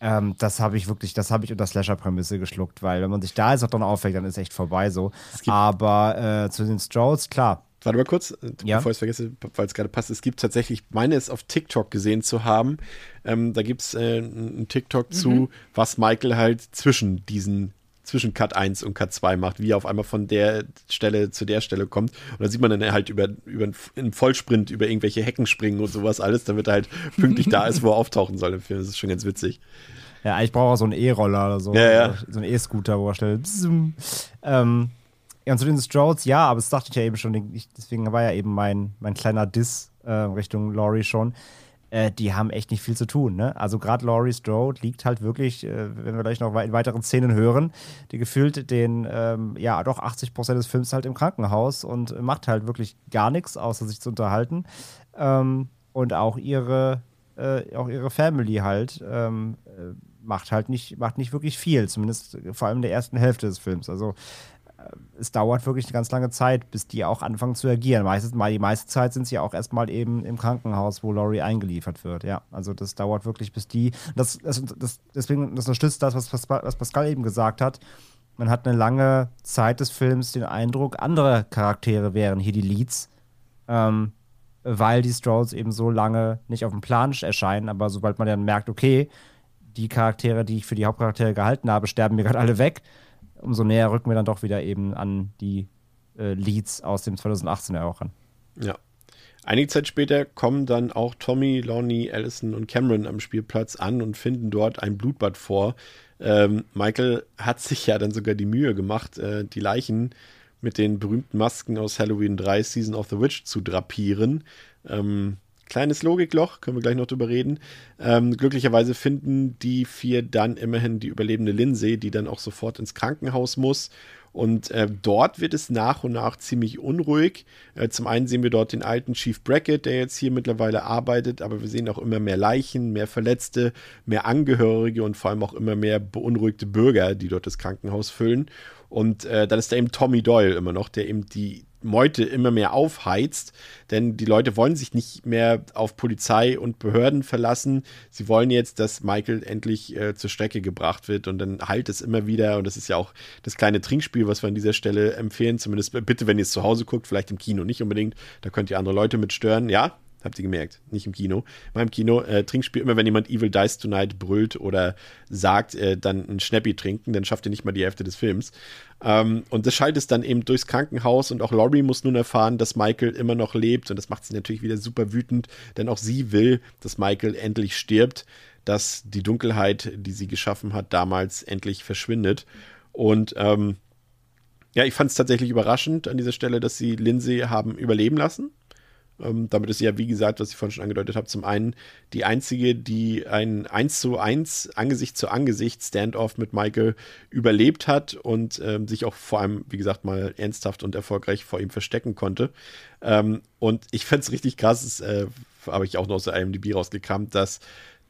Ähm, das habe ich wirklich, das habe ich unter Slasher-Prämisse geschluckt, weil wenn man sich da jetzt auch dann aufweckt, dann ist echt vorbei so. Aber äh, zu den Strolls, klar. Warte mal kurz, äh, Ja. bevor ich es vergesse, weil es gerade passt. Es gibt tatsächlich, ich meine es auf TikTok gesehen zu haben. Ähm, da gibt es äh, einen TikTok zu, was Michael halt zwischen diesen, zwischen Cut 1 und Cut 2 macht, wie er auf einmal von der Stelle zu der Stelle kommt. Und da sieht man dann halt über, über einen Vollsprint über irgendwelche Hecken springen und sowas alles, damit er halt pünktlich da ist, wo er auftauchen soll im Film. Das ist schon ganz witzig. Ja, ich brauche auch so einen E-Roller oder so. Ja, ja. So einen E-Scooter, wo er schnell. bzzum. Ähm, ja, und zu den Strolls, ja, aber das dachte ich ja eben schon. Ich, deswegen war ja eben mein, mein kleiner Diss äh, Richtung Laurie schon. Äh, die haben echt nicht viel zu tun. Ne? Also gerade Laurie Strode liegt halt wirklich, äh, wenn wir gleich noch in weiteren Szenen hören, die gefühlt den, ähm, ja, doch 80 Prozent des Films halt im Krankenhaus und macht halt wirklich gar nichts, außer sich zu unterhalten. Ähm, und auch ihre, äh, auch ihre Family halt ähm, äh, macht halt nicht, macht nicht wirklich viel, zumindest vor allem in der ersten Hälfte des Films. Also es dauert wirklich eine ganz lange Zeit, bis die auch anfangen zu agieren. Meistens die meiste Zeit sind sie auch erstmal eben im Krankenhaus, wo Laurie eingeliefert wird. Ja, also das dauert wirklich, bis die. Das, das, das, deswegen das unterstützt das, was, Pascal- was Pascal eben gesagt hat. Man hat eine lange Zeit des Films den Eindruck, andere Charaktere wären hier die Leads, ähm, weil die Strolls eben so lange nicht auf dem Plan erscheinen. Aber sobald man dann merkt, okay, die Charaktere, die ich für die Hauptcharaktere gehalten habe, sterben mir gerade alle weg umso näher rücken wir dann doch wieder eben an die äh, Leads aus dem 2018 ja auch ran. Ja. Einige Zeit später kommen dann auch Tommy, Lonnie, Allison und Cameron am Spielplatz an und finden dort ein Blutbad vor. Ähm, Michael hat sich ja dann sogar die Mühe gemacht, äh, die Leichen mit den berühmten Masken aus Halloween 3 Season of the Witch zu drapieren. Ähm, kleines Logikloch, können wir gleich noch drüber reden. Ähm, glücklicherweise finden die vier dann immerhin die überlebende Lindsay, die dann auch sofort ins Krankenhaus muss. Und äh, dort wird es nach und nach ziemlich unruhig. Äh, zum einen sehen wir dort den alten Chief Brackett, der jetzt hier mittlerweile arbeitet, aber wir sehen auch immer mehr Leichen, mehr Verletzte, mehr Angehörige und vor allem auch immer mehr beunruhigte Bürger, die dort das Krankenhaus füllen. Und äh, dann ist da eben Tommy Doyle immer noch, der eben die Meute immer mehr aufheizt, denn die Leute wollen sich nicht mehr auf Polizei und Behörden verlassen. Sie wollen jetzt, dass Michael endlich äh, zur Strecke gebracht wird und dann halt es immer wieder. Und das ist ja auch das kleine Trinkspiel, was wir an dieser Stelle empfehlen. Zumindest bitte, wenn ihr es zu Hause guckt, vielleicht im Kino nicht unbedingt. Da könnt ihr andere Leute mit stören. Ja, Habt ihr gemerkt? Nicht im Kino. Mal im Kino, äh, Trinkspiel, immer wenn jemand Evil Dies Tonight brüllt oder sagt, äh, dann ein Schnäppi trinken, dann schafft ihr nicht mal die Hälfte des Films. Ähm, und das schaltet es dann eben durchs Krankenhaus und auch Laurie muss nun erfahren, dass Michael immer noch lebt und das macht sie natürlich wieder super wütend, denn auch sie will, dass Michael endlich stirbt, dass die Dunkelheit, die sie geschaffen hat, damals endlich verschwindet. Und ähm, ja, ich fand es tatsächlich überraschend an dieser Stelle, dass sie Lindsay haben überleben lassen. Ähm, damit ist sie ja, wie gesagt, was ich vorhin schon angedeutet habe, zum einen die einzige, die ein 1 zu 1 Angesicht zu Angesicht Standoff mit Michael überlebt hat und ähm, sich auch vor allem, wie gesagt, mal ernsthaft und erfolgreich vor ihm verstecken konnte. Ähm, und ich fände es richtig krass, das äh, habe ich auch noch aus der IMDb rausgekramt, dass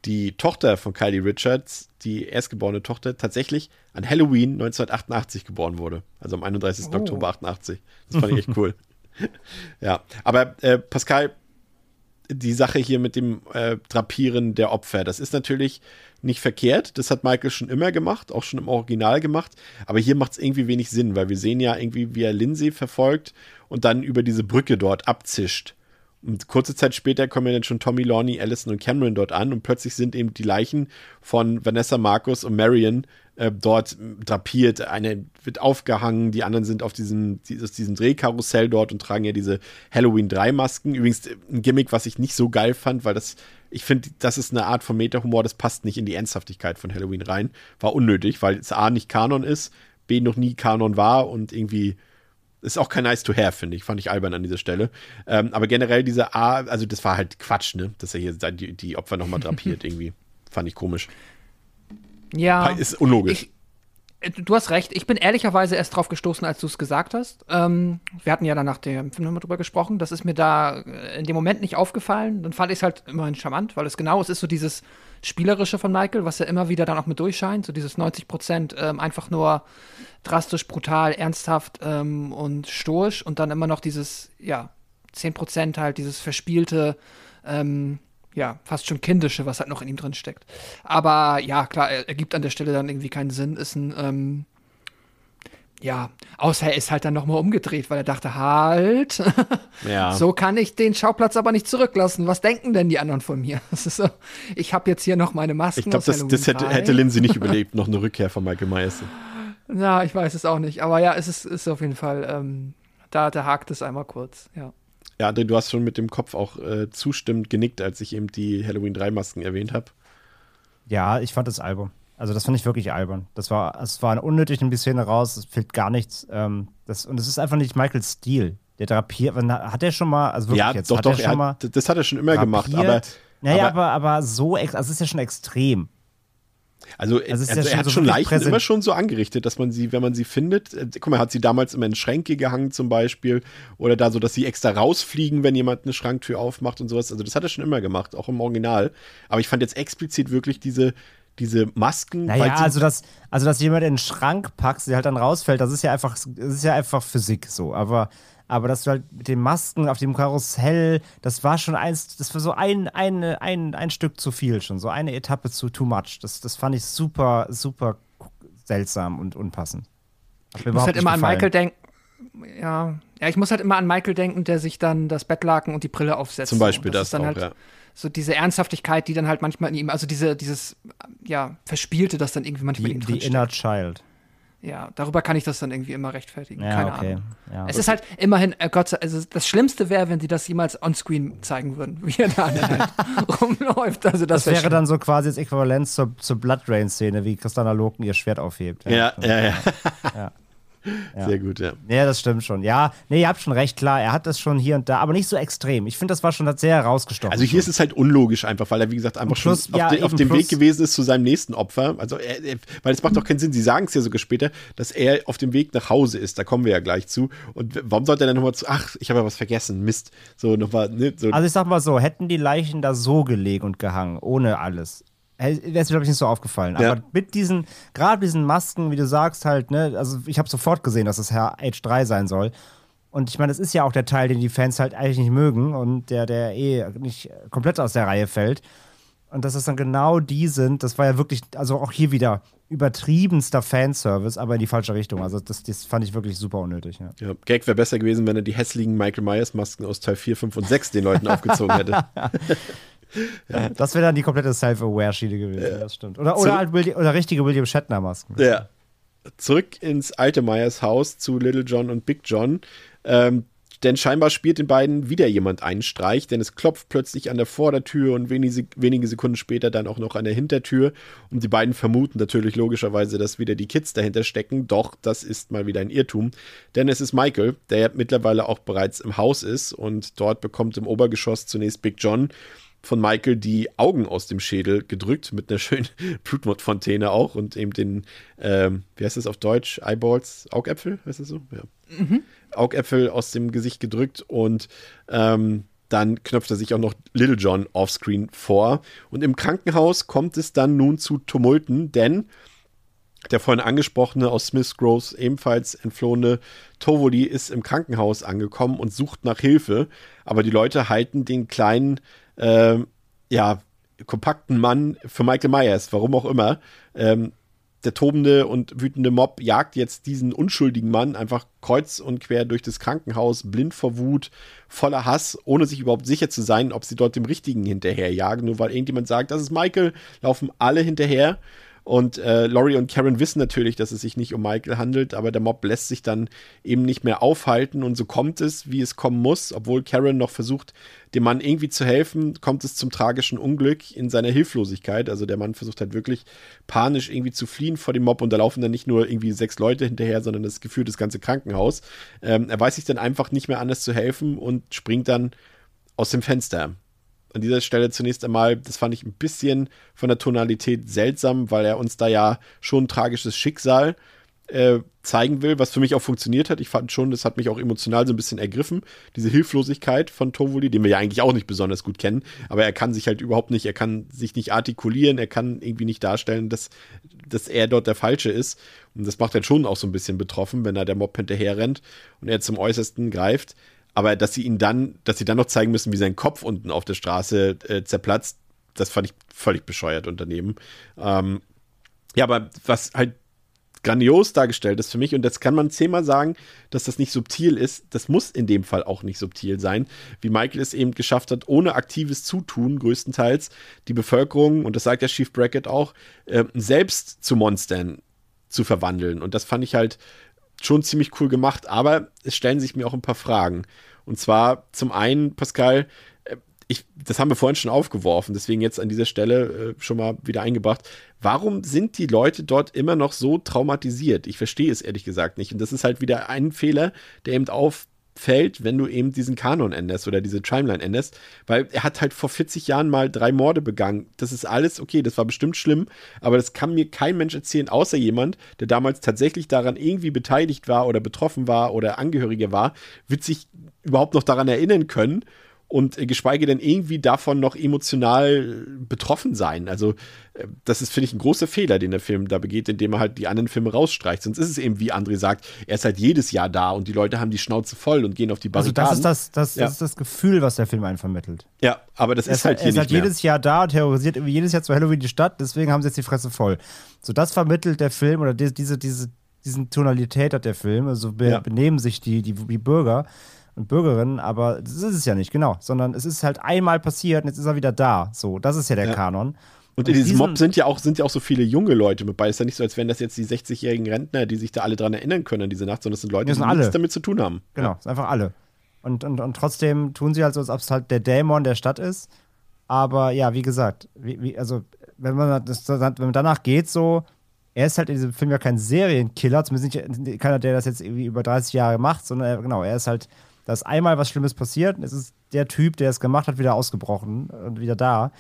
die Tochter von Kylie Richards, die erstgeborene Tochter, tatsächlich an Halloween 1988 geboren wurde. Also am 31. Oh. Oktober 88. Das fand ich echt cool. Ja, aber äh, Pascal, die Sache hier mit dem äh, Drapieren der Opfer, das ist natürlich nicht verkehrt. Das hat Michael schon immer gemacht, auch schon im Original gemacht. Aber hier macht es irgendwie wenig Sinn, weil wir sehen ja irgendwie, wie er Lindsay verfolgt und dann über diese Brücke dort abzischt. Und kurze Zeit später kommen ja dann schon Tommy, Lorne, Allison und Cameron dort an und plötzlich sind eben die Leichen von Vanessa, Marcus und Marion äh, dort drapiert. Eine wird aufgehangen, die anderen sind auf diesem, dieses, diesem Drehkarussell dort und tragen ja diese Halloween 3 Masken. Übrigens äh, ein Gimmick, was ich nicht so geil fand, weil das, ich finde, das ist eine Art von Meta-Humor, das passt nicht in die Ernsthaftigkeit von Halloween rein. War unnötig, weil es A nicht Kanon ist, B noch nie Kanon war und irgendwie ist auch kein nice to have, finde ich. Fand ich albern an dieser Stelle. Ähm, aber generell diese A, also das war halt Quatsch, ne? Dass er hier die, die Opfer nochmal drapiert irgendwie. Fand ich komisch. Ja. Ist unlogisch. Ich, Du hast recht. Ich bin ehrlicherweise erst drauf gestoßen, als du es gesagt hast. Ähm, wir hatten ja dann nach dem Film nochmal drüber gesprochen. Das ist mir da äh, in dem Moment nicht aufgefallen. Dann fand ich es halt immerhin charmant, weil es genau, es ist so dieses Spielerische von Michael, was ja immer wieder dann auch mit durchscheint. So dieses 90 Prozent ähm, einfach nur drastisch, brutal, ernsthaft ähm, und stoisch und dann immer noch dieses, ja, 10 Prozent halt dieses verspielte, ähm, ja, fast schon kindische, was halt noch in ihm drin steckt. Aber ja, klar, er, er gibt an der Stelle dann irgendwie keinen Sinn. Ist ein, ähm, ja, außer er ist halt dann nochmal umgedreht, weil er dachte, halt, Ja. so kann ich den Schauplatz aber nicht zurücklassen. Was denken denn die anderen von mir? Das ist so, ich habe jetzt hier noch meine Masken. Ich glaube, das, das hätte, 3. hätte Lindsay nicht überlebt, noch eine Rückkehr von Michael Myers. Ja, ich weiß es auch nicht. Aber ja, es ist, ist auf jeden Fall, ähm, da, da hakt es einmal kurz, ja. Ja, André, du hast schon mit dem Kopf auch äh, zustimmend genickt, als ich eben die Halloween 3 Masken erwähnt habe. Ja, ich fand das albern. Also das fand ich wirklich albern. Das war, es war unnötig, nimmt die Szene raus, es fehlt gar nichts. Ähm, das, und es ist einfach nicht Michaels Stil. Der drapiert, hat er schon mal, also wirklich ja, jetzt, doch, hat doch, er schon er mal hat, das hat er schon immer gemacht, aber, drapiert? Naja, aber- aber, aber, so, also es ist ja schon extrem. Also, Also also ja er hat so schon Leichen präsent- immer schon so angerichtet, dass man sie, wenn man sie findet, äh, guck mal, er hat sie damals immer in Schränke gehangen zum Beispiel oder da so, dass sie extra rausfliegen, wenn jemand eine Schranktür aufmacht und sowas. Also das hat er schon immer gemacht, auch im Original. Aber ich fand jetzt explizit wirklich diese, diese Masken. Naja, sie, also dass, also dass jemand in den Schrank packst, der halt dann rausfällt, das ist ja einfach, das ist ja einfach Physik so. Aber, aber dass du halt mit den Masken auf dem Karussell, das war schon eins, das war so ein, ein, ein, ein Stück zu viel schon, so eine Etappe zu too much. Das, das fand ich super, super seltsam und unpassend. Ich muss halt immer an gefallen. Michael denken. Ja. ja, ich muss halt immer an Michael denken, der sich dann das Bettlaken und die Brille aufsetzt. Zum Beispiel Und das ist dann auch, halt ja. so diese Ernsthaftigkeit, die dann halt manchmal in ihm, also diese, dieses, ja, Verspielte, das dann irgendwie manchmal Die, in ihm die drin Inner Child. Ja, darüber kann ich das dann irgendwie immer rechtfertigen. Ja, Keine okay. Ahnung. Ja. Es ist halt immerhin, äh, Gott sei also das Schlimmste wäre, wenn sie das jemals onscreen zeigen würden, wie er da halt rumläuft. Also das, das wäre schlimm. dann so quasi das Äquivalent zur, zur Blood Rain-Szene, wie Christina Loken ihr Schwert aufhebt. ja, ja, ja. Ja. Sehr gut, ja. Ja, das stimmt schon. Ja, nee, ihr habt schon recht, klar. Er hat das schon hier und da, aber nicht so extrem. Ich finde, das war schon sehr herausgestochen. Also hier ist es halt unlogisch einfach, weil er, wie gesagt, einfach plus- schon auf, ja, de, auf dem plus- Weg gewesen ist zu seinem nächsten Opfer. Also er, er, weil es macht doch keinen Sinn, sie sagen es ja sogar später, dass er auf dem Weg nach Hause ist. Da kommen wir ja gleich zu. Und warum sollte er dann nochmal zu, ach, ich habe ja was vergessen, Mist. So nochmal, ne, so. Also ich sag mal so, hätten die Leichen da so gelegen und gehangen, ohne alles, wäre es mir, glaube ich, nicht so aufgefallen. Ja. Aber mit diesen, gerade diesen Masken, wie du sagst, halt, ne, also ich habe sofort gesehen, dass es Herr H3 sein soll. Und ich meine, das ist ja auch der Teil, den die Fans halt eigentlich nicht mögen und der, der eh nicht komplett aus der Reihe fällt. Und dass es dann genau die sind, das war ja wirklich, also auch hier wieder übertriebenster Fanservice, aber in die falsche Richtung. Also das, das fand ich wirklich super unnötig. Ja. ja, Gag wäre besser gewesen, wenn er die hässlichen Michael Myers Masken aus Teil 4, 5 und 6 den Leuten aufgezogen hätte. Das wäre dann die komplette Self-Aware-Schiene gewesen, ja. das stimmt. Oder, oder, halt William, oder richtige William Shatner-Masken. Ja. Zurück ins alte Myers Haus zu Little John und Big John. Ähm, denn scheinbar spielt den beiden wieder jemand einen Streich, denn es klopft plötzlich an der Vordertür und wenige, wenige Sekunden später dann auch noch an der Hintertür. Und die beiden vermuten natürlich logischerweise, dass wieder die Kids dahinter stecken. Doch das ist mal wieder ein Irrtum. Denn es ist Michael, der ja mittlerweile auch bereits im Haus ist und dort bekommt im Obergeschoss zunächst Big John von Michael die Augen aus dem Schädel gedrückt mit einer schönen Blutmordfontäne auch und eben den, ähm, wie heißt das auf Deutsch? Eyeballs, Augäpfel, heißt das so? Ja. Augäpfel aus dem Gesicht gedrückt und ähm, dann knöpft er sich auch noch Little John offscreen vor. Und im Krankenhaus kommt es dann nun zu Tumulten, denn der vorhin angesprochene aus Smith Groves ebenfalls entflohene Tovoli ist im Krankenhaus angekommen und sucht nach Hilfe. Aber die Leute halten den kleinen, ähm, ja, kompakten Mann für Michael Myers, warum auch immer. Ähm, der tobende und wütende Mob jagt jetzt diesen unschuldigen Mann einfach kreuz und quer durch das Krankenhaus, blind vor Wut, voller Hass, ohne sich überhaupt sicher zu sein, ob sie dort dem Richtigen hinterherjagen. Nur weil irgendjemand sagt, das ist Michael, laufen alle hinterher. Und äh, Laurie und Karen wissen natürlich, dass es sich nicht um Michael handelt, aber der Mob lässt sich dann eben nicht mehr aufhalten und so kommt es, wie es kommen muss. Obwohl Karen noch versucht, dem Mann irgendwie zu helfen, kommt es zum tragischen Unglück in seiner Hilflosigkeit. Also der Mann versucht halt wirklich panisch irgendwie zu fliehen vor dem Mob und da laufen dann nicht nur irgendwie sechs Leute hinterher, sondern das Gefühl das ganze Krankenhaus. Ähm, er weiß sich dann einfach nicht mehr anders zu helfen und springt dann aus dem Fenster an dieser Stelle zunächst einmal, das fand ich ein bisschen von der Tonalität seltsam, weil er uns da ja schon ein tragisches Schicksal äh, zeigen will, was für mich auch funktioniert hat. Ich fand schon, das hat mich auch emotional so ein bisschen ergriffen. Diese Hilflosigkeit von Tovoli, den wir ja eigentlich auch nicht besonders gut kennen, aber er kann sich halt überhaupt nicht, er kann sich nicht artikulieren, er kann irgendwie nicht darstellen, dass, dass er dort der Falsche ist. Und das macht dann schon auch so ein bisschen betroffen, wenn er der Mob hinterher rennt und er zum Äußersten greift. Aber dass sie ihn dann, dass sie dann noch zeigen müssen, wie sein Kopf unten auf der Straße äh, zerplatzt, das fand ich völlig bescheuert unternehmen. Ähm, ja, aber was halt grandios dargestellt ist für mich. Und das kann man zehnmal sagen, dass das nicht subtil ist. Das muss in dem Fall auch nicht subtil sein, wie Michael es eben geschafft hat, ohne aktives Zutun größtenteils die Bevölkerung, und das sagt der Chief Brackett auch, äh, selbst zu Monstern zu verwandeln. Und das fand ich halt schon ziemlich cool gemacht. Aber es stellen sich mir auch ein paar Fragen. Und zwar zum einen, Pascal, ich, das haben wir vorhin schon aufgeworfen, deswegen jetzt an dieser Stelle äh, schon mal wieder eingebracht. Warum sind die Leute dort immer noch so traumatisiert? Ich verstehe es ehrlich gesagt nicht. Und das ist halt wieder ein Fehler, der eben auffällt, wenn du eben diesen Kanon änderst oder diese Timeline änderst, weil er hat halt vor 40 Jahren mal drei Morde begangen. Das ist alles okay, das war bestimmt schlimm, aber das kann mir kein Mensch erzählen, außer jemand, der damals tatsächlich daran irgendwie beteiligt war oder betroffen war oder Angehörige war, wird sich überhaupt noch daran erinnern können und äh, geschweige denn irgendwie davon noch emotional betroffen sein. Also äh, das ist, finde ich, ein großer Fehler, den der Film da begeht, indem er halt die anderen Filme rausstreicht. Sonst ist es eben, wie André sagt, er ist halt jedes Jahr da und die Leute haben die Schnauze voll und gehen auf die Barrikaden. Also das ist das, das, ja. das, ist das Gefühl, was der Film einen vermittelt. Ja, aber das er ist halt hier Er ist halt jedes Jahr da und terrorisiert jedes Jahr zu Halloween die Stadt, deswegen haben sie jetzt die Fresse voll. So, das vermittelt der Film oder diese, diese, diesen Tonalität hat der Film, also be ja. benehmen sich die, die, die Bürger und Bürgerinnen, aber das ist es ja nicht, genau, sondern es ist halt einmal passiert und jetzt ist er wieder da. So, das ist ja der ja. Kanon. Und in diesem Mob sind ja auch, sind ja auch so viele junge Leute mit bei. Es ist ja nicht so, als wären das jetzt die 60-jährigen Rentner, die sich da alle dran erinnern können an diese Nacht, sondern es sind Leute, die alle. nichts damit zu tun haben. Genau, ja. es sind einfach alle. Und, und, und trotzdem tun sie halt so, als ob es halt der Dämon der Stadt ist. Aber ja, wie gesagt, wie, wie, also wenn man, das, wenn man danach geht, so, er ist halt in diesem Film ja kein Serienkiller, zumindest nicht keiner, der das jetzt irgendwie über 30 Jahre macht, sondern er, genau, er ist halt da ist einmal was Schlimmes passiert und es ist der Typ, der es gemacht hat, wieder ausgebrochen und wieder da.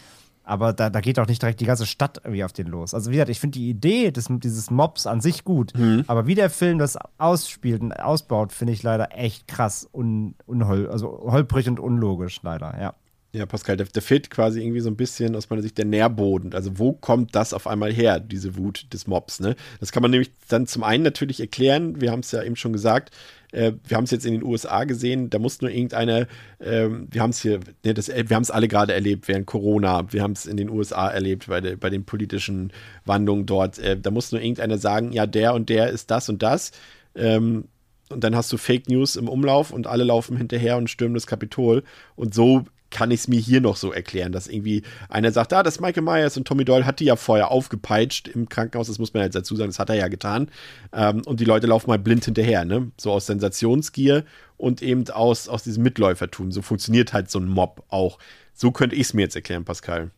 Aber da, da geht auch nicht direkt die ganze Stadt irgendwie auf den los. Also, wie gesagt, ich finde die Idee des, dieses Mobs an sich gut. Mhm. Aber wie der Film das ausspielt und ausbaut, finde ich leider echt krass un, unhol, also holprig und unlogisch, leider, ja. Ja, Pascal, da, da fehlt quasi irgendwie so ein bisschen aus meiner Sicht der Nährboden. Also wo kommt das auf einmal her, diese Wut des Mobs? Ne? Das kann man nämlich dann zum einen natürlich erklären. Wir haben es ja eben schon gesagt. Äh, wir haben es jetzt in den USA gesehen. Da muss nur irgendeine. Äh, wir haben es hier. Ne, das, wir haben es alle gerade erlebt während Corona. Wir haben es in den USA erlebt bei, de, bei den politischen Wandlungen dort. Äh, da muss nur irgendeiner sagen, ja, der und der ist das und das. Ähm, und dann hast du Fake News im Umlauf und alle laufen hinterher und stürmen das Kapitol. Und so kann ich es mir hier noch so erklären, dass irgendwie einer sagt, ah, das ist Michael Myers und Tommy Doyle hat die ja vorher aufgepeitscht im Krankenhaus, das muss man halt dazu sagen, das hat er ja getan. Ähm, und die Leute laufen mal blind hinterher, ne? So aus Sensationsgier und eben aus, aus diesem Mitläufertum. So funktioniert halt so ein Mob auch. So könnte ich es mir jetzt erklären, Pascal.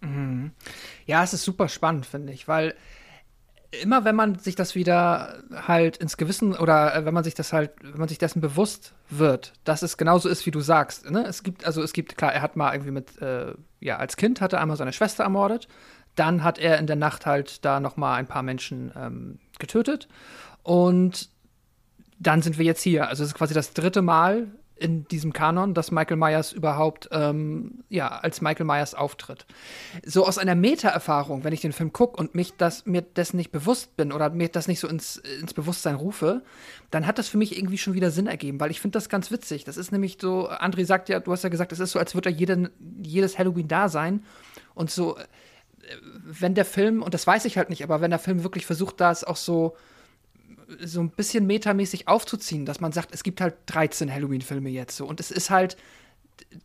Mhm. Ja, es ist super spannend, finde ich, weil immer wenn man sich das wieder halt ins Gewissen oder äh, wenn man sich das halt, wenn man sich dessen bewusst wird, dass es genauso ist, wie du sagst. Ne? Es gibt, also es gibt, klar, er hat mal irgendwie mit, äh, ja, als Kind hat er einmal seine Schwester ermordet. Dann hat er in der Nacht halt da noch mal ein paar Menschen ähm, getötet. Und dann sind wir jetzt hier. Also es ist quasi das dritte Mal in diesem Kanon, dass Michael Myers überhaupt ähm, ja als Michael Myers auftritt. So aus einer Meta-Erfahrung, wenn ich den Film gucke und mich das mir dessen nicht bewusst bin oder mir das nicht so ins, ins Bewusstsein rufe, dann hat das für mich irgendwie schon wieder Sinn ergeben, weil ich finde das ganz witzig. Das ist nämlich so, André sagt ja, du hast ja gesagt, es ist so, als würde er jedes Halloween da sein und so, äh, wenn der Film und das weiß ich halt nicht, aber wenn der Film wirklich versucht, das auch so so ein bisschen metamäßig aufzuziehen, dass man sagt, es gibt halt 13 Halloween-Filme jetzt so. Und es ist halt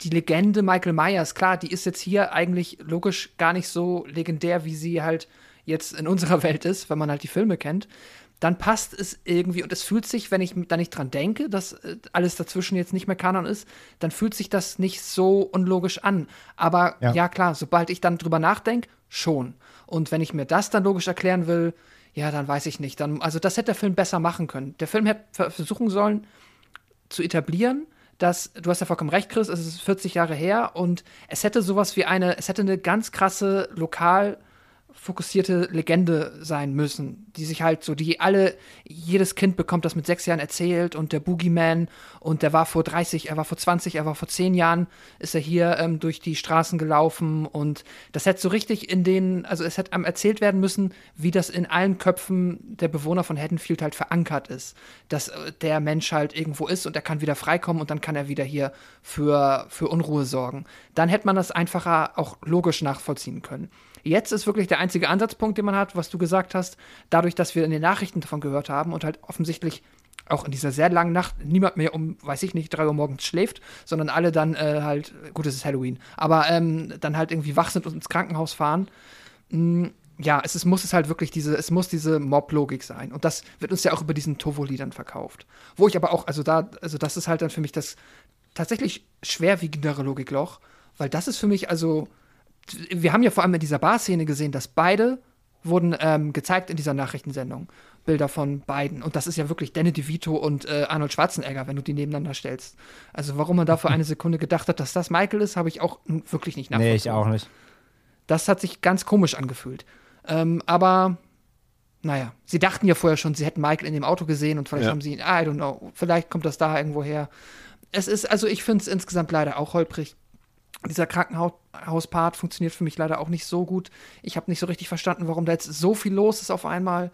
die Legende Michael Myers, klar, die ist jetzt hier eigentlich logisch gar nicht so legendär, wie sie halt jetzt in unserer Welt ist, wenn man halt die Filme kennt. Dann passt es irgendwie und es fühlt sich, wenn ich da nicht dran denke, dass äh, alles dazwischen jetzt nicht mehr Kanon ist, dann fühlt sich das nicht so unlogisch an. Aber ja, ja klar, sobald ich dann drüber nachdenke, schon. Und wenn ich mir das dann logisch erklären will, ja, dann weiß ich nicht. Dann, also das hätte der Film besser machen können. Der Film hätte versuchen sollen zu etablieren, dass, du hast ja vollkommen recht, Chris, es ist 40 Jahre her und es hätte sowas wie eine, es hätte eine ganz krasse lokal fokussierte Legende sein müssen, die sich halt so, die alle, jedes Kind bekommt das mit sechs Jahren erzählt und der Boogeyman und der war vor 30, er war vor 20, er war vor zehn Jahren, ist er hier ähm, durch die Straßen gelaufen und das hätte so richtig in den, also es hätte am erzählt werden müssen, wie das in allen Köpfen der Bewohner von Haddonfield halt verankert ist, dass äh, der Mensch halt irgendwo ist und er kann wieder freikommen und dann kann er wieder hier für, für Unruhe sorgen. Dann hätte man das einfacher auch logisch nachvollziehen können. Jetzt ist wirklich der einzige Ansatzpunkt, den man hat, was du gesagt hast, dadurch, dass wir in den Nachrichten davon gehört haben und halt offensichtlich auch in dieser sehr langen Nacht niemand mehr um, weiß ich nicht, drei Uhr morgens schläft, sondern alle dann äh, halt, gut, es ist Halloween, aber ähm, dann halt irgendwie wach sind und ins Krankenhaus fahren. Mm, ja, es ist, muss es halt wirklich diese, es muss diese Mob-Logik sein. Und das wird uns ja auch über diesen Tovoli dann verkauft. Wo ich aber auch, also da, also das ist halt dann für mich das tatsächlich schwerwiegendere Logikloch, weil das ist für mich also wir haben ja vor allem in dieser Bar-Szene gesehen, dass beide wurden ähm, gezeigt in dieser Nachrichtensendung. Bilder von beiden. Und das ist ja wirklich Danny DeVito und äh, Arnold Schwarzenegger, wenn du die nebeneinander stellst. Also warum man da für eine Sekunde gedacht hat, dass das Michael ist, habe ich auch wirklich nicht nachvollzogen. Nee, ich auch nicht. Das hat sich ganz komisch angefühlt. Ähm, aber naja, sie dachten ja vorher schon, sie hätten Michael in dem Auto gesehen und vielleicht ja. haben sie ihn, I don't know, vielleicht kommt das da irgendwo her. Es ist, also ich finde es insgesamt leider auch holprig dieser Krankenhauspart funktioniert für mich leider auch nicht so gut. Ich habe nicht so richtig verstanden, warum da jetzt so viel los ist auf einmal.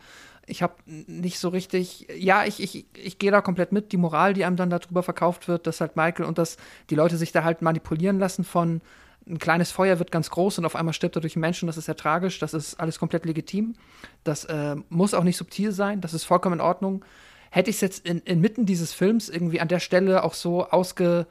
Ich habe nicht so richtig, ja, ich, ich, ich gehe da komplett mit. Die Moral, die einem dann darüber verkauft wird, dass halt Michael und dass die Leute sich da halt manipulieren lassen von ein kleines Feuer wird ganz groß und auf einmal stirbt er durch einen Menschen. Das ist ja tragisch. Das ist alles komplett legitim. Das äh, muss auch nicht subtil sein. Das ist vollkommen in Ordnung. Hätte ich es jetzt in, inmitten dieses Films irgendwie an der Stelle auch so ausge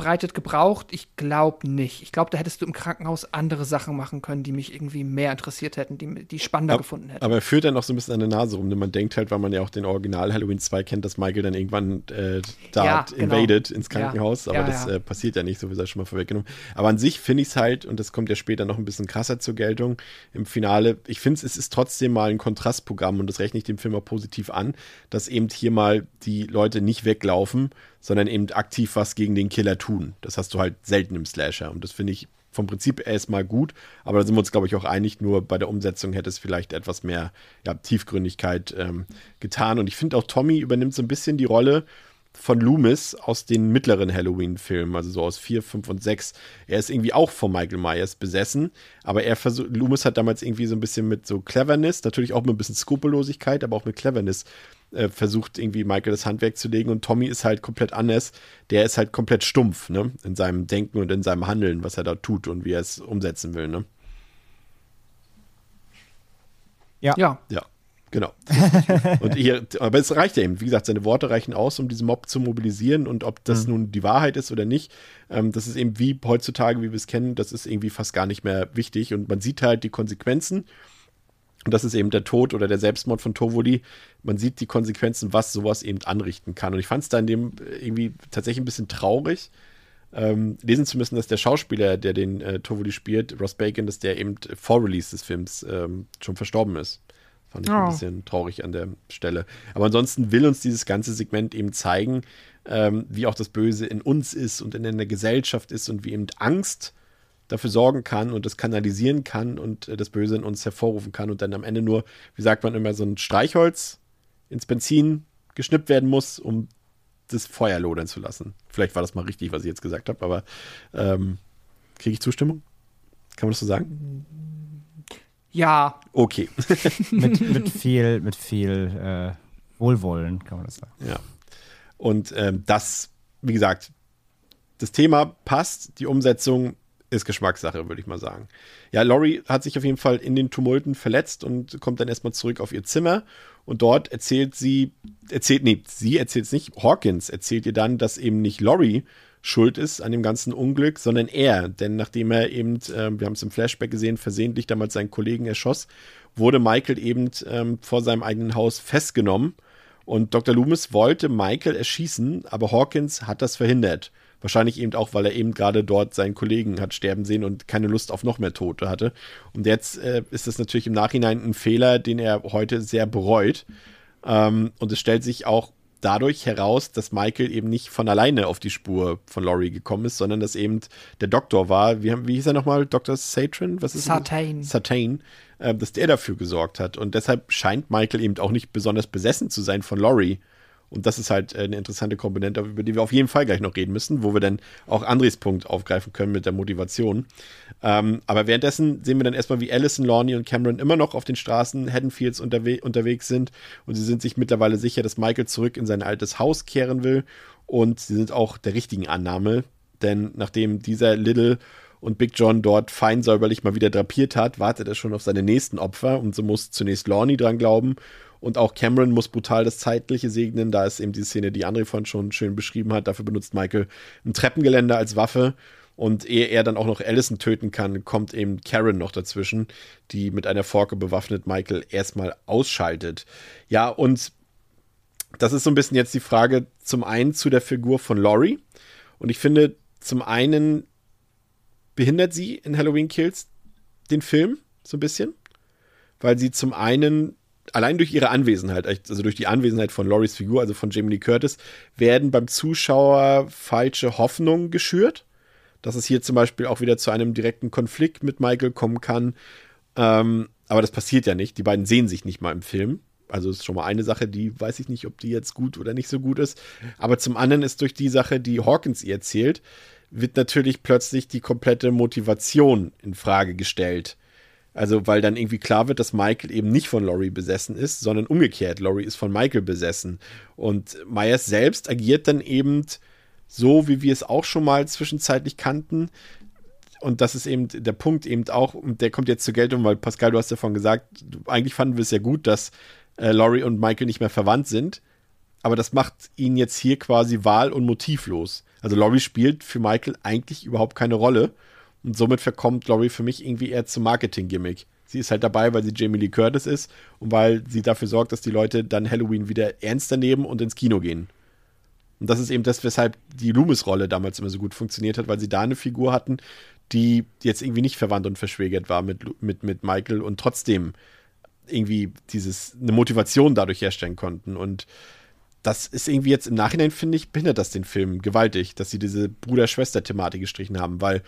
ausbreitet gebraucht? Ich glaube nicht. Ich glaube, da hättest du im Krankenhaus andere Sachen machen können, die mich irgendwie mehr interessiert hätten, die, die spannender aber, gefunden hätten. Aber er führt dann noch so ein bisschen an der Nase rum. Denn man denkt halt, weil man ja auch den Original Halloween 2 kennt, dass Michael dann irgendwann äh, da ja, genau. invaded ins Krankenhaus. Ja. Aber ja, das äh, passiert ja nicht, so wie es schon mal vorweggenommen. Aber an sich finde ich es halt, und das kommt ja später noch ein bisschen krasser zur Geltung im Finale, ich finde es ist trotzdem mal ein Kontrastprogramm und das rechne ich dem Film auch positiv an, dass eben hier mal die Leute nicht weglaufen, sondern eben aktiv was gegen den Killer tun. Das hast du halt selten im Slasher. Und das finde ich vom Prinzip erstmal gut, aber da sind wir uns, glaube ich, auch einig, nur bei der Umsetzung hätte es vielleicht etwas mehr ja, Tiefgründigkeit ähm, getan. Und ich finde auch, Tommy übernimmt so ein bisschen die Rolle von Loomis aus den mittleren Halloween-Filmen, also so aus 4, 5 und 6. Er ist irgendwie auch von Michael Myers besessen, aber er versucht, Loomis hat damals irgendwie so ein bisschen mit so Cleverness, natürlich auch mit ein bisschen Skrupellosigkeit, aber auch mit Cleverness äh, versucht irgendwie Michael das Handwerk zu legen und Tommy ist halt komplett anders. Der ist halt komplett stumpf, ne? In seinem Denken und in seinem Handeln, was er da tut und wie er es umsetzen will, ne? Ja. Ja. Ja. Genau. und hier, aber es reicht ja eben. Wie gesagt, seine Worte reichen aus, um diesen Mob zu mobilisieren. Und ob das mhm. nun die Wahrheit ist oder nicht, ähm, das ist eben wie heutzutage, wie wir es kennen, das ist irgendwie fast gar nicht mehr wichtig. Und man sieht halt die Konsequenzen. Und das ist eben der Tod oder der Selbstmord von Tovoli. Man sieht die Konsequenzen, was sowas eben anrichten kann. Und ich fand es da in dem äh, irgendwie tatsächlich ein bisschen traurig, ähm, lesen zu müssen, dass der Schauspieler, der den äh, Tovoli spielt, Ross Bacon, dass der eben vor Release des Films ähm, schon verstorben ist. Fand ich oh. ein bisschen traurig an der Stelle. Aber ansonsten will uns dieses ganze Segment eben zeigen, ähm, wie auch das Böse in uns ist und in der Gesellschaft ist und wie eben Angst dafür sorgen kann und das kanalisieren kann und äh, das Böse in uns hervorrufen kann und dann am Ende nur, wie sagt man immer, so ein Streichholz ins Benzin geschnippt werden muss, um das Feuer lodern zu lassen. Vielleicht war das mal richtig, was ich jetzt gesagt habe, aber ähm, kriege ich Zustimmung? Kann man das so sagen? Ja. Okay. mit, mit, viel, mit viel äh, Wohlwollen, kann man das sagen. Ja. Und ähm, das, wie gesagt, das Thema passt, die Umsetzung ist Geschmackssache, würde ich mal sagen. Ja, Laurie hat sich auf jeden Fall in den Tumulten verletzt und kommt dann erstmal zurück auf ihr Zimmer. Und dort erzählt sie, erzählt, nee, sie erzählt es nicht, Hawkins erzählt ihr dann, dass eben nicht Laurie schuld ist an dem ganzen Unglück, sondern er. Denn nachdem er eben, äh, wir haben es im Flashback gesehen, versehentlich damals seinen Kollegen erschoss, wurde Michael eben ähm, vor seinem eigenen Haus festgenommen. Und Dr. Loomis wollte Michael erschießen, aber Hawkins hat das verhindert. Wahrscheinlich eben auch, weil er eben gerade dort seinen Kollegen hat sterben sehen und keine Lust auf noch mehr Tote hatte. Und jetzt äh, ist das natürlich im Nachhinein ein Fehler, den er heute sehr bereut. Ähm, und es stellt sich auch dadurch heraus, dass Michael eben nicht von alleine auf die Spur von Laurie gekommen ist, sondern dass eben der Doktor war. Wie, wie hieß er nochmal? Dr. Satrin? Was ist Sartain. Sartain. Äh, dass der dafür gesorgt hat. Und deshalb scheint Michael eben auch nicht besonders besessen zu sein von Laurie. Und das ist halt äh, eine interessante Komponente, über die wir auf jeden Fall gleich noch reden müssen, wo wir dann auch Andres Punkt aufgreifen können mit der Motivation. Ähm, aber währenddessen sehen wir dann erstmal, wie Allison, Lorne und Cameron immer noch auf den Straßen Haddonfields unterwe unterwegs sind. Und sie sind sich mittlerweile sicher, dass Michael zurück in sein altes Haus kehren will. Und sie sind auch der richtigen Annahme. Denn nachdem dieser Little und Big John dort fein säuberlich mal wieder drapiert hat, wartet er schon auf seine nächsten Opfer. Und so muss zunächst Lorne dran glauben und auch Cameron muss brutal das Zeitliche segnen. Da ist eben die Szene, die André von schon schön beschrieben hat. Dafür benutzt Michael ein Treppengeländer als Waffe. Und ehe er dann auch noch Allison töten kann, kommt eben Karen noch dazwischen, die mit einer Forke bewaffnet Michael erstmal ausschaltet. Ja, und das ist so ein bisschen jetzt die Frage zum einen zu der Figur von Laurie. Und ich finde, zum einen behindert sie in Halloween Kills den Film so ein bisschen, weil sie zum einen allein durch ihre Anwesenheit, also durch die Anwesenheit von Loris Figur, also von Jamie Lee Curtis, werden beim Zuschauer falsche Hoffnungen geschürt. Dass es hier zum Beispiel auch wieder zu einem direkten Konflikt mit Michael kommen kann. Ähm, aber das passiert ja nicht. Die beiden sehen sich nicht mal im Film. Also ist schon mal eine Sache, die weiß ich nicht, ob die jetzt gut oder nicht so gut ist. Aber zum anderen ist durch die Sache, die Hawkins ihr erzählt, wird natürlich plötzlich die komplette Motivation in Frage gestellt. Also, weil dann irgendwie klar wird, dass Michael eben nicht von Laurie besessen ist, sondern umgekehrt. Laurie ist von Michael besessen. Und Myers selbst agiert dann eben so, wie wir es auch schon mal zwischenzeitlich kannten. Und das ist eben der Punkt eben auch, und der kommt jetzt zur Geltung, weil Pascal, du hast davon gesagt, eigentlich fanden wir es ja gut, dass äh, Laurie und Michael nicht mehr verwandt sind. Aber das macht ihn jetzt hier quasi wahl- und motivlos. Also Laurie spielt für Michael eigentlich überhaupt keine Rolle. Und somit verkommt Laurie für mich irgendwie eher zum Marketing-Gimmick. Sie ist halt dabei, weil sie Jamie Lee Curtis ist und weil sie dafür sorgt, dass die Leute dann Halloween wieder ernster nehmen und ins Kino gehen. Und das ist eben das, weshalb die Loomis-Rolle damals immer so gut funktioniert hat, weil sie da eine Figur hatten, die jetzt irgendwie nicht verwandt und verschwägert war mit, mit, mit Michael und trotzdem irgendwie dieses, eine Motivation dadurch herstellen konnten. Und das ist irgendwie jetzt im Nachhinein, finde ich, behindert das den Film gewaltig, dass sie diese Bruder-Schwester-Thematik gestrichen haben, weil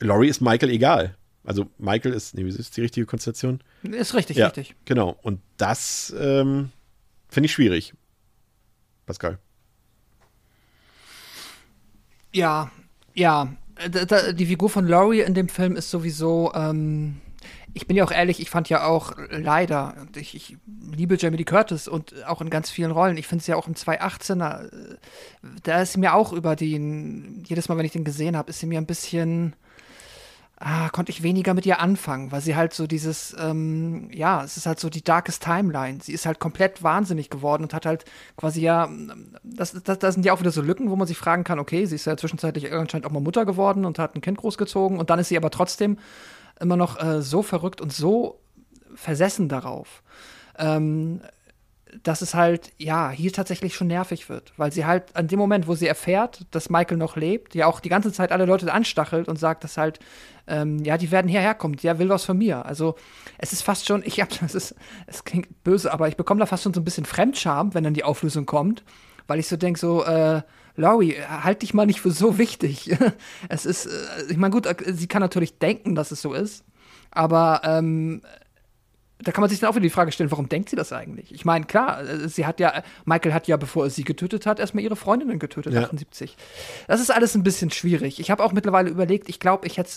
Laurie ist Michael egal. Also Michael ist, nee, ist die richtige Konstellation? Ist richtig, ja, richtig. Genau. Und das ähm, finde ich schwierig. Pascal. Ja, ja. Die Figur von Laurie in dem Film ist sowieso, ähm, ich bin ja auch ehrlich, ich fand ja auch leider, ich, ich liebe Jamie Lee Curtis und auch in ganz vielen Rollen. Ich finde es ja auch im 218er, äh, da ist sie mir auch über den, jedes Mal, wenn ich den gesehen habe, ist sie mir ein bisschen, ah, konnte ich weniger mit ihr anfangen, weil sie halt so dieses, ähm, ja, es ist halt so die darkest Timeline. Sie ist halt komplett wahnsinnig geworden und hat halt quasi ja, das, das, das sind ja auch wieder so Lücken, wo man sich fragen kann, okay, sie ist ja zwischenzeitlich anscheinend auch mal Mutter geworden und hat ein Kind großgezogen und dann ist sie aber trotzdem immer noch äh, so verrückt und so versessen darauf. Ähm, dass es halt, ja, hier tatsächlich schon nervig wird. Weil sie halt an dem Moment, wo sie erfährt, dass Michael noch lebt, ja auch die ganze Zeit alle Leute anstachelt und sagt, dass halt, ähm, ja, die werden hierher kommen, der will was von mir. Also es ist fast schon, ich hab, das ist, es klingt böse, aber ich bekomme da fast schon so ein bisschen Fremdscham, wenn dann die Auflösung kommt, weil ich so denke, so, äh, Laurie, halt dich mal nicht für so wichtig. es ist, äh, ich meine, gut, sie kann natürlich denken, dass es so ist, aber ähm, da kann man sich dann auch wieder die Frage stellen, warum denkt sie das eigentlich? Ich meine, klar, äh, sie hat ja, Michael hat ja, bevor er sie getötet hat, erstmal ihre Freundinnen getötet, ja. 78. Das ist alles ein bisschen schwierig. Ich habe auch mittlerweile überlegt, ich glaube, ich hätte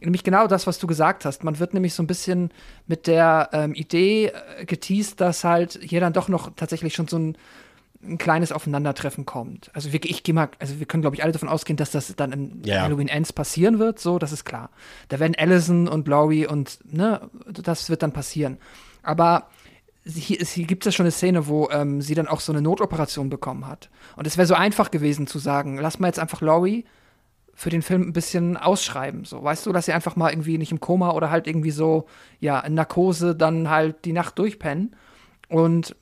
nämlich genau das, was du gesagt hast. Man wird nämlich so ein bisschen mit der ähm, Idee äh, geteased, dass halt hier dann doch noch tatsächlich schon so ein ein kleines Aufeinandertreffen kommt. Also wir, ich gehe mal, also wir können glaube ich alle davon ausgehen, dass das dann in ja. Halloween Ends passieren wird, so, das ist klar. Da werden Allison und Laurie und ne, das wird dann passieren. Aber hier, hier gibt es ja schon eine Szene, wo ähm, sie dann auch so eine Notoperation bekommen hat. Und es wäre so einfach gewesen zu sagen, lass mal jetzt einfach Laurie für den Film ein bisschen ausschreiben. So, weißt du, dass sie einfach mal irgendwie nicht im Koma oder halt irgendwie so, ja, in Narkose dann halt die Nacht durchpennen. Und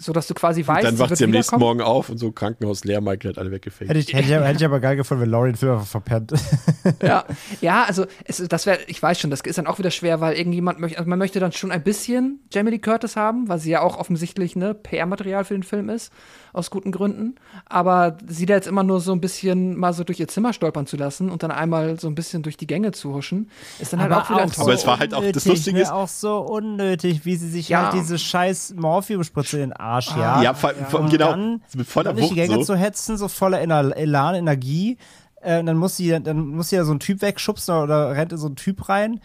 so dass du quasi weißt, Dann wacht sie am nächsten. Morgen auf und so Krankenhaus leer, Michael hat alle weggefegt. Hätte ich, hätte, ich, hätte ich aber geil gefunden, wenn Laurie den Film einfach verpennt. Ja, ja, also es, das wäre, ich weiß schon, das ist dann auch wieder schwer, weil irgendjemand möchte, also man möchte dann schon ein bisschen Jamie Lee Curtis haben, weil sie ja auch offensichtlich ne PR-Material für den Film ist, aus guten Gründen. Aber sie da jetzt immer nur so ein bisschen mal so durch ihr Zimmer stolpern zu lassen und dann einmal so ein bisschen durch die Gänge zu huschen, ist dann halt auch wieder Aber es war halt auch- das Lustige ne? ist- auch so unnötig, wie sie sich Ja. halt diese scheiß Morphium-Spritze in den Arsch Ah, jagt. ja, vor, vor, um genau. dann, mit voller dann durch die Wucht Gänge so. zu hetzen, so voller Ener- Elan, Energie. Äh, und dann muss sie, dann muss sie ja so einen Typ wegschubsen oder rennt in so einen Typ rein.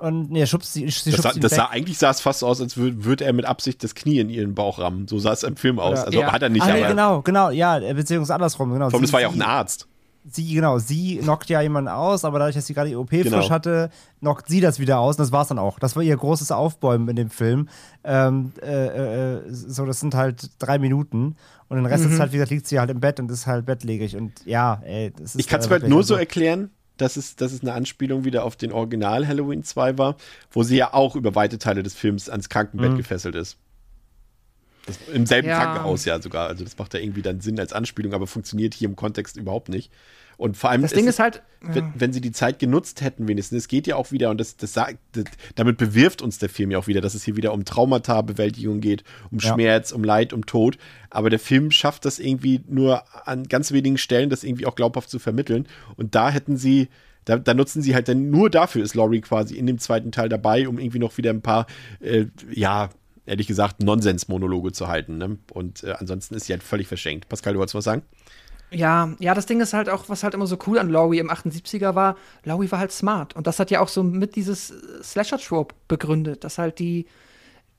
Und nee, schubst sie, sie Das, sah, das sah, eigentlich sah es fast aus, als würde würd er mit Absicht das Knie in ihren Bauch rammen. So sah es im Film aus. Ja. Also Ja. hat er nicht, ah, nee, aber genau, genau, ja, beziehungsweise andersrum, genau. vor allem, das war ja auch ein Arzt. sie, genau, sie knockt ja jemanden aus, aber dadurch, dass sie gerade die OP Genau. frisch hatte, knockt sie das wieder aus und das war's dann auch. Das war ihr großes Aufbäumen in dem Film. Ähm, äh, äh, so, das sind halt drei Minuten und den Rest Mhm. der Zeit, wie gesagt, liegt sie halt im Bett und ist halt bettlägerig und ja, ey, das ist Ich kann es äh, mir halt nur so also- erklären, dass es, dass es eine Anspielung wieder auf den Original Halloween 2 war, wo sie ja auch über weite Teile des Films ans Mhm. Krankenbett gefesselt ist. Das, Im selben Ja. Krankenhaus ja sogar. Also das macht ja irgendwie dann Sinn als Anspielung, aber funktioniert hier im Kontext überhaupt nicht. Und vor allem, Das Ding ist halt, wenn, wenn sie die Zeit genutzt hätten, wenigstens, es geht ja auch wieder, und das, das, sagt- das, damit bewirft uns der Film ja auch wieder, dass es hier wieder um Traumata-Bewältigung geht, um Ja. Schmerz, um Leid, um Tod. Aber der Film schafft das irgendwie nur an ganz wenigen Stellen, das irgendwie auch glaubhaft zu vermitteln. Und da hätten sie, da, da nutzen sie halt dann nur dafür ist Laurie quasi in dem zweiten Teil dabei, um irgendwie noch wieder ein paar, äh, ja, ehrlich gesagt, Nonsens-Monologe zu halten. Ne? Und äh, ansonsten ist sie halt völlig verschenkt. Pascal, du wolltest was sagen? Ja, ja, das Ding ist halt auch, was halt immer so cool an Laurie im 78er war, Laurie war halt smart. Und das hat ja auch so mit dieses Slasher-Trope begründet, dass halt die,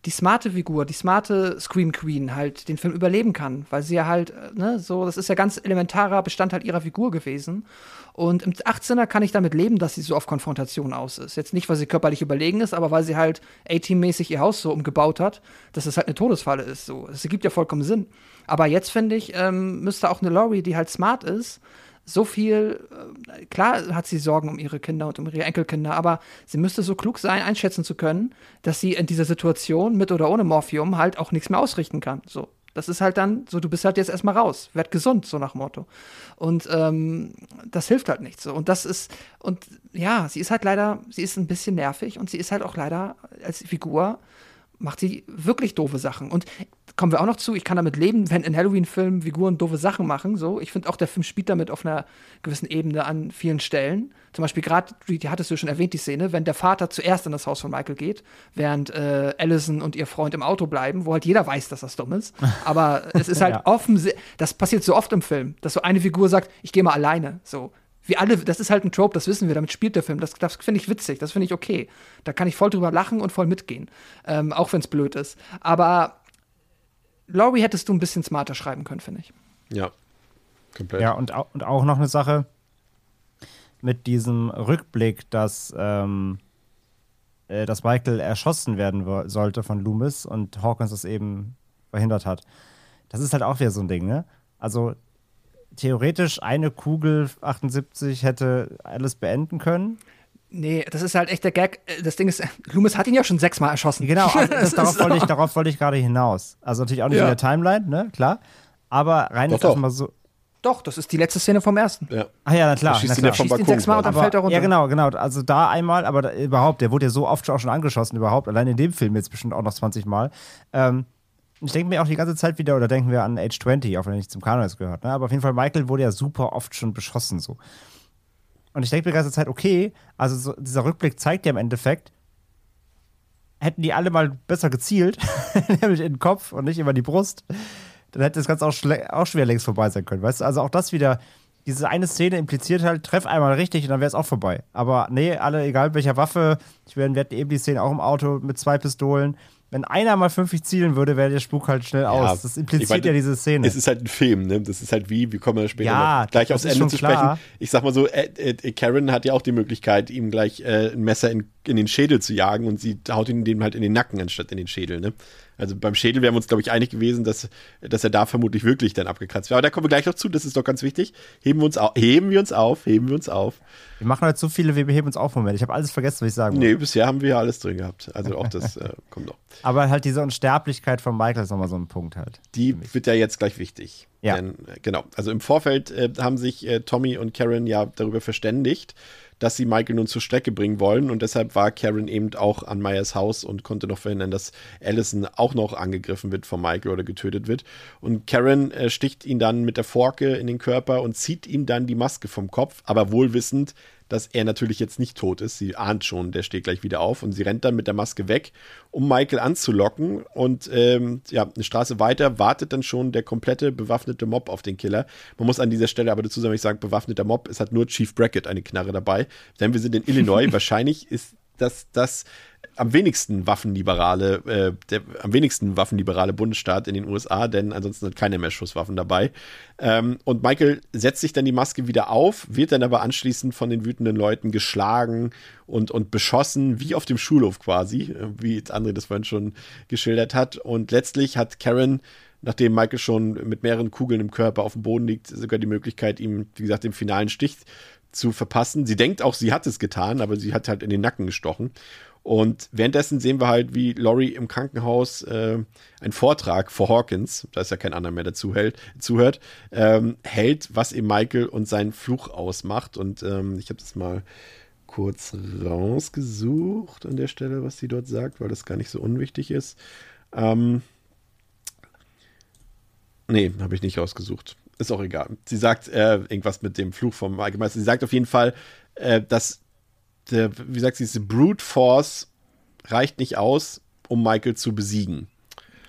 die smarte Figur, die smarte Scream Queen halt den Film überleben kann, weil sie ja halt, äh, ne, so, das ist ja ganz elementarer Bestandteil ihrer Figur gewesen. Und im 18er kann ich damit leben, dass sie so auf Konfrontation aus ist. Jetzt nicht, weil sie körperlich überlegen ist, aber weil sie halt A-Team-mäßig ihr Haus so umgebaut hat, dass es halt eine Todesfalle ist. So. Es ergibt ja vollkommen Sinn. Aber jetzt finde ich, ähm, müsste auch eine Laurie, die halt smart ist, so viel, äh, klar hat sie Sorgen um ihre Kinder und um ihre Enkelkinder, aber sie müsste so klug sein, einschätzen zu können, dass sie in dieser Situation mit oder ohne Morphium halt auch nichts mehr ausrichten kann. So. Das ist halt dann so, du bist halt jetzt erstmal raus, werd gesund, so nach Motto. Und ähm, das hilft halt nicht so. Und das ist, und ja, sie ist halt leider, sie ist ein bisschen nervig und sie ist halt auch leider als Figur, macht sie wirklich doofe Sachen. Und kommen wir auch noch zu, ich kann damit leben, wenn in Halloween-Filmen Figuren doofe Sachen machen. So, ich finde auch, der Film spielt damit auf einer gewissen Ebene an vielen Stellen. Zum Beispiel gerade, die, hattest du schon erwähnt, die Szene, wenn der Vater zuerst in das Haus von Michael geht, während äh, Allison und ihr Freund im Auto bleiben, wo halt jeder weiß, dass das dumm ist. Aber es ist halt Ja. offensichtlich, das passiert so oft im Film, dass so eine Figur sagt, ich gehe mal alleine. So. Wir alle, das ist halt ein Trope, das wissen wir, damit spielt der Film. Das, das finde ich witzig, das finde ich okay. Da kann ich voll drüber lachen und voll mitgehen. Ähm, auch wenn es blöd ist. Aber Laurie hättest du ein bisschen smarter schreiben können, finde ich. Ja. Komplett. Ja, und, und auch noch eine Sache mit diesem Rückblick, dass, ähm, äh, dass Michael erschossen werden sollte von Loomis und Hawkins das eben verhindert hat. Das ist halt auch wieder so ein Ding, ne? Also theoretisch eine Kugel 78 hätte alles beenden können. Nee, das ist halt echt der Gag. Das Ding ist, Loomis hat ihn ja schon sechsmal erschossen. Genau, also das, Das darauf, ist wollte ich, darauf wollte ich gerade hinaus. Also natürlich auch nicht Ja. in der Timeline, ne? Klar. Aber rein Doch, jetzt doch. erstmal so. Doch, das ist die letzte Szene vom ersten. Ja. Ach ja, na klar. Da schießt na ihn ja klar. vom Schießt ihn Balkon sechsmal und dann quasi. fällt er runter. Ja, genau, genau. Also da einmal, aber da, überhaupt, der wurde ja so oft auch schon angeschossen, überhaupt. Allein in dem Film jetzt bestimmt auch noch 20 Mal. Ähm, ich denke mir auch die ganze Zeit wieder, oder denken wir an Age 20, auch wenn er nicht zum Kanon gehört. Ne? Aber auf jeden Fall, Michael wurde ja super oft schon beschossen so. Und ich denke mir die ganze Zeit, okay, also so, dieser Rückblick zeigt ja im Endeffekt, hätten die alle mal besser gezielt, nämlich in den Kopf und nicht immer die Brust, dann hätte das Ganze auch, auch schwer längst vorbei sein können. Weißt du, also auch das wieder, diese eine Szene impliziert halt, treff einmal richtig und dann wäre es auch vorbei. Aber nee, alle, egal welcher Waffe, ich wir hatten eben die Szene auch im Auto mit zwei Pistolen. Wenn einer mal 50 zielen würde, wäre der Spuk halt schnell aus. Das impliziert meine, ja diese Szene. Es ist halt ein Film, ne? Das ist halt wie, wir kommen ja später Ja, gleich aufs Ende zu klar. sprechen. Ich sag mal so, äh, äh, Karen hat ja auch die Möglichkeit, ihm gleich äh, ein Messer in in den Schädel zu jagen und sie haut ihn dem halt in den Nacken anstatt in den Schädel. Ne? Also beim Schädel wären wir uns, glaube ich, einig gewesen, dass, dass er da vermutlich wirklich dann abgekratzt wäre. Aber da kommen wir gleich noch zu, das ist doch ganz wichtig. Heben wir uns auf, heben wir uns auf, heben wir uns auf. Wir machen heute so viele, wir heben uns auf Momente. Ich habe alles vergessen, was ich sagen wollte. Nee, bisher haben wir ja alles drin gehabt. Also auch das äh, kommt noch. Aber halt diese Unsterblichkeit von Michael ist nochmal so ein Punkt halt. Die wird ja jetzt gleich wichtig. Ja. Denn, äh, genau. Also im Vorfeld äh, haben sich äh, Tommy und Karen ja darüber verständigt, dass sie Michael nun zur Strecke bringen wollen. Und deshalb war Karen eben auch an Myers Haus und konnte noch verhindern, dass Allison auch noch angegriffen wird von Michael oder getötet wird. Und Karen äh, sticht ihn dann mit der Forke in den Körper und zieht ihm dann die Maske vom Kopf, aber wohlwissend, dass er natürlich jetzt nicht tot ist. Sie ahnt schon, der steht gleich wieder auf und sie rennt dann mit der Maske weg, um Michael anzulocken. Und ähm, ja, eine Straße weiter wartet dann schon der komplette bewaffnete Mob auf den Killer. Man muss an dieser Stelle aber dazu sagen, ich sage bewaffneter Mob, es hat nur Chief Brackett eine Knarre dabei, denn wir sind in Illinois. Wahrscheinlich ist das das am wenigsten waffenliberale, äh, der am wenigsten waffenliberale Bundesstaat in den USA, denn ansonsten hat keiner mehr Schusswaffen dabei. Ähm, und Michael setzt sich dann die Maske wieder auf, wird dann aber anschließend von den wütenden Leuten geschlagen und, und beschossen, wie auf dem Schulhof quasi, äh, wie André das vorhin schon geschildert hat. Und letztlich hat Karen nachdem Michael schon mit mehreren Kugeln im Körper auf dem Boden liegt, sogar die Möglichkeit, ihm, wie gesagt, den finalen Stich zu verpassen. Sie denkt auch, sie hat es getan, aber sie hat halt in den Nacken gestochen. Und währenddessen sehen wir halt, wie Laurie im Krankenhaus äh, einen Vortrag vor Hawkins, da ist ja kein anderer mehr dazu hält, zuhört, ähm, hält, was eben Michael und seinen Fluch ausmacht. Und ähm, ich habe das mal kurz rausgesucht an der Stelle, was sie dort sagt, weil das gar nicht so unwichtig ist. Ähm, nee, habe ich nicht rausgesucht. Ist auch egal. Sie sagt äh, irgendwas mit dem Fluch vom Michael. Sie sagt auf jeden Fall, äh, dass der, wie sagt sie, diese Brute Force reicht nicht aus, um Michael zu besiegen.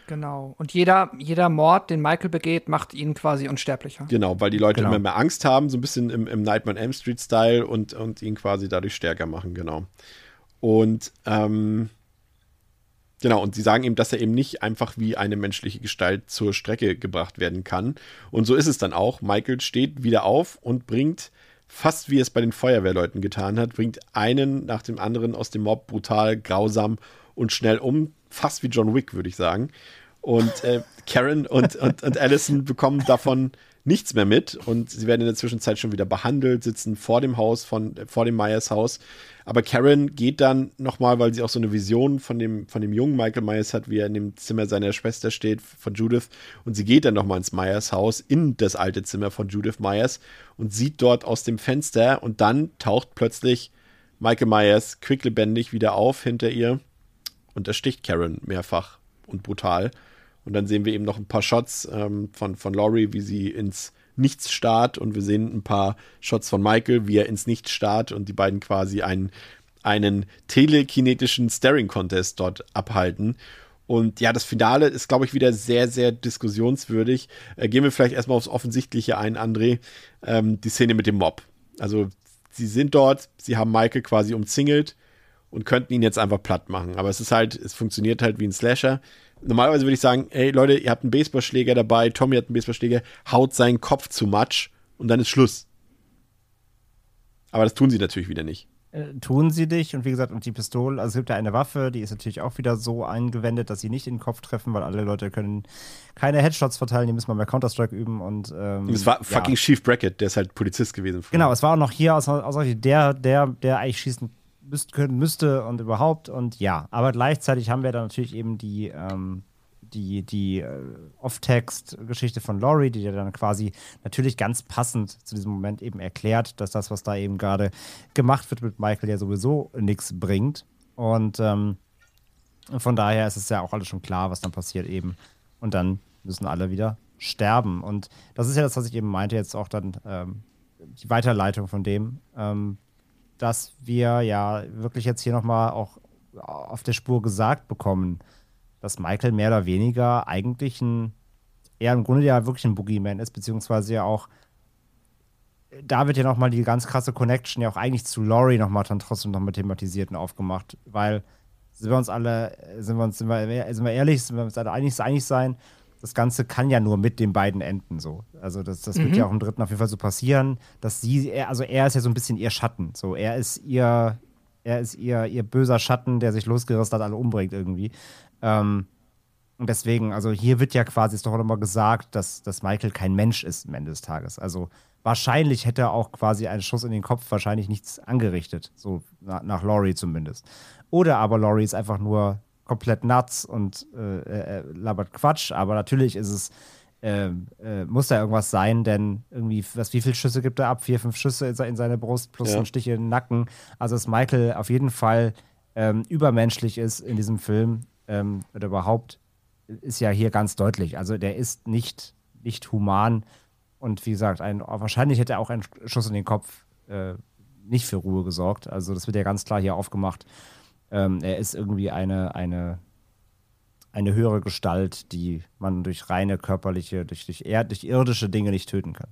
Genau. Und jeder, jeder Mord, den Michael begeht, macht ihn quasi unsterblicher. Genau, weil die Leute genau. immer mehr Angst haben, so ein bisschen im, im Nightmare on Elm Street-Style und, und ihn quasi dadurch stärker machen, genau. Und ähm, Genau, und sie sagen ihm, dass er eben nicht einfach wie eine menschliche Gestalt zur Strecke gebracht werden kann. Und so ist es dann auch. Michael steht wieder auf und bringt fast wie es bei den Feuerwehrleuten getan hat, bringt einen nach dem anderen aus dem Mob brutal, grausam und schnell um. Fast wie John Wick, würde ich sagen. Und äh, Karen und, und, und Allison bekommen davon nichts mehr mit und sie werden in der Zwischenzeit schon wieder behandelt, sitzen vor dem Haus, von, vor dem Myers Haus. Aber Karen geht dann nochmal, weil sie auch so eine Vision von dem, von dem jungen Michael Myers hat, wie er in dem Zimmer seiner Schwester steht, von Judith. Und sie geht dann nochmal ins Myers Haus, in das alte Zimmer von Judith Myers und sieht dort aus dem Fenster und dann taucht plötzlich Michael Myers quicklebendig wieder auf hinter ihr und ersticht Karen mehrfach und brutal. Und dann sehen wir eben noch ein paar Shots ähm, von, von Laurie, wie sie ins Nichts starrt. Und wir sehen ein paar Shots von Michael, wie er ins Nichts starrt und die beiden quasi einen, einen telekinetischen Staring-Contest dort abhalten. Und ja, das Finale ist, glaube ich, wieder sehr, sehr diskussionswürdig. Äh, gehen wir vielleicht erstmal aufs Offensichtliche ein, André. Ähm, die Szene mit dem Mob. Also, sie sind dort, sie haben Michael quasi umzingelt und könnten ihn jetzt einfach platt machen. Aber es ist halt, es funktioniert halt wie ein Slasher normalerweise würde ich sagen, hey Leute, ihr habt einen Baseballschläger dabei, Tommy hat einen Baseballschläger, haut seinen Kopf zu Matsch und dann ist Schluss. Aber das tun sie natürlich wieder nicht. Äh, tun sie nicht und wie gesagt, und die Pistole, also es gibt ja eine Waffe, die ist natürlich auch wieder so eingewendet, dass sie nicht in den Kopf treffen, weil alle Leute können keine Headshots verteilen, die müssen mal mehr Counter-Strike üben und ähm, Es war fucking ja. Chief Brackett, der ist halt Polizist gewesen. Früher. Genau, es war auch noch hier außer, außer der, der, der eigentlich schießen müsst, können müsste und überhaupt und ja. Aber gleichzeitig haben wir dann natürlich eben die, ähm, die, die äh, Off-Text-Geschichte von Laurie, die dir dann quasi natürlich ganz passend zu diesem Moment eben erklärt, dass das, was da eben gerade gemacht wird mit Michael, ja sowieso nichts bringt. Und ähm, von daher ist es ja auch alles schon klar, was dann passiert eben. Und dann müssen alle wieder sterben. Und das ist ja das, was ich eben meinte, jetzt auch dann ähm, die Weiterleitung von dem. Ähm, dass wir ja wirklich jetzt hier nochmal auch auf der Spur gesagt bekommen, dass Michael mehr oder weniger eigentlich ein, eher im Grunde ja wirklich ein Boogeyman ist, beziehungsweise ja auch, da wird ja nochmal die ganz krasse Connection ja auch eigentlich zu Laurie nochmal dann trotzdem nochmal thematisiert und aufgemacht, weil sind wir uns alle, sind wir uns, sind wir, sind wir ehrlich, sind wir uns alle einig, einig sein, das Ganze kann ja nur mit den beiden enden so. Also das, das mhm. wird ja auch im dritten auf jeden Fall so passieren, dass sie, also er ist ja so ein bisschen ihr Schatten. So, er ist ihr, er ist ihr, ihr böser Schatten, der sich losgerissen hat, alle umbringt irgendwie. Ähm, und deswegen, also hier wird ja quasi ist doch nochmal gesagt, dass, dass Michael kein Mensch ist am Ende des Tages. Also wahrscheinlich hätte er auch quasi einen Schuss in den Kopf wahrscheinlich nichts angerichtet, so nach, nach Laurie zumindest. Oder aber Laurie ist einfach nur komplett nuts und äh, äh, labert Quatsch, aber natürlich ist es, äh, äh, muss da irgendwas sein, denn irgendwie, was, wie viele Schüsse gibt er ab? Vier, fünf Schüsse in, in seine Brust plus ja. ein Stich in den Nacken. Also, dass Michael auf jeden Fall ähm, übermenschlich ist in diesem Film ähm, oder überhaupt, ist ja hier ganz deutlich. Also, der ist nicht, nicht human und wie gesagt, ein, wahrscheinlich hätte er auch ein Schuss in den Kopf äh, nicht für Ruhe gesorgt. Also, das wird ja ganz klar hier aufgemacht. Ähm, er ist irgendwie eine, eine, eine höhere Gestalt, die man durch reine körperliche, durch, durch, er, durch irdische Dinge nicht töten kann.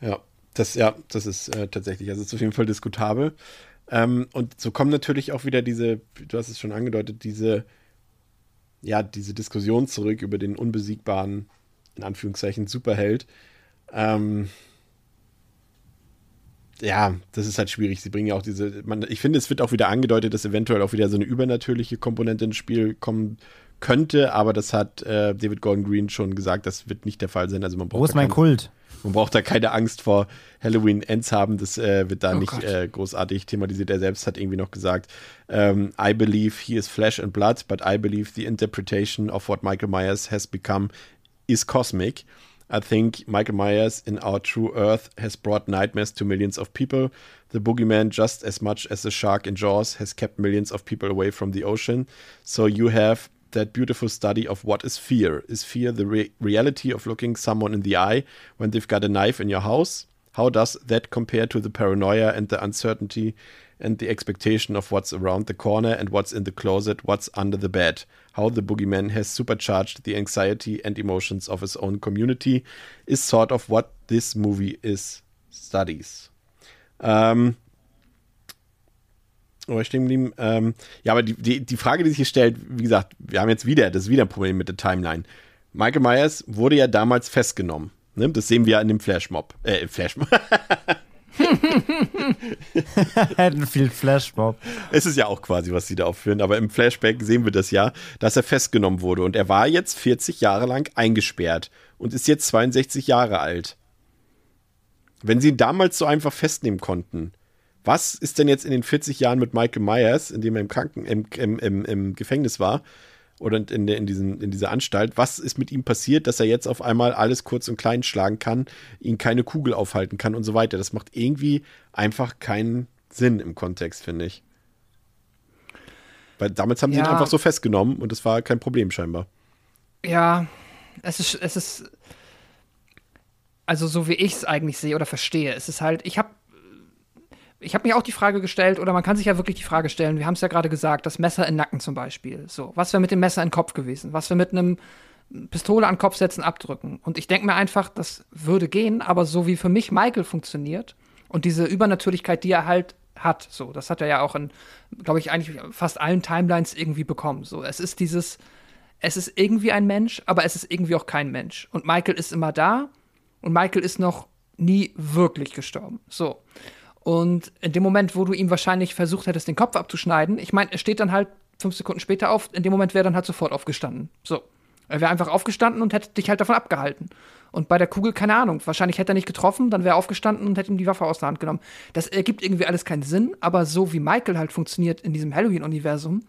Ja, das, ja, das ist äh, tatsächlich, also ist auf jeden Fall diskutabel. Ähm, und so kommen natürlich auch wieder diese, du hast es schon angedeutet, diese, ja, diese Diskussion zurück über den unbesiegbaren, in Anführungszeichen, Superheld. Ähm, ja, das ist halt schwierig. Sie bringen ja auch diese, man, ich finde, es wird auch wieder angedeutet, dass eventuell auch wieder so eine übernatürliche Komponente ins Spiel kommen könnte, aber das hat äh, David Gordon Green schon gesagt, das wird nicht der Fall sein. Also man braucht Wo ist mein keine, Kult? Man braucht da keine Angst vor Halloween Ends haben, das äh, wird da oh nicht äh, großartig thematisiert. Er selbst hat irgendwie noch gesagt, um, ähm, I believe he is flesh and blood, but I believe the interpretation of what Michael Myers has become is cosmic. I think Michael Myers in Our True Earth has brought nightmares to millions of people. The boogeyman, just as much as the shark in Jaws, has kept millions of people away from the ocean. So you have that beautiful study of what is fear. Is fear the re reality of looking someone in the eye when they've got a knife in your house? How does that compare to the paranoia and the uncertainty and the expectation of what's around the corner and what's in the closet, what's under the bed? How the boogeyman has supercharged the anxiety and emotions of his own community is sort of what this movie is studies. Ähm, oder stehen geblieben. Ähm, ja, aber die, die, die Frage, die sich hier stellt, wie gesagt, wir haben jetzt wieder, das ist wieder ein Problem mit der Timeline. Michael Myers wurde ja damals festgenommen. Ne? Das sehen wir ja in dem Flashmob. Äh, Flashmob. Haddonfield Flashmob. Es ist ja auch quasi, was sie da aufführen, aber im Flashback sehen wir das ja, dass er festgenommen wurde und er war jetzt 40 Jahre lang eingesperrt und ist jetzt 62 Jahre alt. Wenn sie ihn damals so einfach festnehmen konnten, was ist denn jetzt in den 40 Jahren mit Michael Myers, in dem er im Kranken, im, im, im, im Gefängnis war, oder in, in, diesen, in dieser Anstalt, was ist mit ihm passiert, dass er jetzt auf einmal alles kurz und klein schlagen kann, ihn keine Kugel aufhalten kann und so weiter. Das macht irgendwie einfach keinen Sinn im Kontext, finde ich. Weil damals haben ja. sie ihn einfach so festgenommen und es war kein Problem scheinbar. Ja, es ist, es ist, also so wie ich es eigentlich sehe oder verstehe, es ist halt, ich habe ich habe mir auch die Frage gestellt, oder man kann sich ja wirklich die Frage stellen, wir haben es ja gerade gesagt, das Messer in Nacken zum Beispiel. So, was wäre mit dem Messer in Kopf gewesen? Was wäre mit einem Pistole an Kopf setzen, abdrücken? Und ich denke mir einfach, das würde gehen, aber so wie für mich Michael funktioniert und diese Übernatürlichkeit, die er halt hat, so, das hat er ja auch in, glaube ich, eigentlich fast allen Timelines irgendwie bekommen. So, es ist dieses, es ist irgendwie ein Mensch, aber es ist irgendwie auch kein Mensch. Und Michael ist immer da und Michael ist noch nie wirklich gestorben. So. Und in dem Moment, wo du ihm wahrscheinlich versucht hättest, den Kopf abzuschneiden, ich meine, er steht dann halt fünf Sekunden später auf, in dem Moment wäre er dann halt sofort aufgestanden. So. Er wäre einfach aufgestanden und hätte dich halt davon abgehalten. Und bei der Kugel, keine Ahnung, wahrscheinlich hätte er nicht getroffen, dann wäre er aufgestanden und hätte ihm die Waffe aus der Hand genommen. Das ergibt irgendwie alles keinen Sinn, aber so wie Michael halt funktioniert in diesem Halloween-Universum,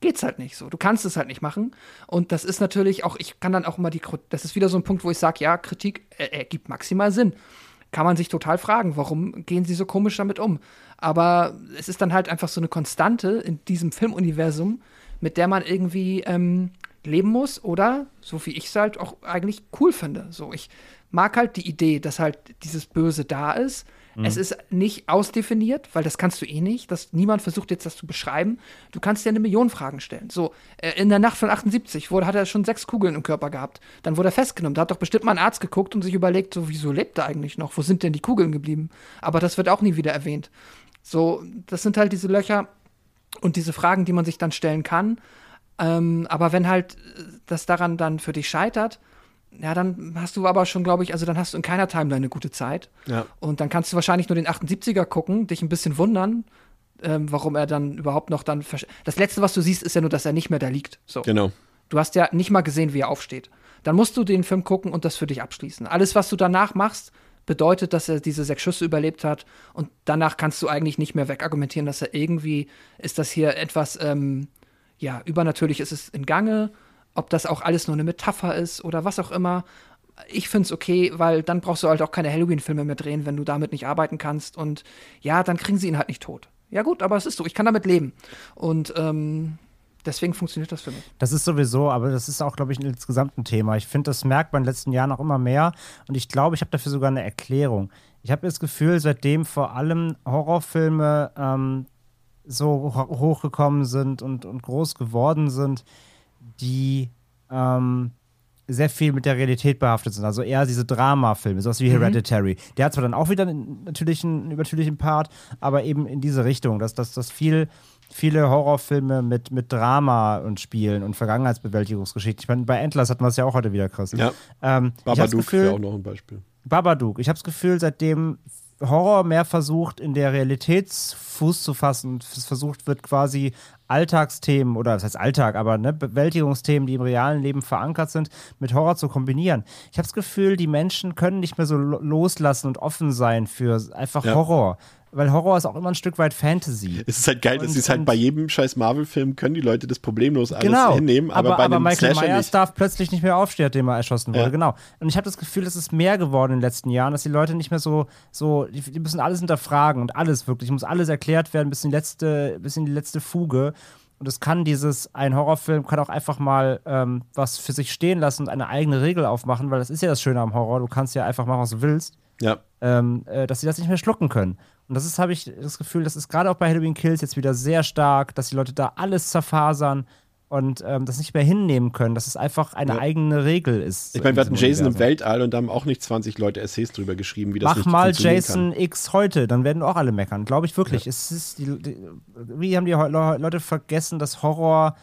geht's halt nicht so. Du kannst es halt nicht machen. Und das ist natürlich auch, ich kann dann auch immer die, das ist wieder so ein Punkt, wo ich sage, ja, Kritik ergibt maximal Sinn kann man sich total fragen, warum gehen sie so komisch damit um. Aber es ist dann halt einfach so eine Konstante in diesem Filmuniversum, mit der man irgendwie ähm, leben muss oder, so wie ich es halt auch eigentlich cool finde. So, ich mag halt die Idee, dass halt dieses Böse da ist Mhm. Es ist nicht ausdefiniert, weil das kannst du eh nicht. Das, niemand versucht jetzt das zu beschreiben. Du kannst dir eine Million Fragen stellen. So, äh, in der Nacht von 78 wurde, hat er schon sechs Kugeln im Körper gehabt. Dann wurde er festgenommen. Da hat doch bestimmt mal ein Arzt geguckt und sich überlegt, so, wieso lebt er eigentlich noch? Wo sind denn die Kugeln geblieben? Aber das wird auch nie wieder erwähnt. So, das sind halt diese Löcher und diese Fragen, die man sich dann stellen kann. Ähm, aber wenn halt äh, das daran dann für dich scheitert, ja, dann hast du aber schon, glaube ich, also dann hast du in keiner Timeline eine gute Zeit. Ja. Und dann kannst du wahrscheinlich nur den 78er gucken, dich ein bisschen wundern, ähm, warum er dann überhaupt noch dann. Das letzte, was du siehst, ist ja nur, dass er nicht mehr da liegt. So. Genau. Du hast ja nicht mal gesehen, wie er aufsteht. Dann musst du den Film gucken und das für dich abschließen. Alles, was du danach machst, bedeutet, dass er diese sechs Schüsse überlebt hat und danach kannst du eigentlich nicht mehr wegargumentieren, dass er irgendwie ist das hier etwas, ähm, ja, übernatürlich ist es in Gange, ob das auch alles nur eine Metapher ist oder was auch immer. Ich finde es okay, weil dann brauchst du halt auch keine Halloween-Filme mehr drehen, wenn du damit nicht arbeiten kannst. Und ja, dann kriegen sie ihn halt nicht tot. Ja, gut, aber es ist so, ich kann damit leben. Und ähm, deswegen funktioniert das für mich. Das ist sowieso, aber das ist auch, glaube ich, insgesamt ein Thema. Ich finde, das merkt man in den letzten Jahren auch immer mehr. Und ich glaube, ich habe dafür sogar eine Erklärung. Ich habe das Gefühl, seitdem vor allem Horrorfilme ähm, so hochgekommen sind und, und groß geworden sind, die ähm, sehr viel mit der Realität behaftet sind. Also eher diese Drama-Filme, sowas wie mhm. Hereditary. Der hat zwar dann auch wieder natürlich einen übernatürlichen Part, aber eben in diese Richtung, dass das dass viel viele Horrorfilme mit, mit Drama und Spielen und Vergangenheitsbewältigungsgeschichten. Ich meine, bei Endless hatten wir es ja auch heute wieder, Chris. Ja. Ähm, Babadook wäre auch noch ein Beispiel. Babadook. Ich habe das Gefühl, seitdem Horror mehr versucht, in der Realität Fuß zu fassen, es versucht wird, quasi Alltagsthemen oder das heißt Alltag, aber ne, Bewältigungsthemen, die im realen Leben verankert sind, mit Horror zu kombinieren. Ich habe das Gefühl, die Menschen können nicht mehr so loslassen und offen sein für einfach ja. Horror weil Horror ist auch immer ein Stück weit Fantasy. Es ist halt geil, dass sie es halt bei jedem scheiß Marvel-Film können die Leute das problemlos alles genau, hinnehmen, aber, aber bei aber einem Michael Slasher Myers nicht. darf plötzlich nicht mehr aufstehen, nachdem er erschossen wurde, ja. genau. Und ich habe das Gefühl, es ist mehr geworden in den letzten Jahren, dass die Leute nicht mehr so, so die, die müssen alles hinterfragen und alles wirklich, muss alles erklärt werden bis in die letzte, bis in die letzte Fuge. Und es kann dieses, ein Horrorfilm kann auch einfach mal ähm, was für sich stehen lassen und eine eigene Regel aufmachen, weil das ist ja das Schöne am Horror. Du kannst ja einfach machen, was du willst. Ja. Ähm, äh, dass sie das nicht mehr schlucken können. Und das ist, habe ich das Gefühl, das ist gerade auch bei Halloween Kills jetzt wieder sehr stark, dass die Leute da alles zerfasern und ähm, das nicht mehr hinnehmen können, dass es einfach eine ja. eigene Regel ist. Ich meine, wir hatten Jason Universum. im Weltall und da haben auch nicht 20 Leute Essays drüber geschrieben, wie das Mach nicht mal Jason kann. X heute, dann werden auch alle meckern. Glaube ich wirklich. Ja. Es ist die, die, wie haben die Leute vergessen, dass Horror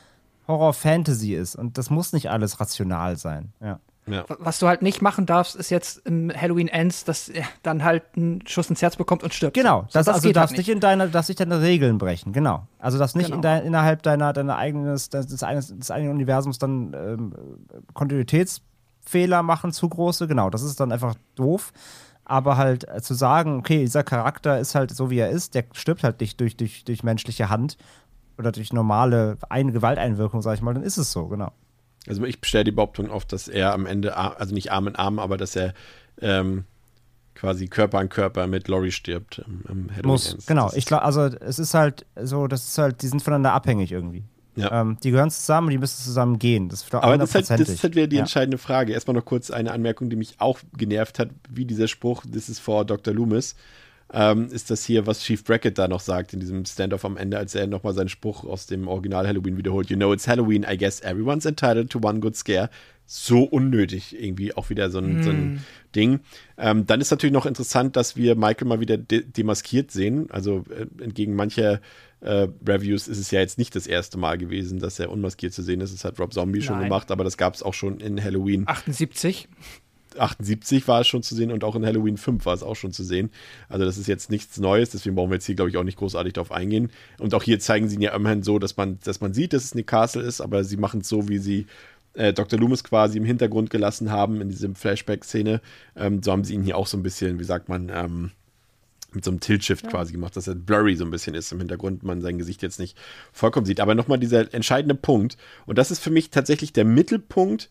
Horror Fantasy ist und das muss nicht alles rational sein. Ja. Ja. Was du halt nicht machen darfst, ist jetzt im Halloween Ends, dass er dann halt einen Schuss ins Herz bekommt und stirbt. Genau, das, das also darfst halt nicht in deiner, darfst nicht deine Regeln brechen, genau. Also darfst nicht genau. in dein, innerhalb deiner, deiner eigenes, des, eines, des eigenen Universums dann ähm, Kontinuitätsfehler machen, zu große, genau, das ist dann einfach doof. Aber halt äh, zu sagen, okay, dieser Charakter ist halt so, wie er ist, der stirbt halt nicht durch, durch, durch menschliche Hand oder durch normale Ein Gewalteinwirkung, sag ich mal, dann ist es so, genau. Also ich stelle die Behauptung auf, dass er am Ende, also nicht Arm in Arm, aber dass er ähm, quasi Körper an Körper mit Laurie stirbt im, im Halloween Muss, Ends. genau. Ich glaube, also es ist halt so, das ist halt, die sind voneinander abhängig irgendwie. Ja. Ähm, die gehören zusammen und die müssen zusammen gehen. Das Aber das ist, halt, das ist halt wieder die ja. entscheidende Frage. Erstmal noch kurz eine Anmerkung, die mich auch genervt hat, wie dieser Spruch, this is for Dr. Loomis ähm, ist das hier, was Chief Brackett da noch sagt in diesem Standoff am Ende, als er nochmal seinen Spruch aus dem Original Halloween wiederholt. You know, it's Halloween, I guess everyone's entitled to one good scare. So unnötig irgendwie auch wieder so ein, mm. so ein hm. Ding. Ähm, dann ist natürlich noch interessant, dass wir Michael mal wieder de demaskiert sehen. Also äh, entgegen mancher äh, Reviews ist es ja jetzt nicht das erste Mal gewesen, dass er unmaskiert zu sehen ist. Das hat Rob Zombie Nein. schon gemacht, aber das gab es auch schon in Halloween. 78. 78 war es schon zu sehen und auch in Halloween 5 war es auch schon zu sehen. Also das ist jetzt nichts Neues, deswegen brauchen wir jetzt hier, glaube ich, auch nicht großartig darauf eingehen. Und auch hier zeigen sie ihn ja immerhin so, dass man, dass man sieht, dass es eine Castle ist, aber sie machen es so, wie sie äh, Dr. Loomis quasi im Hintergrund gelassen haben in diesem Flashback-Szene. Ähm, so haben sie ihn hier auch so ein bisschen, wie sagt man, ähm, mit so einem Tilt-Shift ja. quasi gemacht, dass er blurry so ein bisschen ist im Hintergrund, man sein Gesicht jetzt nicht vollkommen sieht. Aber nochmal dieser entscheidende Punkt, und das ist für mich tatsächlich der Mittelpunkt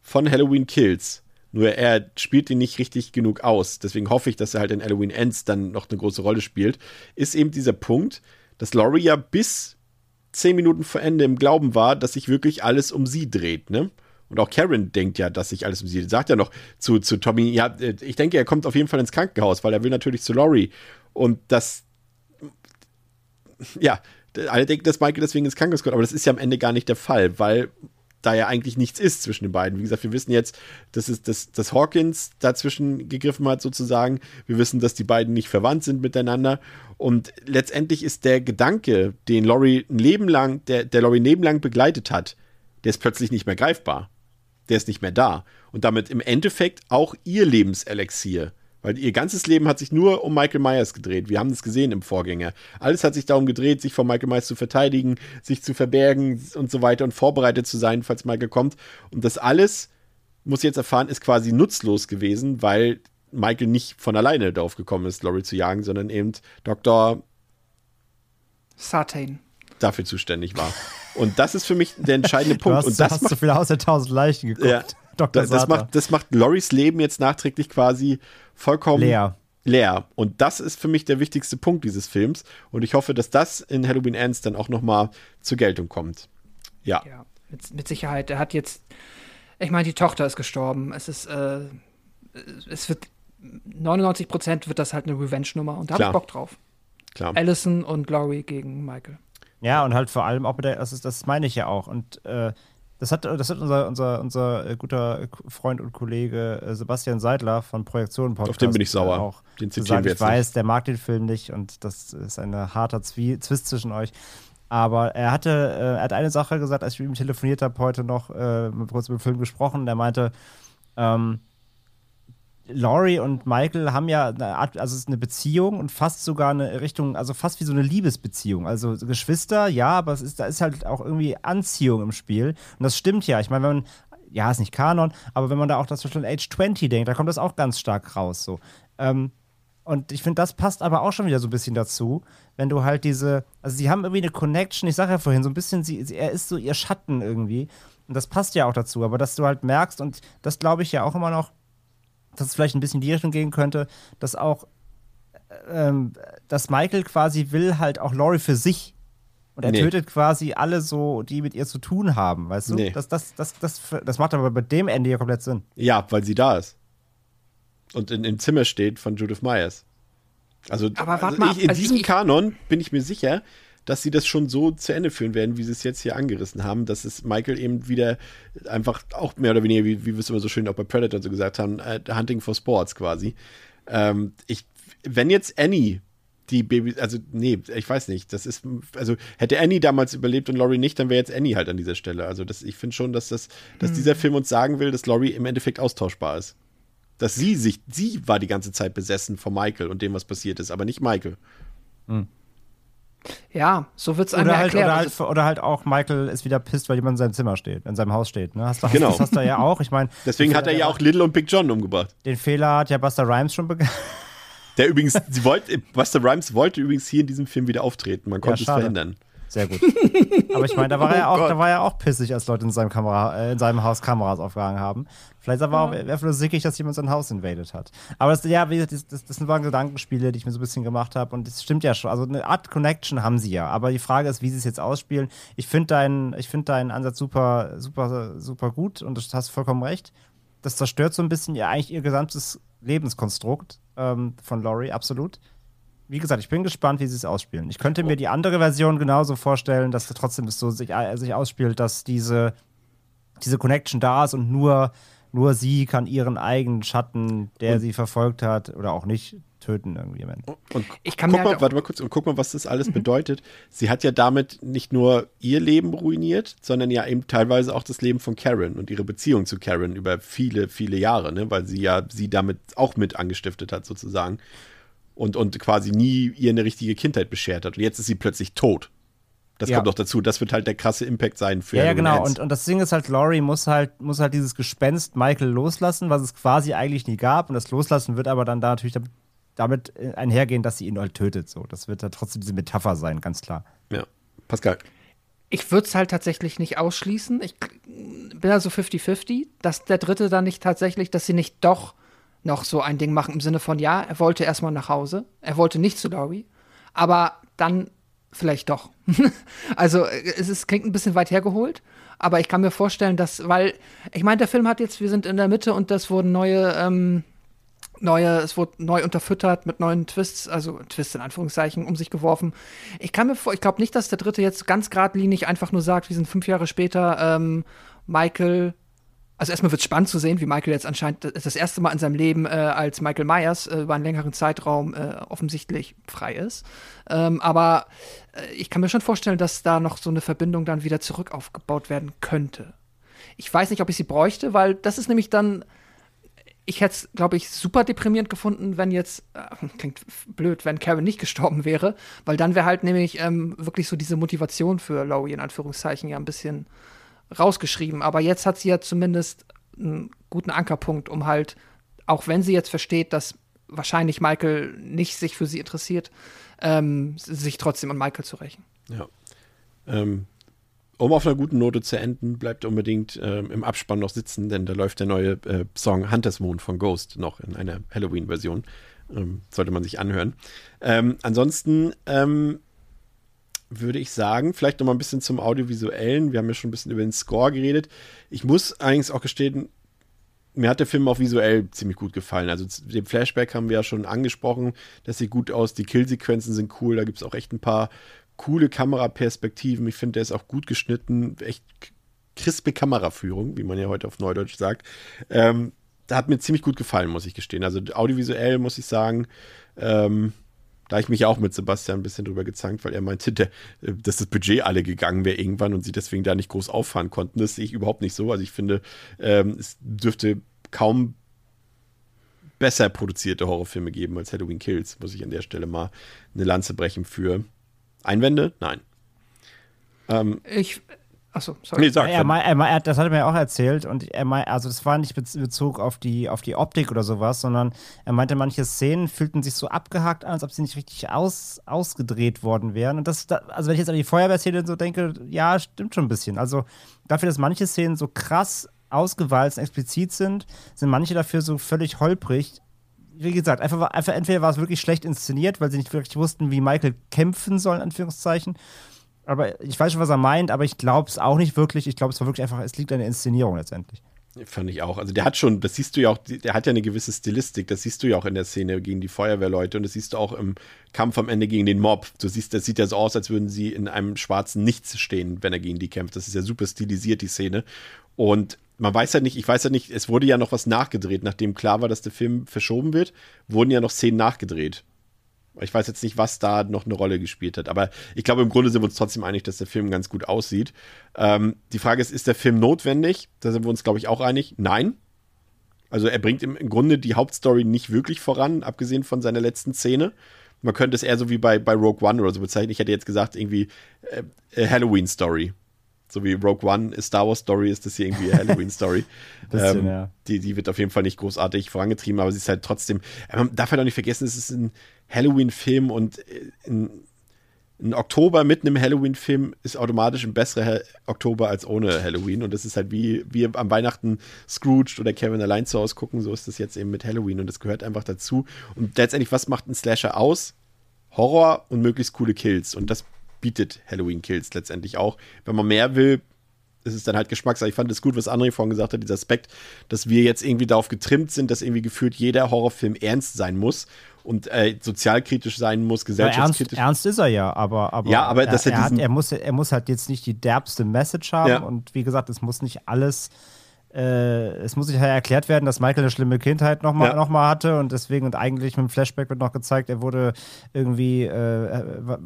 von Halloween Kills nur er spielt ihn nicht richtig genug aus. Deswegen hoffe ich, dass er halt in Halloween Ends dann noch eine große Rolle spielt. Ist eben dieser Punkt, dass Laurie ja bis zehn Minuten vor Ende im Glauben war, dass sich wirklich alles um sie dreht, ne? Und auch Karen denkt ja, dass sich alles um sie dreht. Sagt ja noch zu, zu Tommy, ja, ich denke, er kommt auf jeden Fall ins Krankenhaus, weil er will natürlich zu Laurie. Und das, ja, alle denken, dass Michael deswegen ins Krankenhaus kommt, aber das ist ja am Ende gar nicht der Fall, weil da ja eigentlich nichts ist zwischen den beiden. Wie gesagt, wir wissen jetzt, dass, es, dass, dass Hawkins dazwischen gegriffen hat, sozusagen. Wir wissen, dass die beiden nicht verwandt sind miteinander. Und letztendlich ist der Gedanke, den Laurie ein Leben lang, der, der Laurie ein Leben lang begleitet hat, der ist plötzlich nicht mehr greifbar. Der ist nicht mehr da. Und damit im Endeffekt auch ihr Lebenselixier Weil ihr ganzes Leben hat sich nur um Michael Myers gedreht. Wir haben das gesehen im Vorgänger. Alles hat sich darum gedreht, sich vor Michael Myers zu verteidigen, sich zu verbergen und so weiter und vorbereitet zu sein, falls Michael kommt. Und das alles, muss ich jetzt erfahren, ist quasi nutzlos gewesen, weil Michael nicht von alleine darauf gekommen ist, Laurie zu jagen, sondern eben Dr. Sartain. dafür zuständig war. Und das ist für mich der entscheidende Du Punkt. hast, und das hast macht zu viel Haus der tausend Leichen geguckt. Ja. Dr. Das, das, macht, das macht Loris Leben jetzt nachträglich quasi vollkommen leer. leer. Und das ist für mich der wichtigste Punkt dieses Films. Und ich hoffe, dass das in Halloween Ends dann auch nochmal zur Geltung kommt. Ja. Ja, mit, mit Sicherheit. Er hat jetzt, ich meine, die Tochter ist gestorben. Es ist, äh, es wird 99 Prozent wird das halt eine Revenge-Nummer und da habe ich. Bock drauf. klar. Allison und Laurie gegen Michael. Ja, und halt vor allem auch mit der, das, ist, das meine ich ja auch. Und äh, das hat, das hat unser, unser, unser äh, guter Freund und Kollege äh, Sebastian Seidler von Projektion Podcast Auf den bin ich sauer. äh, auch Den zitieren gesagt. wir Ich jetzt weiß, der mag den Film nicht und das ist ein harter Zwie Zwist zwischen euch. Aber er hatte, er hat eine Sache gesagt, als ich mit ihm telefoniert habe heute noch, äh, kurz über den Film gesprochen. Der meinte, ähm, Laurie und Michael haben ja eine Art, also es ist eine Beziehung und fast sogar eine Richtung, also fast wie so eine Liebesbeziehung. Also Geschwister, ja, aber es ist, da ist halt auch irgendwie Anziehung im Spiel. Und das stimmt ja. Ich meine, wenn man, ja, ist nicht Kanon, aber wenn man da auch das Beispiel Age 20 denkt, da kommt das auch ganz stark raus. So. Ähm, und ich finde, das passt aber auch schon wieder so ein bisschen dazu, wenn du halt diese, also sie haben irgendwie eine Connection, ich sage ja vorhin, so ein bisschen, sie, sie, er ist so ihr Schatten irgendwie. Und das passt ja auch dazu, aber dass du halt merkst, und das glaube ich ja auch immer noch, dass es vielleicht ein bisschen in die Richtung gehen könnte, dass auch, ähm, dass Michael quasi will halt auch Laurie für sich. Und er Nee. tötet quasi alle so, die mit ihr zu tun haben, weißt du? Nee. Das, das, das, das, das macht aber bei dem Ende ja komplett Sinn. Ja, weil sie da ist. Und in, im Zimmer steht von Judith Myers. Also, Aber warte also mal, ich, in also diesem ich- Kanon bin ich mir sicher, dass sie das schon so zu Ende führen werden, wie sie es jetzt hier angerissen haben, dass es Michael eben wieder einfach auch mehr oder weniger, wie, wie wir es immer so schön auch bei Predator so gesagt haben, äh, Hunting for Sports quasi. Ähm, ich, wenn jetzt Annie die Baby, also nee, ich weiß nicht, das ist, also hätte Annie damals überlebt und Laurie nicht, dann wäre jetzt Annie halt an dieser Stelle. Also das, ich finde schon, dass das, dass dieser Film uns sagen will, dass Laurie im Endeffekt austauschbar ist. Dass sie sich, sie war die ganze Zeit besessen von Michael und dem, was passiert ist, aber nicht Michael. Ja, so wird es einem Oder ja halt, erklärt. oder, Also, halt, oder halt auch Michael ist wieder pisst, weil jemand in seinem Zimmer steht, in seinem Haus steht. Ne? Hast du, Genau. Das hast du ja auch. Ich meine, Deswegen hat er ja auch Little und Big John umgebracht. den Fehler hat ja Buster Rhymes schon begangen. Der übrigens, sie wollte, Buster Rhymes wollte übrigens hier in diesem Film wieder auftreten. Man konnte es schade. verhindern. Sehr gut. Aber ich meine, da war er ja Oh auch, Gott. da war er auch pissig, als Leute in seinem Kamera, äh, in seinem Haus Kameras aufgehangen haben. Vielleicht war er einfach nur sickig, dass jemand sein Haus invaded hat. Aber das, ja, wie gesagt, das, das, das waren Gedankenspiele, die ich mir so ein bisschen gemacht habe. Und das stimmt ja schon. Also eine Art Connection haben sie ja. Aber die Frage ist, wie sie es jetzt ausspielen. Ich finde deinen, ich finde deinen Ansatz super, super, super gut und du hast vollkommen recht. Das zerstört so ein bisschen ihr eigentlich ihr gesamtes Lebenskonstrukt ähm, von Laurie, absolut wie gesagt, ich bin gespannt, wie sie es ausspielen. Ich könnte mir die andere Version genauso vorstellen, dass trotzdem es so sich, äh, sich ausspielt, dass diese, diese Connection da ist und nur, nur sie kann ihren eigenen Schatten, der sie verfolgt hat oder auch nicht, töten irgendwie Ende. Und Ich kann guck mir mal, halt auch- warte mal kurz, und guck mal, was das alles bedeutet. Sie hat ja damit nicht nur ihr Leben ruiniert, sondern ja eben teilweise auch das Leben von Karen und ihre Beziehung zu Karen über viele, viele Jahre, ne? weil sie ja sie damit auch mit angestiftet hat, sozusagen. Und, und quasi nie ihr eine richtige Kindheit beschert hat. Und jetzt ist sie plötzlich tot. Das Ja. kommt doch dazu. Das wird halt der krasse Impact sein für Ja, ja, genau. Und, und das Ding ist halt, Laurie muss halt, muss halt dieses Gespenst Michael loslassen, was es quasi eigentlich nie gab. Und das Loslassen wird aber dann da natürlich damit, damit einhergehen, dass sie ihn halt tötet. So, das wird da trotzdem diese Metapher sein, ganz klar. ja. Pascal. ich würde es halt tatsächlich nicht ausschließen. Ich bin da so 50-50, dass der dritte dann nicht tatsächlich, dass sie nicht doch noch so ein Ding machen im Sinne von, ja, er wollte erstmal nach Hause, er wollte nicht zu Laurie, aber dann vielleicht doch. also äh, es ist, klingt ein bisschen weit hergeholt, aber ich kann mir vorstellen, dass, weil, ich meine, der Film hat jetzt, wir sind in der Mitte und das wurden neue, ähm, neue, es wurde neu unterfüttert mit neuen Twists, also Twists in Anführungszeichen, um sich geworfen. Ich kann mir vor, ich glaube nicht, dass der dritte jetzt ganz geradlinig einfach nur sagt, wir sind fünf Jahre später, ähm, Michael. Also erstmal wird es spannend zu sehen, wie Michael jetzt anscheinend das erste Mal in seinem Leben äh, als Michael Myers äh, über einen längeren Zeitraum äh, offensichtlich frei ist. Ähm, aber äh, ich kann mir schon vorstellen, dass da noch so eine Verbindung dann wieder zurück aufgebaut werden könnte. Ich weiß nicht, ob ich sie bräuchte, weil das ist nämlich dann ich hätte es, glaube ich, super deprimierend gefunden, wenn jetzt, äh, klingt blöd, wenn Karen nicht gestorben wäre, weil dann wäre halt nämlich ähm, wirklich so diese Motivation für Laurie in Anführungszeichen ja ein bisschen rausgeschrieben. Aber jetzt hat sie ja zumindest einen guten Ankerpunkt, um halt, auch wenn sie jetzt versteht, dass wahrscheinlich Michael nicht sich für sie interessiert, ähm, sich trotzdem an Michael zu rächen. Ja. Ähm, um auf einer guten Note zu enden, bleibt unbedingt ähm, im Abspann noch sitzen, denn da läuft der neue äh, Song Hunters Moon von Ghost noch in einer Halloween-Version. Ähm, sollte man sich anhören. Ähm, ansonsten ähm, würde ich sagen, vielleicht noch mal ein bisschen zum Audiovisuellen. Wir haben ja schon ein bisschen über den Score geredet. Ich muss allerdings auch gestehen, mir hat der Film auch visuell ziemlich gut gefallen. Also den Flashback haben wir ja schon angesprochen. Das sieht gut aus. Die Killsequenzen sind cool. Da gibt es auch echt ein paar coole Kameraperspektiven. Ich finde, der ist auch gut geschnitten. Echt crispe Kameraführung, wie man ja heute auf Neudeutsch sagt. Ähm, da hat mir ziemlich gut gefallen, muss ich gestehen. Also audiovisuell muss ich sagen, ähm, da ich mich auch mit Sebastian ein bisschen drüber gezankt, weil er meinte, der, äh, dass das Budget alle gegangen wäre irgendwann und sie deswegen da nicht groß auffahren konnten. Das sehe ich überhaupt nicht so. Also ich finde, ähm, es dürfte kaum besser produzierte Horrorfilme geben als Halloween Kills, muss ich an der Stelle mal eine Lanze brechen für. Einwände? Nein. Ähm, ich, Achso, sorry. Nee, sag, er, er, er, das hat er mir auch erzählt und er meinte, also das war nicht in Bezug auf die, auf die Optik oder sowas, sondern er meinte, manche Szenen fühlten sich so abgehakt an, als ob sie nicht richtig aus, ausgedreht worden wären. Und das, also wenn ich jetzt an die Feuerwehrszene so denke, ja, stimmt schon ein bisschen. Also dafür, dass manche Szenen so krass ausgewalzt, explizit sind, sind manche dafür so völlig holprig. Wie gesagt, einfach, einfach entweder war es wirklich schlecht inszeniert, weil sie nicht wirklich wussten, wie Michael kämpfen soll, in Anführungszeichen aber ich weiß schon, was er meint, aber ich glaube es auch nicht wirklich. Ich glaube, es war wirklich einfach, es liegt an der Inszenierung letztendlich. Fand ich auch. Also der hat schon, das siehst du ja auch, der hat ja eine gewisse Stilistik, das siehst du ja auch in der Szene gegen die Feuerwehrleute und das siehst du auch im Kampf am Ende gegen den Mob. Du siehst, das sieht ja so aus, als würden sie in einem schwarzen Nichts stehen, wenn er gegen die kämpft. Das ist ja super stilisiert, die Szene. Und man weiß ja nicht, ich weiß ja nicht, es wurde ja noch was nachgedreht, nachdem klar war, dass der Film verschoben wird, wurden ja noch Szenen nachgedreht. Ich weiß jetzt nicht, was da noch eine Rolle gespielt hat, aber ich glaube, im Grunde sind wir uns trotzdem einig, dass der Film ganz gut aussieht. Ähm, die Frage ist, ist der Film notwendig? Da sind wir uns, glaube ich, auch einig. Nein. Also er bringt im, Grunde die Hauptstory nicht wirklich voran, abgesehen von seiner letzten Szene. Man könnte es eher so wie bei, bei Rogue One oder so bezeichnen. Ich hätte jetzt gesagt, irgendwie äh, Halloween-Story. So wie Rogue One ist Star Wars Story, ist das hier irgendwie eine Halloween-Story. ähm, ja. die, die wird auf jeden Fall nicht großartig vorangetrieben, aber sie ist halt trotzdem. Man darf halt auch nicht vergessen, es ist ein Halloween-Film und ein, ein Oktober mit einem Halloween-Film ist automatisch ein besserer Oktober als ohne Halloween. Und das ist halt wie wir am Weihnachten Scrooge oder Kevin allein zu Hause gucken, so ist das jetzt eben mit Halloween und das gehört einfach dazu. Und letztendlich, was macht ein Slasher aus? Horror und möglichst coole Kills. Und das bietet Halloween Kills letztendlich auch. Wenn man mehr will, ist es dann halt Geschmackssache. Ich fand es gut, was André vorhin gesagt hat, dieser Aspekt, dass wir jetzt irgendwie darauf getrimmt sind, dass irgendwie gefühlt jeder Horrorfilm ernst sein muss und äh, sozialkritisch sein muss, gesellschaftskritisch. Ja, ernst, ernst, ist er ja, aber, aber, ja, aber er, er, er, hat, er, muss, er muss halt jetzt nicht die derbste Message haben ja. und wie gesagt, es muss nicht alles äh, es muss sich halt erklärt werden, dass Michael eine schlimme Kindheit nochmal ja. noch mal hatte und deswegen und eigentlich mit dem Flashback wird noch gezeigt, er wurde irgendwie äh,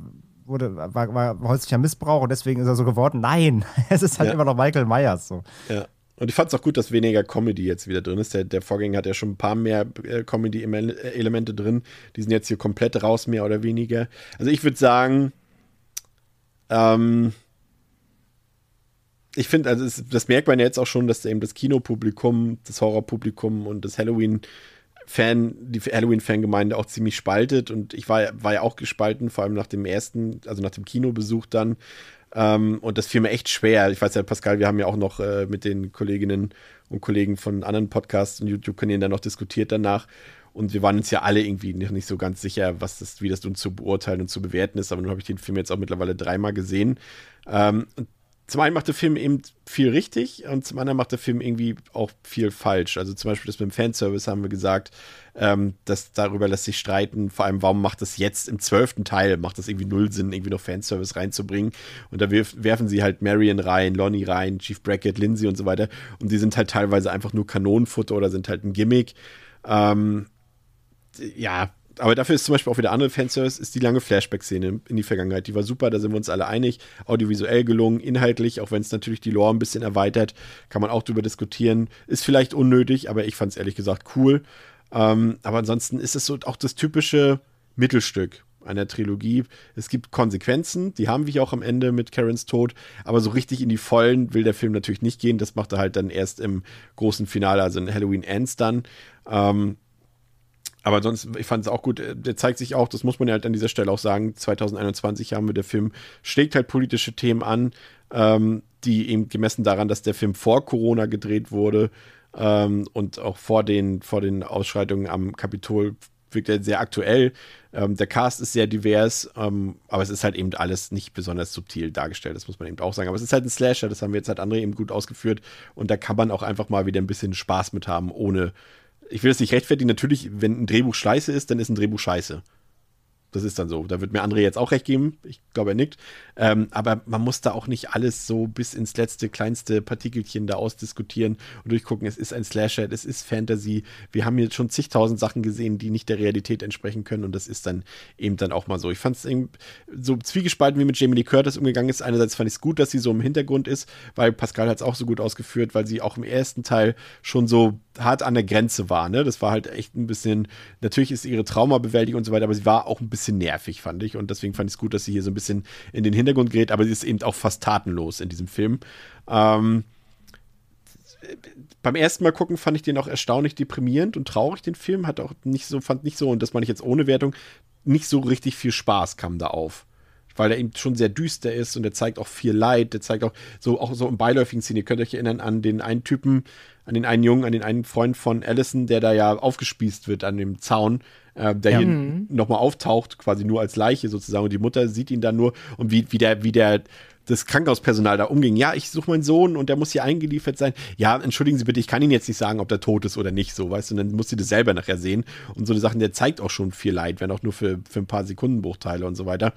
wurde, war, war häuslicher Missbrauch und deswegen ist er so geworden. Nein, es ist halt ja. immer noch Michael Myers so. Ja. Und ich fand es auch gut, dass weniger Comedy jetzt wieder drin ist. Der, der Vorgänger hat ja schon ein paar mehr äh, Comedy-Elemente drin. Die sind jetzt hier komplett raus, mehr oder weniger. Also ich würde sagen, ähm, ich finde, also es, das merkt man ja jetzt auch schon, dass eben das Kinopublikum, das Horrorpublikum und das Halloween Fan, die Halloween-Fangemeinde auch ziemlich spaltet und ich war, war ja auch gespalten, vor allem nach dem ersten, also nach dem Kinobesuch dann. Ähm, und das fiel mir echt schwer. Ich weiß ja, Pascal, wir haben ja auch noch äh, mit den Kolleginnen und Kollegen von anderen Podcasts und YouTube-Kanälen dann noch diskutiert danach. Und wir waren uns ja alle irgendwie nicht, nicht so ganz sicher, was das, wie das nun zu beurteilen und zu bewerten ist. Aber nun habe ich den Film jetzt auch mittlerweile dreimal gesehen. Ähm, und zum einen macht der Film eben viel richtig und zum anderen macht der Film irgendwie auch viel falsch. Also zum Beispiel das mit dem Fanservice haben wir gesagt, ähm, dass darüber lässt sich streiten. Vor allem, warum macht das jetzt im zwölften Teil, macht das irgendwie null Sinn, irgendwie noch Fanservice reinzubringen. Und da wirf, werfen sie halt Marion rein, Lonnie rein, Chief Brackett, Lindsay und so weiter. Und die sind halt teilweise einfach nur Kanonenfutter oder sind halt ein Gimmick. Ähm, ja, aber dafür ist zum Beispiel auch wieder andere Fanservice, ist die lange Flashback-Szene in die Vergangenheit. Die war super, da sind wir uns alle einig. Audiovisuell gelungen, inhaltlich, auch wenn es natürlich die Lore ein bisschen erweitert, kann man auch drüber diskutieren. Ist vielleicht unnötig, aber ich fand es ehrlich gesagt cool. Ähm, aber ansonsten ist es so auch das typische Mittelstück einer Trilogie. Es gibt Konsequenzen, die haben wir auch am Ende mit Karens Tod, aber so richtig in die Vollen will der Film natürlich nicht gehen. Das macht er halt dann erst im großen Finale, also in Halloween Ends dann. Ähm, aber sonst, ich fand es auch gut. Äh, der zeigt sich auch, das muss man ja halt an dieser Stelle auch sagen, 2021 haben wir, der Film schlägt halt politische Themen an, ähm, die eben gemessen daran, dass der Film vor Corona gedreht wurde ähm, und auch vor den, vor den Ausschreitungen am Kapitol wirkt er sehr aktuell. Ähm, der Cast ist sehr divers, ähm, aber es ist halt eben alles nicht besonders subtil dargestellt, das muss man eben auch sagen. Aber es ist halt ein Slasher, das haben wir jetzt halt andere eben gut ausgeführt und da kann man auch einfach mal wieder ein bisschen Spaß mit haben, ohne ich will das nicht rechtfertigen. Natürlich, wenn ein Drehbuch scheiße ist, dann ist ein Drehbuch scheiße. Das ist dann so. Da wird mir André jetzt auch recht geben. Ich glaube er nickt. Ähm, aber man muss da auch nicht alles so bis ins letzte, kleinste Partikelchen da ausdiskutieren und durchgucken. Es ist ein Slasher, es ist Fantasy. Wir haben jetzt schon zigtausend Sachen gesehen, die nicht der Realität entsprechen können. Und das ist dann eben dann auch mal so. Ich fand es so zwiegespalten, wie mit Jamie Lee Curtis umgegangen ist. Einerseits fand ich es gut, dass sie so im Hintergrund ist, weil Pascal hat es auch so gut ausgeführt, weil sie auch im ersten Teil schon so hart an der Grenze war. Ne? Das war halt echt ein bisschen, natürlich ist ihre Traumabewältigung und so weiter, aber sie war auch ein bisschen nervig, fand ich. Und deswegen fand ich es gut, dass sie hier so ein bisschen in den Hintergrund gerät, aber sie ist eben auch fast tatenlos in diesem Film. Ähm, beim ersten Mal gucken fand ich den auch erstaunlich deprimierend und traurig, den Film. Hat auch nicht so, fand nicht so, und das meine ich jetzt ohne Wertung, nicht so richtig viel Spaß kam da auf weil er eben schon sehr düster ist und er zeigt auch viel Leid. Der zeigt auch so, auch so im beiläufigen Szene. Ihr könnt euch erinnern an den einen Typen, an den einen Jungen, an den einen Freund von Allison, der da ja aufgespießt wird an dem Zaun, äh, der ja. hier mhm. nochmal auftaucht, quasi nur als Leiche sozusagen. Und die Mutter sieht ihn dann nur und wie, wie der, wie der das Krankenhauspersonal da umging. Ja, ich suche meinen Sohn und der muss hier eingeliefert sein. Ja, entschuldigen Sie bitte, ich kann Ihnen jetzt nicht sagen, ob der tot ist oder nicht, so, weißt du, und dann muss sie das selber nachher sehen. Und so eine Sachen, der zeigt auch schon viel Leid, wenn auch nur für, für ein paar Sekundenbruchteile und so weiter.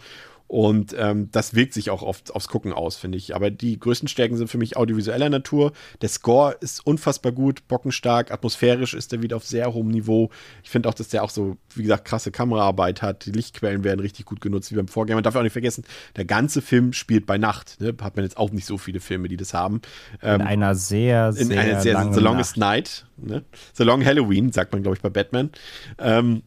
Und ähm, das wirkt sich auch oft aufs Gucken aus, finde ich. Aber die größten Stärken sind für mich audiovisueller Natur. Der Score ist unfassbar gut, bockenstark, atmosphärisch ist er wieder auf sehr hohem Niveau. Ich finde auch, dass der auch so, wie gesagt, krasse Kameraarbeit hat. Die Lichtquellen werden richtig gut genutzt, wie beim Vorgänger. Man darf auch nicht vergessen, der ganze Film spielt bei Nacht. Ne? Hat man jetzt auch nicht so viele Filme, die das haben. Ähm, in einer sehr, sehr, in einer sehr, The Longest Nacht. Night. Ne? The Long Halloween, sagt man, glaube ich, bei Batman. Ähm,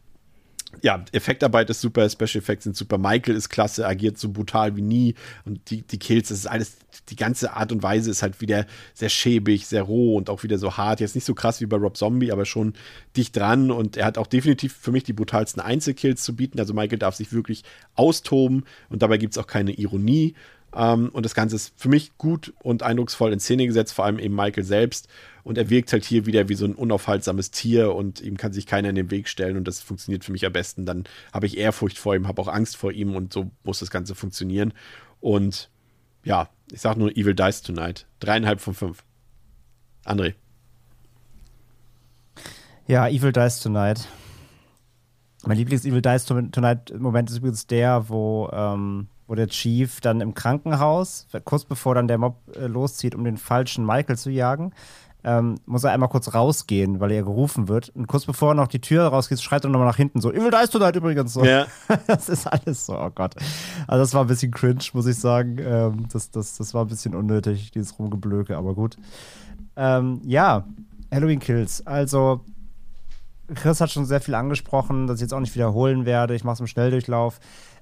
ja, Effektarbeit ist super, Special Effects sind super. Michael ist klasse, agiert so brutal wie nie. Und die, die Kills, das ist alles, die ganze Art und Weise ist halt wieder sehr schäbig, sehr roh und auch wieder so hart. Jetzt nicht so krass wie bei Rob Zombie, aber schon dicht dran. Und er hat auch definitiv für mich die brutalsten Einzelkills zu bieten. Also Michael darf sich wirklich austoben und dabei gibt es auch keine Ironie. Ähm, und das Ganze ist für mich gut und eindrucksvoll in Szene gesetzt, vor allem eben Michael selbst. Und er wirkt halt hier wieder wie so ein unaufhaltsames Tier und ihm kann sich keiner in den Weg stellen und das funktioniert für mich am besten. Dann habe ich Ehrfurcht vor ihm, habe auch Angst vor ihm und so muss das Ganze funktionieren. Und ja, ich sage nur Evil Dies Tonight. Dreieinhalb von fünf. André. Ja, Evil Dies Tonight. Mein Lieblings-Evil Dies Tonight-Moment ist übrigens der, wo ähm, wo der Chief dann im Krankenhaus, kurz bevor dann der Mob äh, loszieht, um den falschen Michael zu jagen, ähm, muss er einmal kurz rausgehen, weil er gerufen wird. Und kurz bevor er noch die Tür rausgeht, schreit er nochmal nach hinten so, Evil Dice Tonight übrigens so. Ja. das ist alles so, oh Gott. Also das war ein bisschen cringe, muss ich sagen. Ähm, das, das, das war ein bisschen unnötig, dieses Rumgeblöke, aber gut. Ähm, ja, Halloween Kills. Also, Chris hat schon sehr viel angesprochen, das ich jetzt auch nicht wiederholen werde. Ich mache es im Schnelldurchlauf.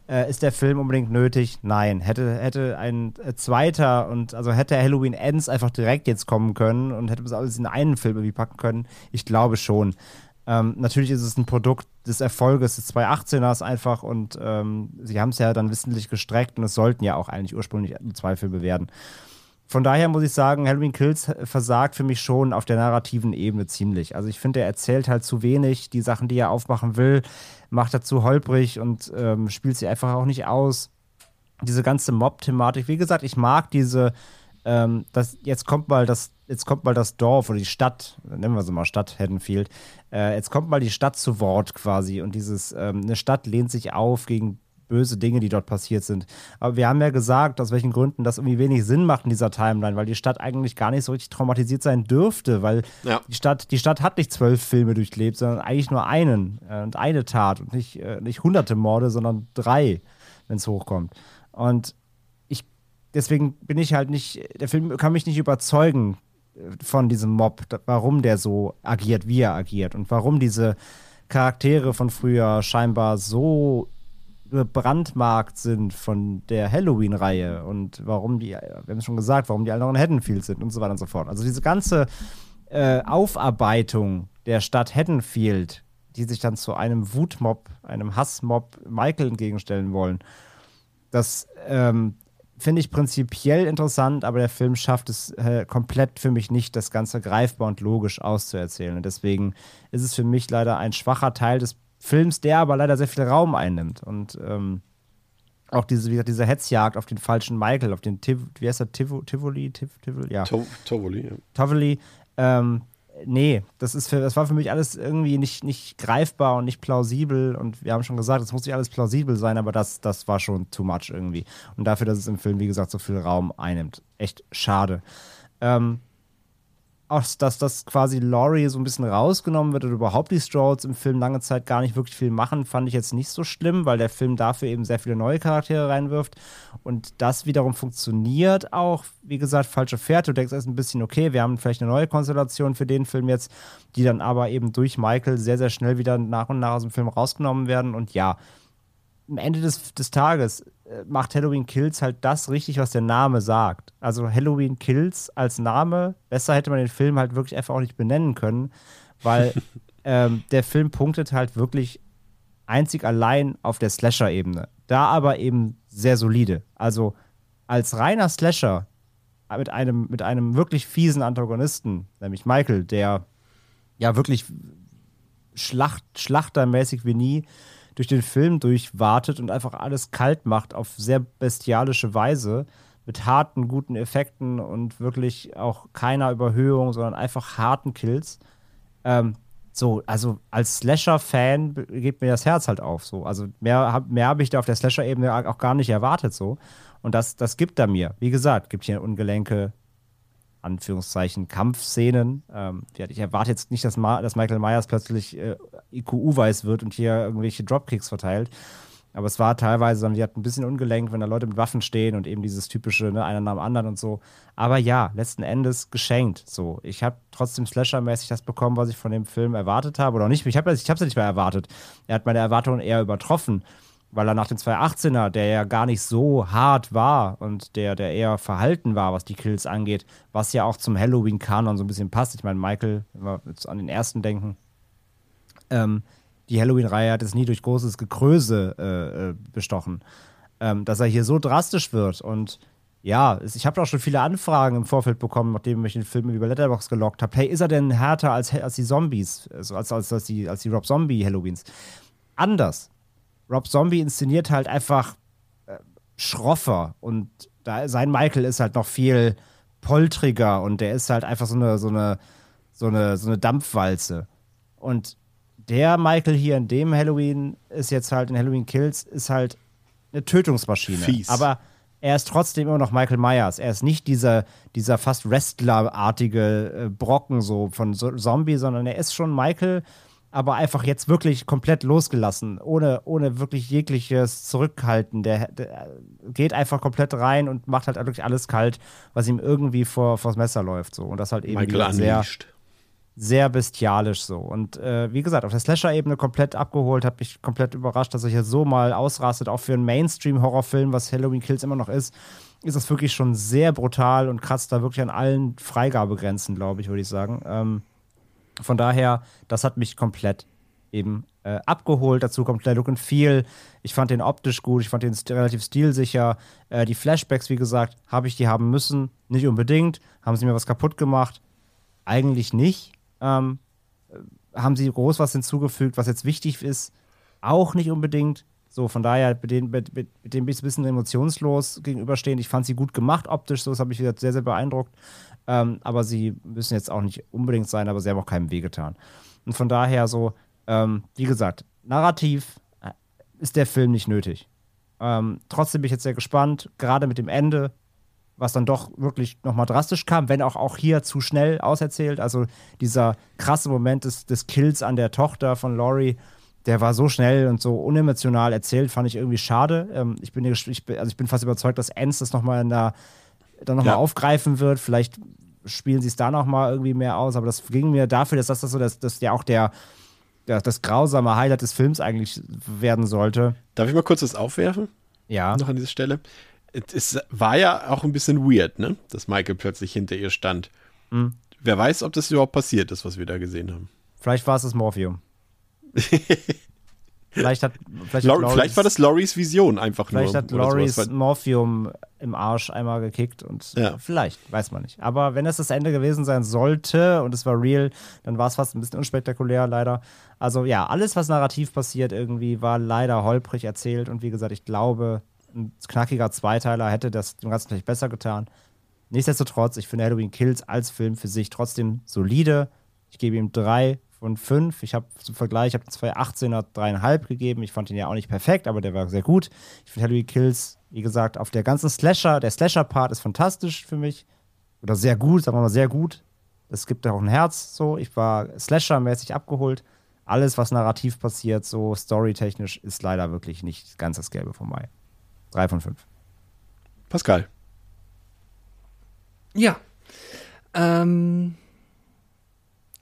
Äh, ist der Film unbedingt nötig? Nein. Hätte, hätte ein äh, zweiter und also hätte Halloween Ends einfach direkt jetzt kommen können und hätte das alles in einen Film irgendwie packen können? Ich glaube schon. Ähm, natürlich ist es ein Produkt des Erfolges des 2018ers einfach und ähm, sie haben es ja dann wissentlich gestreckt und es sollten ja auch eigentlich ursprünglich zwei Filme werden. Von daher muss ich sagen, Halloween Kills versagt für mich schon auf der narrativen Ebene ziemlich. Also ich finde, er erzählt halt zu wenig. Die Sachen, die er aufmachen will, macht er zu holprig und ähm, spielt sie einfach auch nicht aus. Diese ganze Mob-Thematik, wie gesagt, ich mag diese, ähm, das, jetzt kommt mal das, jetzt kommt mal das Dorf oder die Stadt, nennen wir sie mal Stadt Haddonfield, äh, jetzt kommt mal die Stadt zu Wort quasi und dieses, ähm, eine Stadt lehnt sich auf gegen böse Dinge, die dort passiert sind. Aber wir haben ja gesagt, aus welchen Gründen das irgendwie wenig Sinn macht in dieser Timeline, weil die Stadt eigentlich gar nicht so richtig traumatisiert sein dürfte, weil Ja. die, Stadt, die Stadt hat nicht zwölf Filme durchlebt, sondern eigentlich nur einen äh, und eine Tat und nicht, äh, nicht hunderte Morde, sondern drei, wenn es hochkommt. Und ich, deswegen bin ich halt nicht, der Film kann mich nicht überzeugen äh, von diesem Mob, warum der so agiert, wie er agiert und warum diese Charaktere von früher scheinbar so gebrandmarkt sind von der Halloween-Reihe und warum die, wir haben es schon gesagt, warum die alle noch in Haddonfield sind und so weiter und so fort. Also diese ganze äh, Aufarbeitung der Stadt Haddonfield, die sich dann zu einem Wutmob, einem Hassmob Michael entgegenstellen wollen, das ähm, finde ich prinzipiell interessant, aber der Film schafft es äh, komplett für mich nicht, das Ganze greifbar und logisch auszuerzählen. Und deswegen ist es für mich leider ein schwacher Teil des Films, der aber leider sehr viel Raum einnimmt. Und ähm, auch diese, wie gesagt, diese Hetzjagd auf den falschen Michael, auf den Tiv wie heißt der, Tivo, Tivoli, Tiv, Tivoli, ja. To Tovoli, ja. Tovely, ähm, nee, das ist für, das war für mich alles irgendwie nicht, nicht greifbar und nicht plausibel und wir haben schon gesagt, es muss nicht alles plausibel sein, aber das, das war schon too much irgendwie. Und dafür, dass es im Film, wie gesagt, so viel Raum einnimmt. Echt schade. Ähm, auch, dass das quasi Laurie so ein bisschen rausgenommen wird oder überhaupt die Strolls im Film lange Zeit gar nicht wirklich viel machen, fand ich jetzt nicht so schlimm, weil der Film dafür eben sehr viele neue Charaktere reinwirft. Und das wiederum funktioniert auch, wie gesagt, falsche Fährte. Du denkst erst ein bisschen, okay, wir haben vielleicht eine neue Konstellation für den Film jetzt, die dann aber eben durch Michael sehr, sehr schnell wieder nach und nach aus dem Film rausgenommen werden. Und ja, am Ende des, des Tages macht Halloween Kills halt das richtig, was der Name sagt. Also Halloween Kills als Name, besser hätte man den Film halt wirklich einfach auch nicht benennen können, weil ähm, der Film punktet halt wirklich einzig allein auf der Slasher-Ebene. Da aber eben sehr solide. Also als reiner Slasher mit einem, mit einem wirklich fiesen Antagonisten, nämlich Michael, der ja wirklich Schlacht, schlachtermäßig wie nie durch den Film durchwartet und einfach alles kalt macht auf sehr bestialische Weise mit harten, guten Effekten und wirklich auch keiner Überhöhung, sondern einfach harten Kills. Ähm, so, also als Slasher-Fan geht mir das Herz halt auf. So. Also mehr habe mehr hab ich da auf der Slasher-Ebene auch gar nicht erwartet. So. Und das, das gibt er mir. Wie gesagt, gibt hier ungelenke, Anführungszeichen, Kampfszenen. Ähm, ich erwarte jetzt nicht, dass, Ma dass Michael Myers plötzlich äh, IQ-weiß wird und hier irgendwelche Dropkicks verteilt. Aber es war teilweise, die hat ein bisschen ungelenkt, wenn da Leute mit Waffen stehen und eben dieses typische, ne, einer nach dem anderen und so. Aber ja, letzten Endes geschenkt. So, ich habe trotzdem Slasher-mäßig das bekommen, was ich von dem Film erwartet habe. Oder nicht, ich habe es ich ja nicht mehr erwartet. Er hat meine Erwartungen eher übertroffen, weil er nach dem 218er, der ja gar nicht so hart war und der, der eher verhalten war, was die Kills angeht, was ja auch zum Halloween-Kanon so ein bisschen passt. Ich meine, Michael, wenn wir jetzt an den ersten denken, ähm, die Halloween-Reihe hat es nie durch großes Gekröse äh, äh, bestochen. Ähm, dass er hier so drastisch wird und ja, ich habe auch schon viele Anfragen im Vorfeld bekommen, nachdem ich den Film über Letterbox gelockt habe. Hey, ist er denn härter als, als die Zombies, also als, als, als, die, als die Rob Zombie Halloweens? Anders. Rob Zombie inszeniert halt einfach äh, schroffer und da, sein Michael ist halt noch viel poltriger und der ist halt einfach so eine, so eine, so eine, so eine Dampfwalze. Und der Michael hier in dem Halloween ist jetzt halt in Halloween Kills, ist halt eine Tötungsmaschine. Fies. Aber er ist trotzdem immer noch Michael Myers. Er ist nicht dieser, dieser fast Wrestler-artige äh, Brocken so von Zombie, sondern er ist schon Michael, aber einfach jetzt wirklich komplett losgelassen, ohne, ohne wirklich jegliches Zurückhalten. Der, der geht einfach komplett rein und macht halt wirklich alles kalt, was ihm irgendwie vor, vors Messer läuft. So. Und das halt eben sehr sehr bestialisch so. Und äh, wie gesagt, auf der Slasher-Ebene komplett abgeholt, hat mich komplett überrascht, dass er hier so mal ausrastet, auch für einen Mainstream-Horrorfilm, was Halloween Kills immer noch ist, ist das wirklich schon sehr brutal und kratzt da wirklich an allen Freigabegrenzen, glaube ich, würde ich sagen. Ähm, von daher, das hat mich komplett eben äh, abgeholt. Dazu kommt der Look and Feel. Ich fand den optisch gut, ich fand den st relativ stilsicher. Äh, die Flashbacks, wie gesagt, habe ich die haben müssen. Nicht unbedingt. Haben sie mir was kaputt gemacht? Eigentlich nicht. Ähm, äh, haben sie groß was hinzugefügt, was jetzt wichtig ist? Auch nicht unbedingt. So, von daher, mit dem, mit, mit, dem bin ich ein bisschen emotionslos gegenüberstehen. Ich fand sie gut gemacht optisch, so das hat mich wieder sehr, sehr beeindruckt. Ähm, aber sie müssen jetzt auch nicht unbedingt sein, aber sie haben auch keinem wehgetan. Und von daher so, ähm, wie gesagt, narrativ äh, ist der Film nicht nötig. Ähm, trotzdem bin ich jetzt sehr gespannt, gerade mit dem Ende, was dann doch wirklich nochmal drastisch kam, wenn auch, auch hier zu schnell auserzählt. Also dieser krasse Moment des, des Kills an der Tochter von Laurie, der war so schnell und so unemotional erzählt, fand ich irgendwie schade. Ähm, ich, bin, ich, also ich bin fast überzeugt, dass Enz das nochmal in der, dann nochmal ja. aufgreifen wird. Vielleicht spielen sie es da nochmal irgendwie mehr aus, aber das ging mir dafür, dass das, das so, dass, dass ja auch der, der, das grausame Highlight des Films eigentlich werden sollte. Darf ich mal kurz was aufwerfen? Ja. Noch an dieser Stelle. Es war ja auch ein bisschen weird, ne? Dass Michael plötzlich hinter ihr stand. Mhm. Wer weiß, ob das überhaupt passiert ist, was wir da gesehen haben. Vielleicht war es das Morphium. vielleicht, hat, vielleicht, hat vielleicht war das Loris Vision einfach vielleicht nur. Vielleicht hat Loris Morphium im Arsch einmal gekickt und ja. vielleicht, weiß man nicht. Aber wenn es das Ende gewesen sein sollte und es war real, dann war es fast ein bisschen unspektakulär, leider. Also ja, alles, was narrativ passiert, irgendwie war leider holprig erzählt und wie gesagt, ich glaube, ein knackiger Zweiteiler hätte das dem Ganzen vielleicht besser getan. Nichtsdestotrotz, ich finde Halloween Kills als Film für sich trotzdem solide. Ich gebe ihm drei von fünf. Ich habe zum Vergleich, ich habe 2018er dreieinhalb gegeben. Ich fand ihn ja auch nicht perfekt, aber der war sehr gut. Ich finde Halloween Kills, wie gesagt, auf der ganzen Slasher, der Slasher-Part ist fantastisch für mich. Oder sehr gut, sagen wir mal sehr gut. Es gibt ja auch ein Herz so. Ich war Slasher-mäßig abgeholt. Alles, was narrativ passiert, so storytechnisch, ist leider wirklich nicht ganz das Gelbe vom Mai. Drei von fünf. Pascal. Ja. Ähm,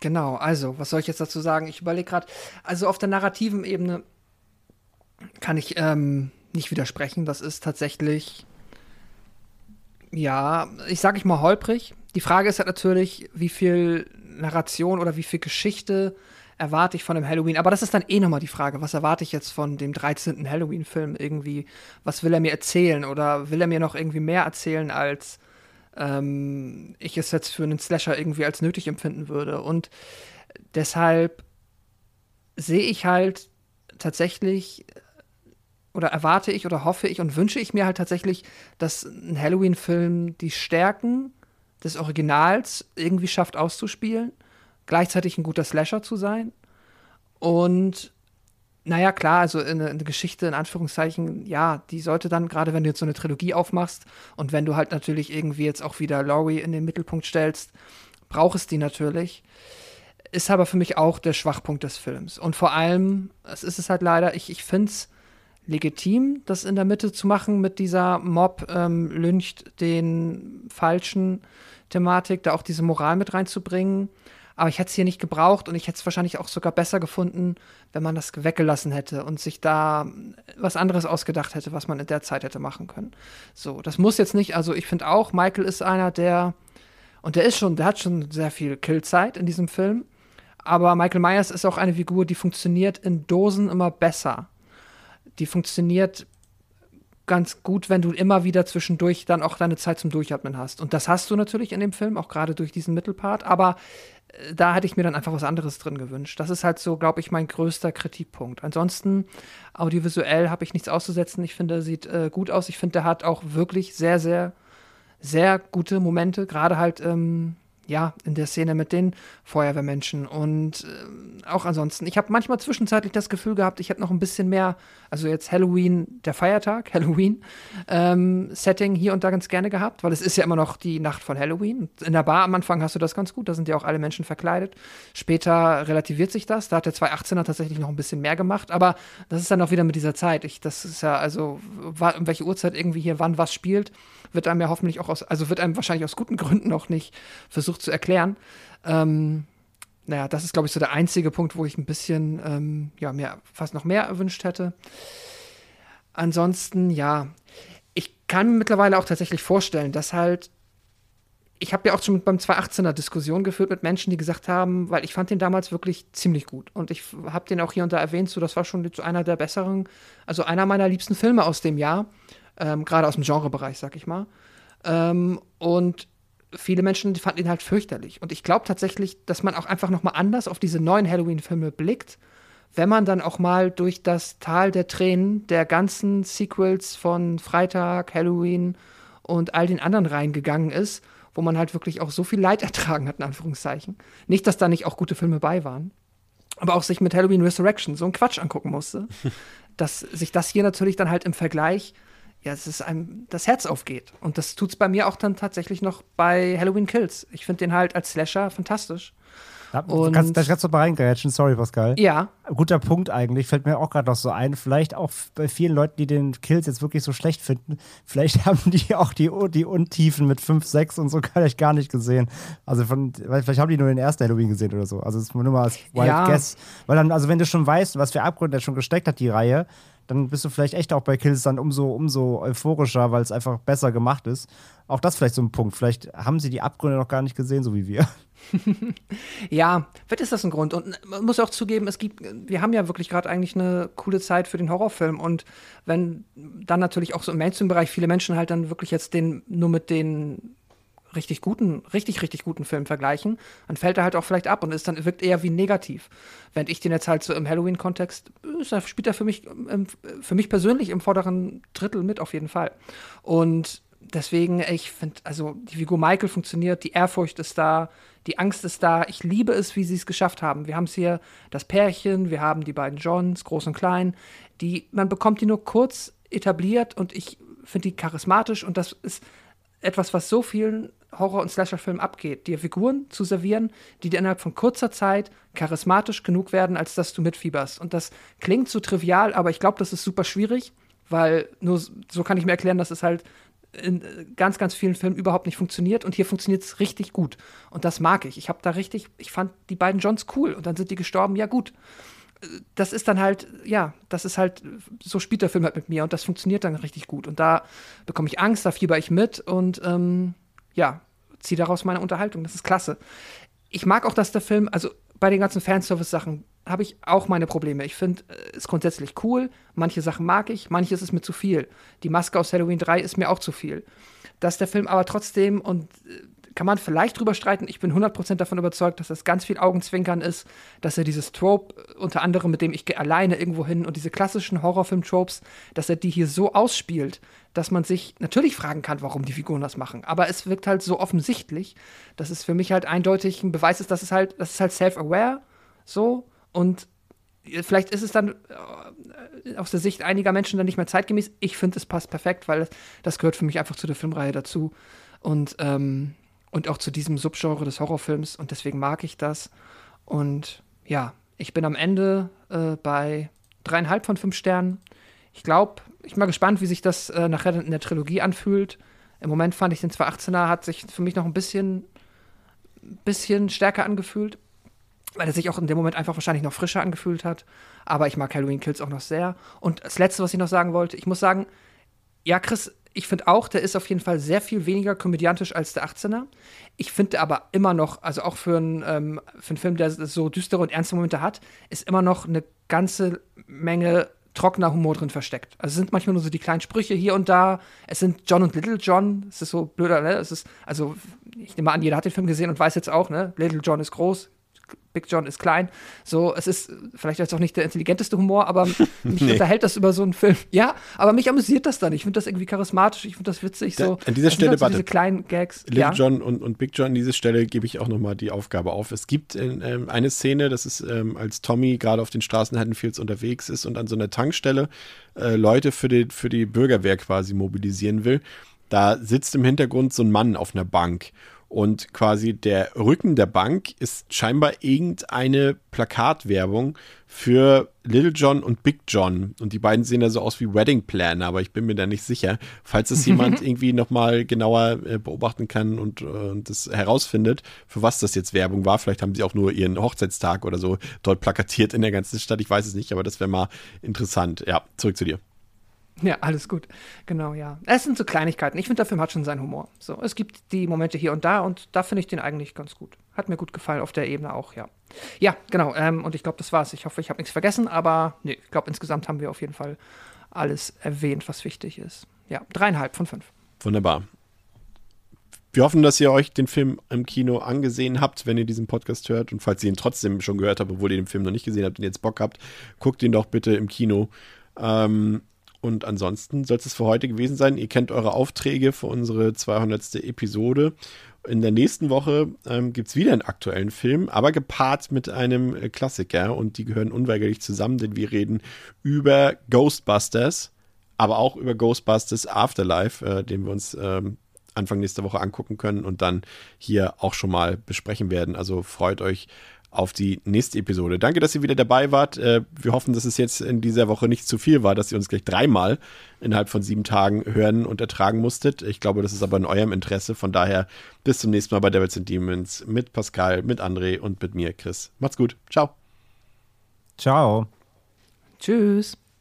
genau, also, was soll ich jetzt dazu sagen? Ich überlege gerade, also auf der narrativen Ebene kann ich ähm, nicht widersprechen. Das ist tatsächlich, ja, ich sage ich mal holprig. Die Frage ist halt natürlich, wie viel Narration oder wie viel Geschichte erwarte ich von dem Halloween? Aber das ist dann eh nochmal die Frage, was erwarte ich jetzt von dem 13. Halloween-Film irgendwie? Was will er mir erzählen? Oder will er mir noch irgendwie mehr erzählen, als ähm, ich es jetzt für einen Slasher irgendwie als nötig empfinden würde? Und deshalb sehe ich halt tatsächlich oder erwarte ich oder hoffe ich und wünsche ich mir halt tatsächlich, dass ein Halloween-Film die Stärken des Originals irgendwie schafft auszuspielen gleichzeitig ein guter Slasher zu sein. Und naja, klar, also eine, eine, Geschichte in Anführungszeichen, ja, die sollte dann, gerade wenn du jetzt so eine Trilogie aufmachst und wenn du halt natürlich irgendwie jetzt auch wieder Laurie in den Mittelpunkt stellst, brauchst die natürlich. Ist aber für mich auch der Schwachpunkt des Films. Und vor allem, es ist es halt leider, ich, ich finde es legitim, das in der Mitte zu machen mit dieser Mob ähm, lyncht den falschen Thematik, da auch diese Moral mit reinzubringen. Aber ich hätte es hier nicht gebraucht und ich hätte es wahrscheinlich auch sogar besser gefunden, wenn man das weggelassen hätte und sich da was anderes ausgedacht hätte, was man in der Zeit hätte machen können. So, das muss jetzt nicht, also ich finde auch, Michael ist einer, der, und der ist schon, der hat schon sehr viel Killzeit in diesem Film. Aber Michael Myers ist auch eine Figur, die funktioniert in Dosen immer besser. Die funktioniert ganz gut, wenn du immer wieder zwischendurch dann auch deine Zeit zum Durchatmen hast. Und das hast du natürlich in dem Film, auch gerade durch diesen Mittelpart. Aber da hätte ich mir dann einfach was anderes drin gewünscht. Das ist halt so, glaube ich, mein größter Kritikpunkt. Ansonsten, audiovisuell habe ich nichts auszusetzen. Ich finde, er sieht äh, gut aus. Ich finde, der hat auch wirklich sehr, sehr, sehr gute Momente. Gerade halt ähm, ja, in der Szene mit den Feuerwehrmenschen und äh, auch ansonsten. Ich habe manchmal zwischenzeitlich das Gefühl gehabt, ich hätte noch ein bisschen mehr, also jetzt Halloween, der Feiertag, Halloween, ähm, Setting hier und da ganz gerne gehabt, weil es ist ja immer noch die Nacht von Halloween. In der Bar am Anfang hast du das ganz gut, da sind ja auch alle Menschen verkleidet. Später relativiert sich das, da hat der 218er tatsächlich noch ein bisschen mehr gemacht, aber das ist dann auch wieder mit dieser Zeit. Ich, das ist ja, also, um welche Uhrzeit irgendwie hier wann was spielt, wird einem ja hoffentlich auch aus, also wird einem wahrscheinlich aus guten Gründen auch nicht versucht zu erklären. Ähm, naja, das ist, glaube ich, so der einzige Punkt, wo ich ein bisschen, ähm, ja, mir fast noch mehr erwünscht hätte. Ansonsten, ja, ich kann mir mittlerweile auch tatsächlich vorstellen, dass halt, ich habe ja auch schon beim 218er Diskussion geführt mit Menschen, die gesagt haben, weil ich fand den damals wirklich ziemlich gut. Und ich habe den auch hier und da erwähnt, so das war schon so einer der besseren, also einer meiner liebsten Filme aus dem Jahr ähm, gerade aus dem Genrebereich, sag ich mal. Ähm, und viele Menschen fanden ihn halt fürchterlich. Und ich glaube tatsächlich, dass man auch einfach noch mal anders auf diese neuen Halloween-Filme blickt, wenn man dann auch mal durch das Tal der Tränen der ganzen Sequels von Freitag, Halloween und all den anderen reingegangen ist, wo man halt wirklich auch so viel Leid ertragen hat, in Anführungszeichen. Nicht, dass da nicht auch gute Filme bei waren, aber auch sich mit Halloween Resurrection so einen Quatsch angucken musste. dass sich das hier natürlich dann halt im Vergleich, ja, es ist einem das Herz aufgeht. Und das tut es bei mir auch dann tatsächlich noch bei Halloween Kills. Ich finde den halt als Slasher fantastisch. Da, und, kannst, da kannst du mal reingrätschen, sorry Pascal. Ja. Guter Punkt eigentlich, fällt mir auch gerade noch so ein. Vielleicht auch bei vielen Leuten, die den Kills jetzt wirklich so schlecht finden, vielleicht haben die auch die, die Untiefen mit 5, 6 und so gar nicht, gar nicht gesehen. Also von, vielleicht haben die nur den ersten Halloween gesehen oder so. Also das ist nur mal als Wild ja. Guess. Weil dann, also wenn du schon weißt, was für Abgründe schon gesteckt hat, die Reihe, dann bist du vielleicht echt auch bei Kills dann umso, umso euphorischer, weil es einfach besser gemacht ist. Auch das vielleicht so ein Punkt. Vielleicht haben sie die Abgründe noch gar nicht gesehen, so wie wir. ja, vielleicht ist das ein Grund. Und man muss auch zugeben, es gibt, wir haben ja wirklich gerade eigentlich eine coole Zeit für den Horrorfilm. Und wenn dann natürlich auch so im Mainstream-Bereich viele Menschen halt dann wirklich jetzt den nur mit den richtig guten, richtig, richtig guten Filmen vergleichen, dann fällt er halt auch vielleicht ab und ist dann wirkt eher wie negativ. Wenn ich den jetzt halt so im Halloween-Kontext, spielt er für mich, für mich persönlich im vorderen Drittel mit auf jeden Fall. Und deswegen, ich finde, also die Figur Michael funktioniert, die Ehrfurcht ist da, die Angst ist da. Ich liebe es, wie sie es geschafft haben. Wir haben es hier das Pärchen, wir haben die beiden Johns, groß und klein. Die, man bekommt die nur kurz etabliert und ich finde die charismatisch und das ist etwas, was so vielen Horror- und Slasher-Filmen abgeht, dir Figuren zu servieren, die dir innerhalb von kurzer Zeit charismatisch genug werden, als dass du mitfieberst. Und das klingt so trivial, aber ich glaube, das ist super schwierig, weil nur so kann ich mir erklären, dass es halt in äh, ganz, ganz vielen Filmen überhaupt nicht funktioniert und hier funktioniert es richtig gut. Und das mag ich. Ich habe da richtig, ich fand die beiden Johns cool und dann sind die gestorben, ja gut. Äh, das ist dann halt, ja, das ist halt, so spielt der Film halt mit mir und das funktioniert dann richtig gut. Und da bekomme ich Angst, da fieber ich mit und ähm, ja, ziehe daraus meine Unterhaltung. Das ist klasse. Ich mag auch, dass der Film, also bei den ganzen Fanservice-Sachen habe ich auch meine Probleme. Ich finde es grundsätzlich cool. Manche Sachen mag ich, manches ist mir zu viel. Die Maske aus Halloween 3 ist mir auch zu viel. Dass der Film aber trotzdem, und äh, kann man vielleicht drüber streiten, ich bin 100% davon überzeugt, dass das ganz viel Augenzwinkern ist, dass er dieses Trope, äh, unter anderem mit dem ich gehe alleine irgendwo hin und diese klassischen Horrorfilm-Tropes, dass er die hier so ausspielt, dass man sich natürlich fragen kann, warum die Figuren das machen. Aber es wirkt halt so offensichtlich, dass es für mich halt eindeutig ein Beweis ist, dass es halt, das ist halt self-aware so und vielleicht ist es dann äh, aus der Sicht einiger Menschen dann nicht mehr zeitgemäß. Ich finde, es passt perfekt, weil das gehört für mich einfach zu der Filmreihe dazu. Und, ähm, und auch zu diesem Subgenre des Horrorfilms. Und deswegen mag ich das. Und ja, ich bin am Ende äh, bei dreieinhalb von fünf Sternen. Ich glaube, ich bin mal gespannt, wie sich das äh, nachher in der Trilogie anfühlt. Im Moment fand ich den 218er hat sich für mich noch ein bisschen, bisschen stärker angefühlt weil er sich auch in dem Moment einfach wahrscheinlich noch frischer angefühlt hat. Aber ich mag Halloween Kills auch noch sehr. Und das Letzte, was ich noch sagen wollte, ich muss sagen, ja, Chris, ich finde auch, der ist auf jeden Fall sehr viel weniger komödiantisch als der 18er. Ich finde aber immer noch, also auch für, ein, ähm, für einen Film, der so düstere und ernste Momente hat, ist immer noch eine ganze Menge trockener Humor drin versteckt. Also es sind manchmal nur so die kleinen Sprüche hier und da. Es sind John und Little John. Es ist so blöder, ne? Es ist, also, ich nehme an, jeder hat den Film gesehen und weiß jetzt auch, ne? Little John ist groß, Big John ist klein. So, es ist vielleicht jetzt auch nicht der intelligenteste Humor, aber mich nee. unterhält das über so einen Film. Ja, aber mich amüsiert das dann. Ich finde das irgendwie charismatisch, ich finde das witzig. So. an dieser Stelle, halt so warte. Diese kleinen Gags. Little ja? John und, und Big John, an dieser Stelle gebe ich auch nochmal die Aufgabe auf. Es gibt ähm, eine Szene, das ist, ähm, als Tommy gerade auf den Straßen Haddonfields unterwegs ist und an so einer Tankstelle äh, Leute für die, für die Bürgerwehr quasi mobilisieren will. Da sitzt im Hintergrund so ein Mann auf einer Bank und quasi der Rücken der Bank ist scheinbar irgendeine Plakatwerbung für Little John und Big John. Und die beiden sehen da so aus wie Wedding Planner, aber ich bin mir da nicht sicher. Falls es jemand irgendwie nochmal genauer äh, beobachten kann und, äh, und das herausfindet, für was das jetzt Werbung war. Vielleicht haben sie auch nur ihren Hochzeitstag oder so dort plakatiert in der ganzen Stadt. Ich weiß es nicht, aber das wäre mal interessant. Ja, zurück zu dir. Ja, alles gut. Genau, ja. Es sind so Kleinigkeiten. Ich finde, der Film hat schon seinen Humor. So, es gibt die Momente hier und da und da finde ich den eigentlich ganz gut. Hat mir gut gefallen auf der Ebene auch, ja. Ja, genau. Ähm, und ich glaube, das war's. Ich hoffe, ich habe nichts vergessen, aber nee, ich glaube, insgesamt haben wir auf jeden Fall alles erwähnt, was wichtig ist. Ja, dreieinhalb von fünf. Wunderbar. Wir hoffen, dass ihr euch den Film im Kino angesehen habt, wenn ihr diesen Podcast hört. Und falls ihr ihn trotzdem schon gehört habt, obwohl ihr den Film noch nicht gesehen habt und jetzt Bock habt, guckt ihn doch bitte im Kino. Ähm, und ansonsten soll es für heute gewesen sein. Ihr kennt eure Aufträge für unsere 200. Episode. In der nächsten Woche ähm, gibt es wieder einen aktuellen Film, aber gepaart mit einem äh, Klassiker und die gehören unweigerlich zusammen, denn wir reden über Ghostbusters, aber auch über Ghostbusters Afterlife, äh, den wir uns ähm, Anfang nächster Woche angucken können und dann hier auch schon mal besprechen werden. Also freut euch auf die nächste Episode. Danke, dass ihr wieder dabei wart. Äh, wir hoffen, dass es jetzt in dieser Woche nicht zu viel war, dass ihr uns gleich dreimal innerhalb von sieben Tagen hören und ertragen musstet. Ich glaube, das ist aber in eurem Interesse. Von daher bis zum nächsten Mal bei Devils and Demons mit Pascal, mit André und mit mir, Chris. Macht's gut. Ciao. Ciao. Tschüss.